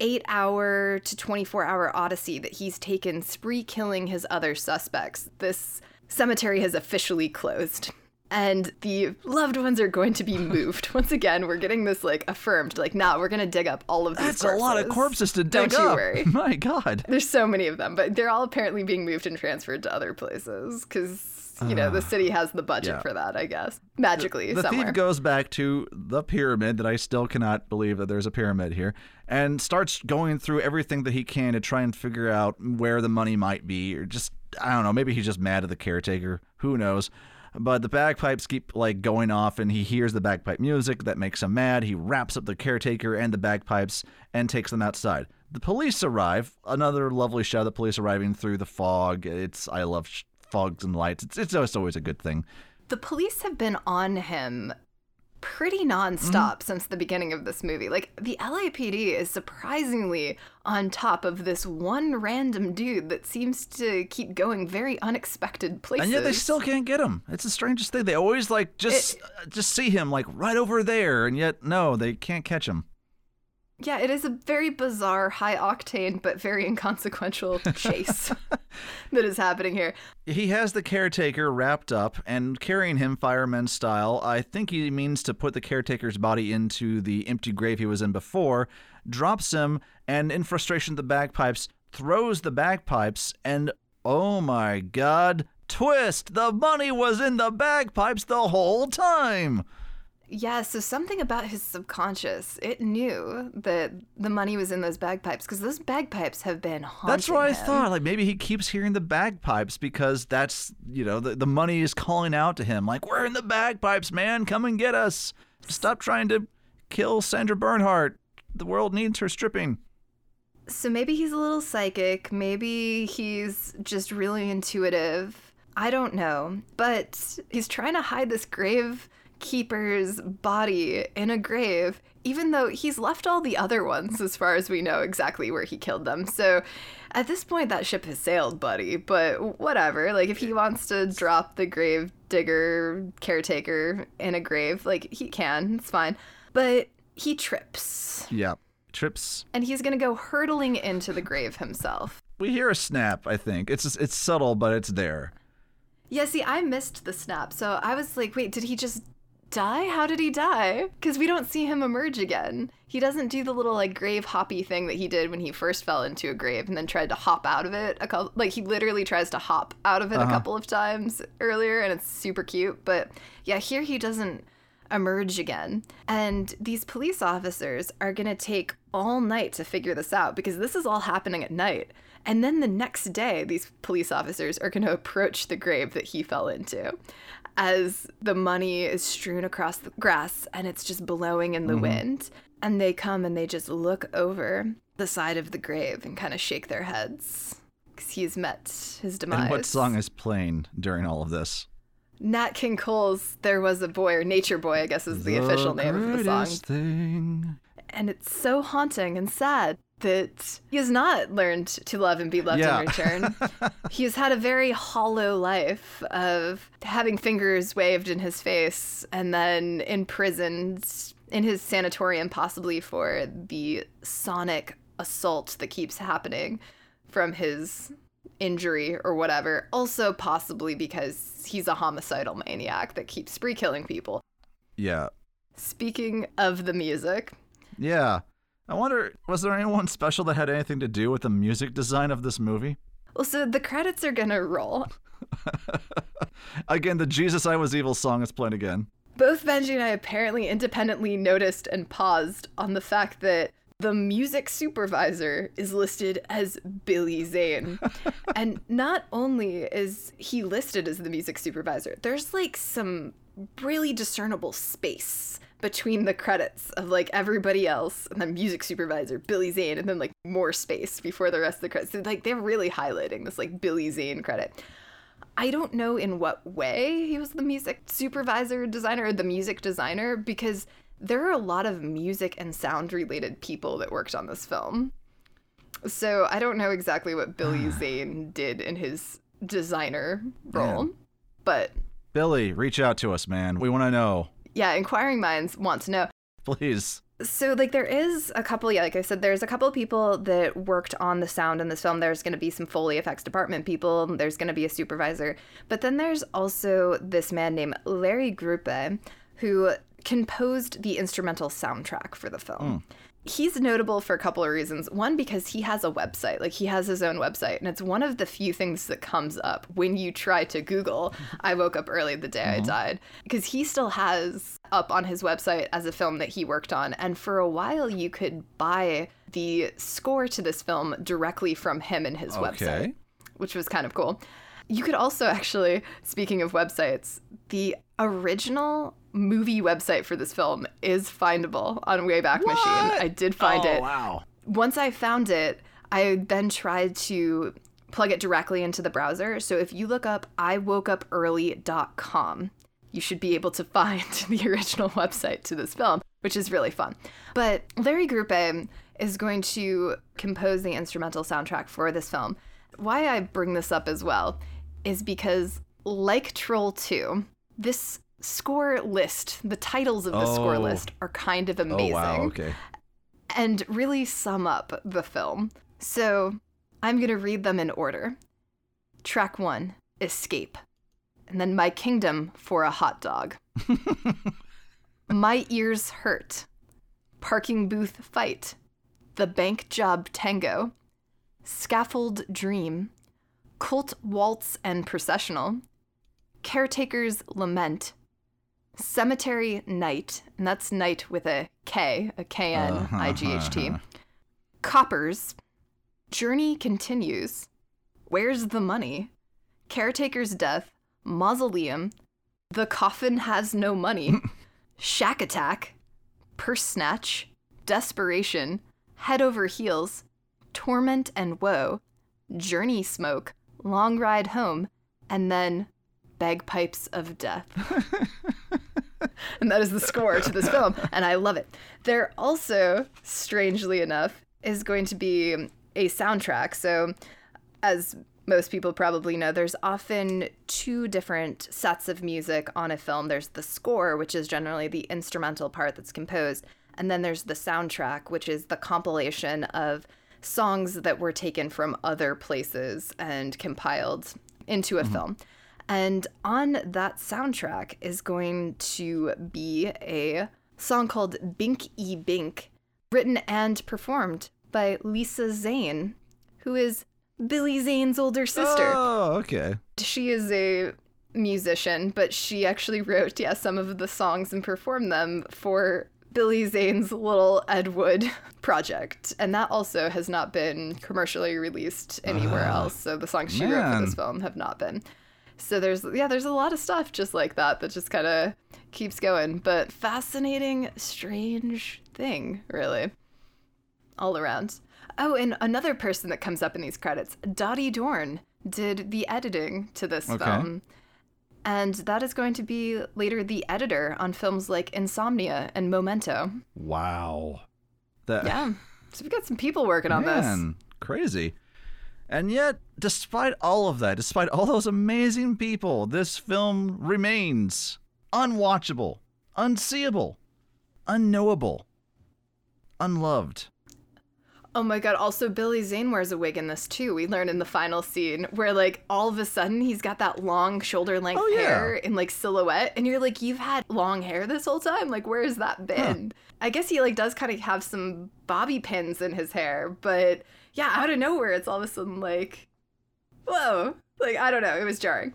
eight hour to 24 hour odyssey that he's taken spree killing his other suspects, this cemetery has officially closed. And the loved ones are going to be moved. Once again, we're getting this like affirmed, like, nah, we're gonna dig up all of these. That's a lot of corpses to Don't dig you up. worry. My God. There's so many of them, but they're all apparently being moved and transferred to other places because you know the ah, city has the budget yeah. for that. I guess magically The somewhere. thief goes back to the pyramid that I still cannot believe that there's a pyramid here and starts going through everything that he can to try and figure out where the money might be or just I don't know, maybe he's just mad at the caretaker, who knows. But the bagpipes keep like going off and he hears the bagpipe music that makes him mad. He wraps up the caretaker and the bagpipes and takes them outside. The police arrive. Another lovely shot of the police arriving through the fog. It's I love sh- fogs and lights. It's it's just always a good thing. the police have been on him pretty nonstop Mm-hmm. since the beginning of this movie. Like the LAPD is surprisingly on top of this one random dude that seems to keep going very unexpected places. And yet they still can't get him. It's the strangest thing. They always like just uh, just see him like right over there, and yet no, they can't catch him. Yeah, it is a very bizarre, high octane, but very inconsequential chase that is happening here. He has the caretaker wrapped up and carrying him fireman style. I think he means to put the caretaker's body into the empty grave he was in before, drops him, and in frustration, the bagpipes throws the bagpipes, and oh my god, twist! The money was in the bagpipes the whole time! Yeah, so something about his subconscious, it knew that the money was in those bagpipes because those bagpipes have been haunting That's what I him. thought. Like maybe he keeps hearing the bagpipes because that's you know the, the money is calling out to him. Like we're in the bagpipes, man. Come and get us. Stop trying to kill Sandra Bernhard. The world needs her stripping. So maybe he's a little psychic. Maybe he's just really intuitive. I don't know. But he's trying to hide this grave keeper's body in a grave, even though he's left all the other ones, as far as we know, exactly where he killed them. So at this point, that ship has sailed, buddy. But whatever. Like, if he wants to drop the grave digger caretaker in a grave, like, he can. It's fine. But he trips. Yeah. Trips. And he's gonna go hurtling into the grave himself. We hear a snap. I think it's it's subtle, but it's there. Yeah, see, I missed the snap. So I was like, wait, did he just die? How did he die? Because we don't see him emerge again. He doesn't do the little like grave hoppy thing that he did when he first fell into a grave and then tried to hop out of it. A couple, like he literally tries to hop out of it a uh-huh. couple of times earlier, and it's super cute. But yeah, here he doesn't emerge again. And these police officers are going to take all night to figure this out because this is all happening at night. And then the next day, these police officers are going to approach the grave that he fell into as the money is strewn across the grass and it's just blowing in the mm-hmm. wind. And they come and they just look over the side of the grave and kind of shake their heads because he's met his demise. And what song is playing during all of this? Nat King Cole's There Was a Boy, or Nature Boy, I guess is the, official name of the song. Thing. And it's so haunting and sad that he has not learned to love and be loved Yeah. in return. he has had a very hollow life of having fingers waved in his face and then imprisoned in his sanatorium, possibly for the sonic assault that keeps happening from his injury or whatever. Also, possibly because he's a homicidal maniac that keeps spree killing people. Yeah. Speaking of the music, Yeah. I wonder, was there anyone special that had anything to do with the music design of this movie? well, so the credits are gonna roll. Again, the Jesus I Was Evil song is playing again. Both Benji and I apparently independently noticed and paused on the fact that the music supervisor is listed as Billy Zane. and not only is he listed as the music supervisor, there's like some really discernible space between the credits of like everybody else and then music supervisor Billy Zane and then like more space before the rest of the credits. So, like they're really highlighting this like Billy Zane credit. I don't know in what way he was the music supervisor designer or the music designer because there are a lot of music and sound related people that worked on this film. So I don't know exactly what Billy Zane did in his designer role. Man. But Billy, reach out to us, man. We want to know. Yeah, inquiring minds want to know. Please. So, like, there is a couple, yeah, like I said, there's a couple of people that worked on the sound in this film. There's going to be some Foley effects department people, there's going to be a supervisor. But then there's also this man named Larry Groupé, who composed the instrumental soundtrack for the film. Hmm. He's notable for a couple of reasons. One, because he has a website, like he has his own website, and it's one of the few things that comes up when you try to Google, I woke up early the day I uh-huh. died. Because he still has up on his website as a film that he worked on. And for a while, you could buy the score to this film directly from him and his website which was kind of cool. You could also actually, speaking of websites, the original movie website for this film is findable on Wayback Machine. I did find oh, it. wow. Once I found it, I then tried to plug it directly into the browser. So if you look up iwokeupearly.com, you should be able to find the original website to this film, which is really fun. But Larry Groupé is going to compose the instrumental soundtrack for this film. Why I bring this up as well is because, like Troll 2, this score list, the titles of the score Oh. list are kind of Oh, amazing wow. Okay. and really sum up the film. So I'm going to read them in order. Track one Escape. And then My Kingdom for a Hot Dog. My Ears Hurt. Parking Booth Fight. The Bank Job Tango. Scaffold Dream. Cult Waltz and Processional. Caretaker's Lament. Cemetery Night, and that's night with a K, a K N uh-huh, I G H T. Uh-huh, uh-huh. Coppers. Journey Continues. Where's the Money? Caretaker's Death. Mausoleum. The Coffin Has No Money. Shack Attack. Purse Snatch. Desperation. Head Over Heels. Torment and Woe. Journey Smoke. Long Ride Home. And then Bagpipes of Death and that is the score to this film, and I love it. There also, strangely enough, is going to be a soundtrack. So, as most people probably know, there's often two different sets of music on a film. There's the score, which is generally the instrumental part that's composed, and then there's the soundtrack, which is the compilation of songs that were taken from other places and compiled into a mm-hmm. film. And on that soundtrack is going to be a song called Bink E Bink, written and performed by Lisa Zane, who is Billy Zane's older sister. Oh, okay. She is a musician, but she actually wrote, yeah, some of the songs and performed them for Billy Zane's little Ed Wood project. And that also has not been commercially released anywhere ah. else. So the songs she wrote for this film have not been. So there's yeah, there's a lot of stuff just like that that just kind of keeps going. But fascinating, strange thing, really. All around. Oh, and another person that comes up in these credits, Dody Dorn, did the editing to this Okay. film. And that is going to be later the editor on films like Insomnia and Memento. Wow. That, Yeah. So we've got some people working on this. Man, crazy. And yet, despite all of that, despite all those amazing people, this film remains unwatchable, unseeable, unknowable, unloved. Oh my god, also Billy Zane wears a wig in this too. We learn in the final scene where like all of a sudden he's got that long shoulder length Oh, yeah. hair in like silhouette and you're like you've had long hair this whole time? Like where has that been? I guess he like does kind of have some bobby pins in his hair, but yeah, out of nowhere it's all of a sudden like whoa. Like I don't know, it was jarring.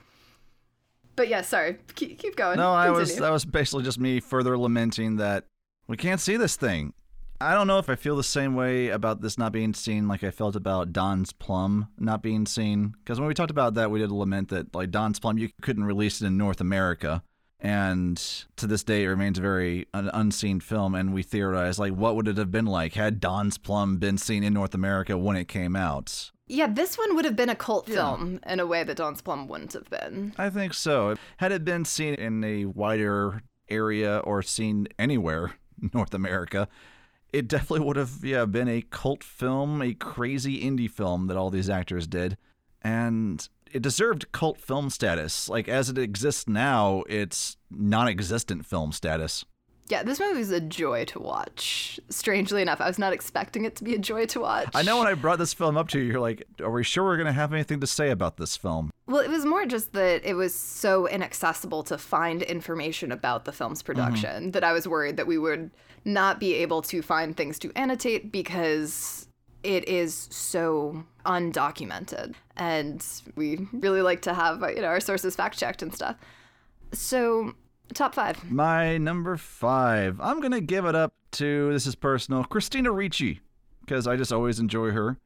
But yeah, sorry. Keep, keep going. No, I was Continue. that was basically just me further lamenting that we can't see this thing. I don't know if I feel the same way about this not being seen like I felt about Don's Plum not being seen. Because when we talked about that, we did lament that like Don's Plum, you couldn't release it in North America, and to this day it remains a very an unseen film. And we theorize like what would it have been like had Don's Plum been seen in North America when it came out. Yeah, this one would have been a cult film in a way that don's Plum wouldn't have been. I think so. Had it been seen in a wider area or seen anywhere in North America, it definitely would have yeah been a cult film, a crazy indie film that all these actors did, and it deserved cult film status. Like as it exists now, it's non-existent film status. Yeah, this movie was a joy to watch. Strangely enough, I was not expecting it to be a joy to watch. I know when I brought this film up to you, you're like, "Are we sure we're gonna have anything to say about this film?" Well, it was more just that it was so inaccessible to find information about the film's mm-hmm. production that I was worried that we would not be able to find things to annotate because it is so undocumented. And we really like to have uh, you know our sources fact checked and stuff. So, top five. My number five, I'm gonna give it up to this is personal, Christina Ricci, because I just always enjoy her.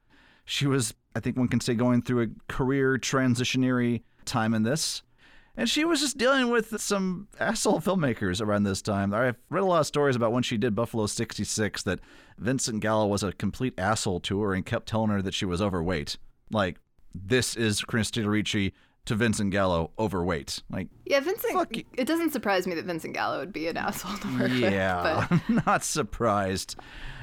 She was, I think one can say, going through a career transitionary time in this. And she was just dealing with some asshole filmmakers around this time. I've read a lot of stories about when she did Buffalo 66 that Vincent Gallo was a complete asshole to her and kept telling her that she was overweight. Like, this is Christina Ricci to Vincent Gallo overweight. Like, Yeah, Vincent. Fuck. It doesn't surprise me that Vincent Gallo would be an asshole to work with. yeah, But I'm not surprised.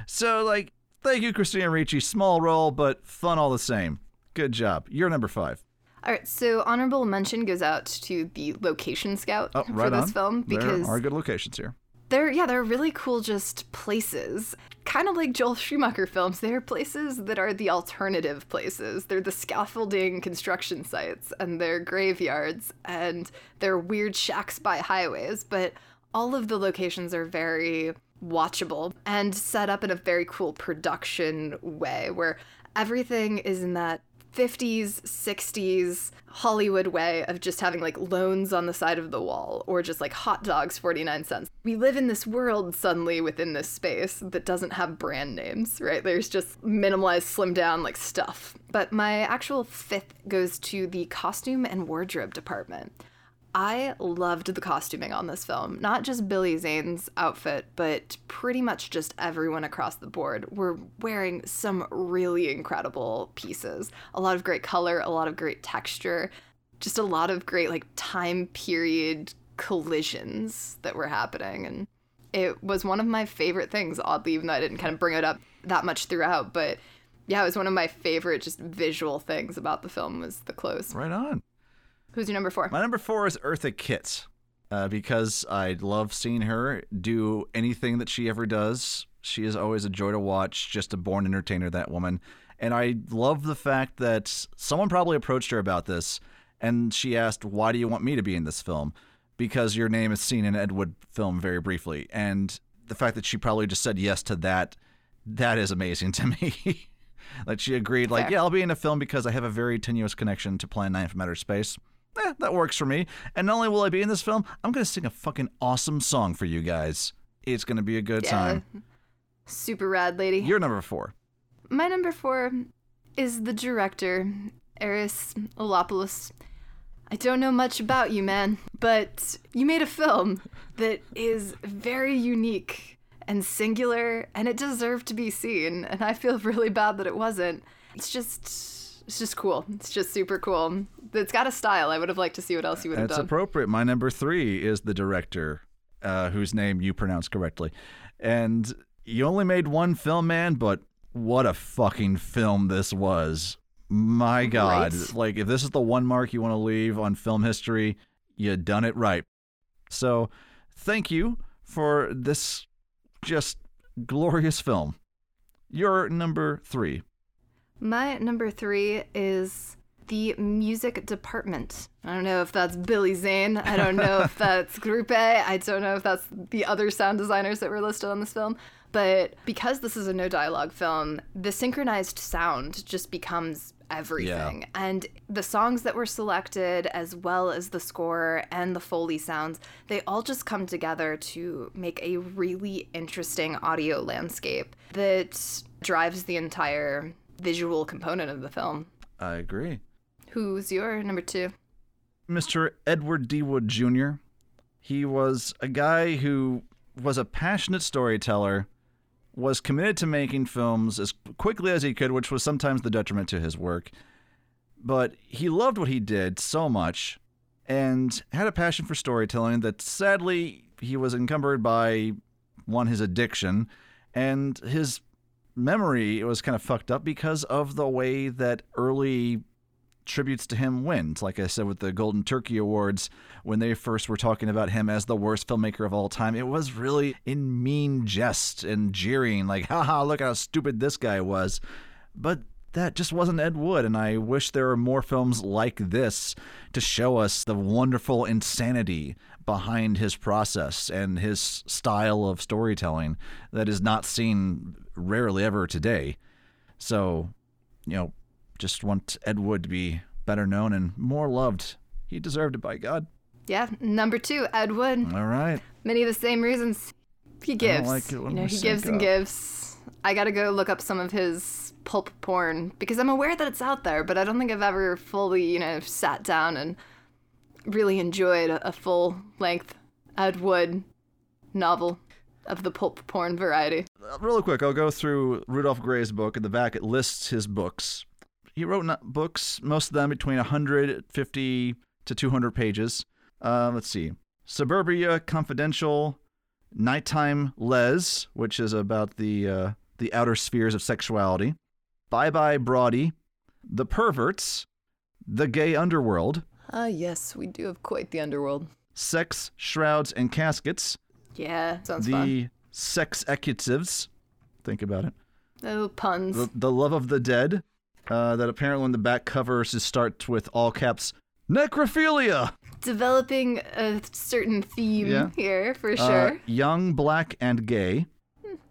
So, like, thank you, Christina Ricci. Small role, but fun all the same. Good job. You're number five. All right, so honorable mention goes out to the location scout Oh, for this on. film because there are good locations here. they're yeah they're really cool just places, kind of like Joel Schumacher films. They're places that are the alternative places. They're the scaffolding construction sites and they're graveyards and they're weird shacks by highways, but all of the locations are very watchable and set up in a very cool production way where everything is in that 50s, 60s Hollywood way of just having like loans on the side of the wall or just like hot dogs 49 cents. We live in this world suddenly within this space that doesn't have brand names, right? There's just minimalized, slimmed down like stuff. But my actual fifth goes to the costume and wardrobe department. I loved the costuming on this film. Not just Billy Zane's outfit, but pretty much just everyone across the board were wearing some really incredible pieces. A lot of great color, a lot of great texture, just a lot of great like time period collisions that were happening and it was one of my favorite things oddly even though I didn't kind of bring it up that much throughout, but yeah, it was one of my favorite just visual things about the film was the clothes. Right on. Who's your number 4? My number four is Eartha Kitt, uh, because I love seeing her do anything that she ever does. She is always a joy to watch, just a born entertainer, that woman. And I love the fact that someone probably approached her about this, and she asked, Why do you want me to be in this film? Because your name is seen in Ed Wood film very briefly. And the fact that she probably just said yes to that, that is amazing to me. like she agreed, like, Fair. yeah, I'll be in a film because I have a very tenuous connection to Plan 9 from Outer Space. Eh, that works for me. And not only will I be in this film, I'm going to sing a fucking awesome song for you guys. It's going to be a good time. Super rad lady. You're number four. My number four is the director, Aris Iliopulos. I don't know much about you, man, but you made a film that is very unique and singular, and it deserved to be seen. And I feel really bad that it wasn't. It's just, it's just cool. It's just super cool. It's got a style. I would have liked to see what else you would have That's done. That's appropriate. My number three is the director, uh, whose name you pronounced correctly. And you only made one film, man, but what a fucking film this was. My God. Right? Like, if this is the one mark you want to leave on film history, you done it right. So, thank you for this just glorious film. You're number three. My number three is the music department. I don't know if that's Billy Zane. I don't know if that's Groupé. I don't know if that's the other sound designers that were listed on this film. But because this is a no dialogue film, the synchronized sound just becomes everything. Yeah. And the songs that were selected, as well as the score and the Foley sounds, they all just come together to make a really interesting audio landscape that drives the entire visual component of the film. I agree. Who's your number two? Mr. Edward D. Wood Jr. He was a guy who was a passionate storyteller, was committed to making films as quickly as he could, which was sometimes the detriment to his work. But he loved what he did so much and had a passion for storytelling that sadly he was encumbered by one, his addiction, and his memory was kind of fucked up because of the way that early tributes to him wins. Like I said with the Golden Turkey Awards, when they first were talking about him as the worst filmmaker of all time, it was really in mean jest and jeering, like, haha, look how stupid this guy was. But that just wasn't Ed Wood, and I wish there were more films like this to show us the wonderful insanity behind his process and his style of storytelling that is not seen rarely ever today. So, you know, just want Ed Wood to be better known and more loved. He deserved it, by God. Yeah, number two, Ed Wood. All right. Many of the same reasons he gives. like it when you know, he gives and up. gives. I gotta go look up some of his pulp porn because I'm aware that it's out there, but I don't think I've ever fully, you know, sat down and really enjoyed a, a full length Ed Wood novel of the pulp porn variety. Uh, Real quick, I'll go through Rudolph Grey's book. In the back, it lists his books. He wrote books, most of them between 150 to 200 pages. Uh, let's see. Suburbia Confidential, Nighttime Les, which is about the uh, the outer spheres of sexuality. Bye Bye Brody, The Perverts, The Gay Underworld, Ah, yes, we do have quite the underworld. Sex, Shrouds, and Caskets, Yeah, sounds fun. The Sex Executives. Think about it. Oh, puns. The, the Love of the Dead. Uh, that apparently on the back covers it starts with all caps necrophilia. Developing a certain theme Yeah. here, for Uh, sure. young, black, and gay.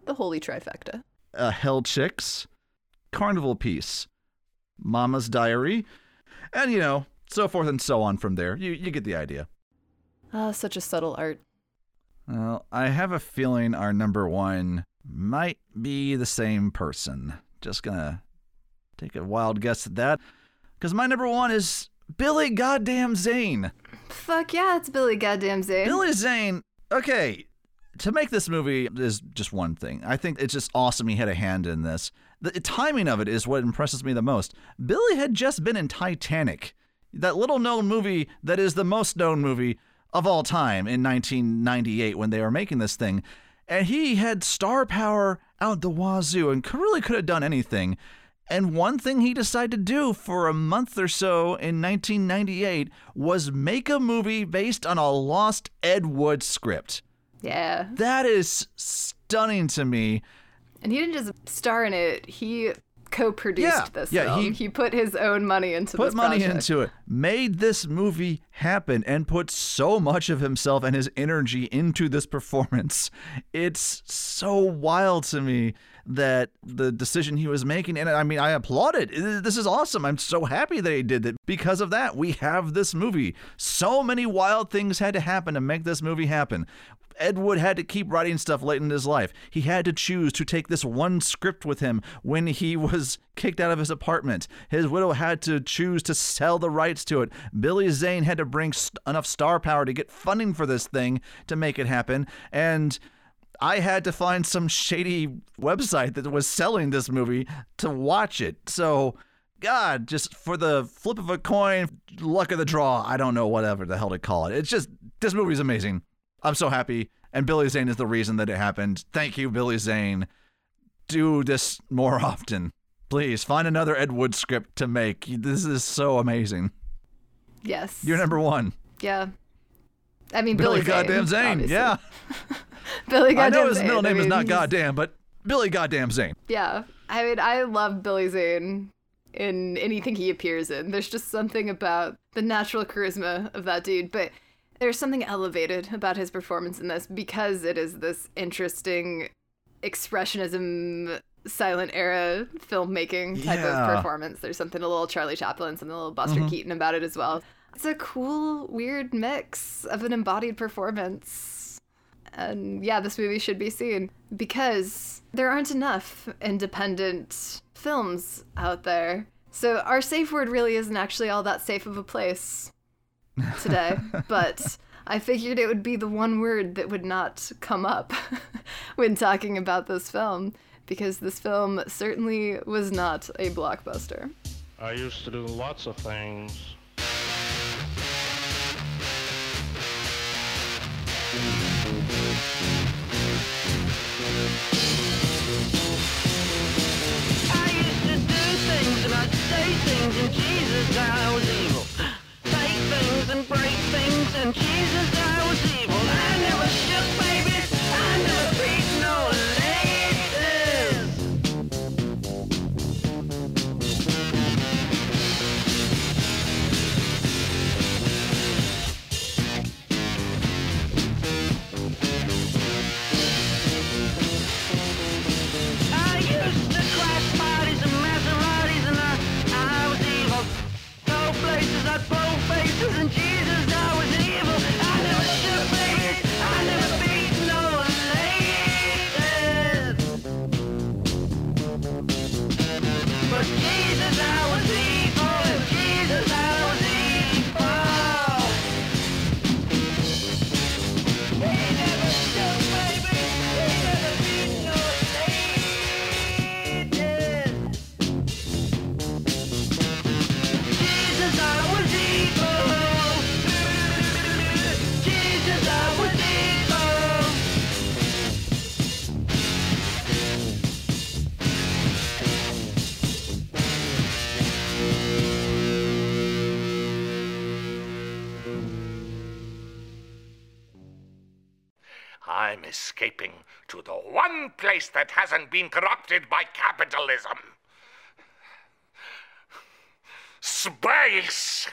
the holy trifecta. Uh, Hell Chicks. Carnival Piece. Mama's Diary. And, you know, so forth and so on from there. You, you get the idea. Ah, such a subtle art. Well, I have a feeling our number one might be the same person. Just gonna take a wild guess at that. Because my number one is Billy Goddamn Zane. Fuck yeah, it's Billy Goddamn Zane. Billy Zane, okay, to make this movie is just one thing. I think it's just awesome he had a hand in this. The timing of it is what impresses me the most. Billy had just been in Titanic, that little known movie that is the most known movie of all time in 1998 when they were making this thing. And he had star power out the wazoo and really could have done anything. And one thing he decided to do for a month or so in 1998 was make a movie based on a lost Ed Wood script. Yeah. That is stunning to me. And he didn't just star in it, he co-produced Yeah, this yeah, film. he- He, put his own money into Put money project. into it, made this movie happen, and put so much of himself and his energy into this performance. It's so wild to me that the decision he was making, and I mean, I applaud it. This is awesome. I'm so happy that he did that. Because of that, we have this movie. So many wild things had to happen to make this movie happen. Ed Wood had to keep writing stuff late in his life. He had to choose to take this one script with him when he was kicked out of his apartment. His widow had to choose to sell the rights to it. Billy Zane had to bring st- enough star power to get funding for this thing to make it happen. And I had to find some shady website that was selling this movie to watch it. So, God, just for the flip of a coin, luck of the draw, I don't know whatever the hell to call it. It's just, this movie's amazing. I'm so happy. And Billy Zane is the reason that it happened. Thank you, Billy Zane. Do this more often. Please find another Ed Wood script to make. This is so amazing. Yes. You're number one. Yeah. I mean, Billy, Billy, Goddamn Zane. obviously. Yeah. Billy I know his Zane. middle I name is not Goddamn, but Billy Goddamn Zane. Yeah. I mean, I love Billy Zane in anything he appears in. There's just something about the natural charisma of that dude, but there's something elevated about his performance in this because it is this interesting expressionism silent era filmmaking type Yeah. of performance. There's something a little Charlie Chaplin, something a little Buster Mm-hmm. Keaton about it as well. It's a cool, weird mix of an embodied performance. And yeah, this movie should be seen because there aren't enough independent films out there. So our safe word really isn't actually all that safe of a place today, but I figured it would be the one word that would not come up when talking about this film because this film certainly was not a blockbuster. I used to do lots of things. Jesus I was evil. Take things and break things and Jesus I was evil. I'm escaping to the one place that hasn't been corrupted by capitalism. Space!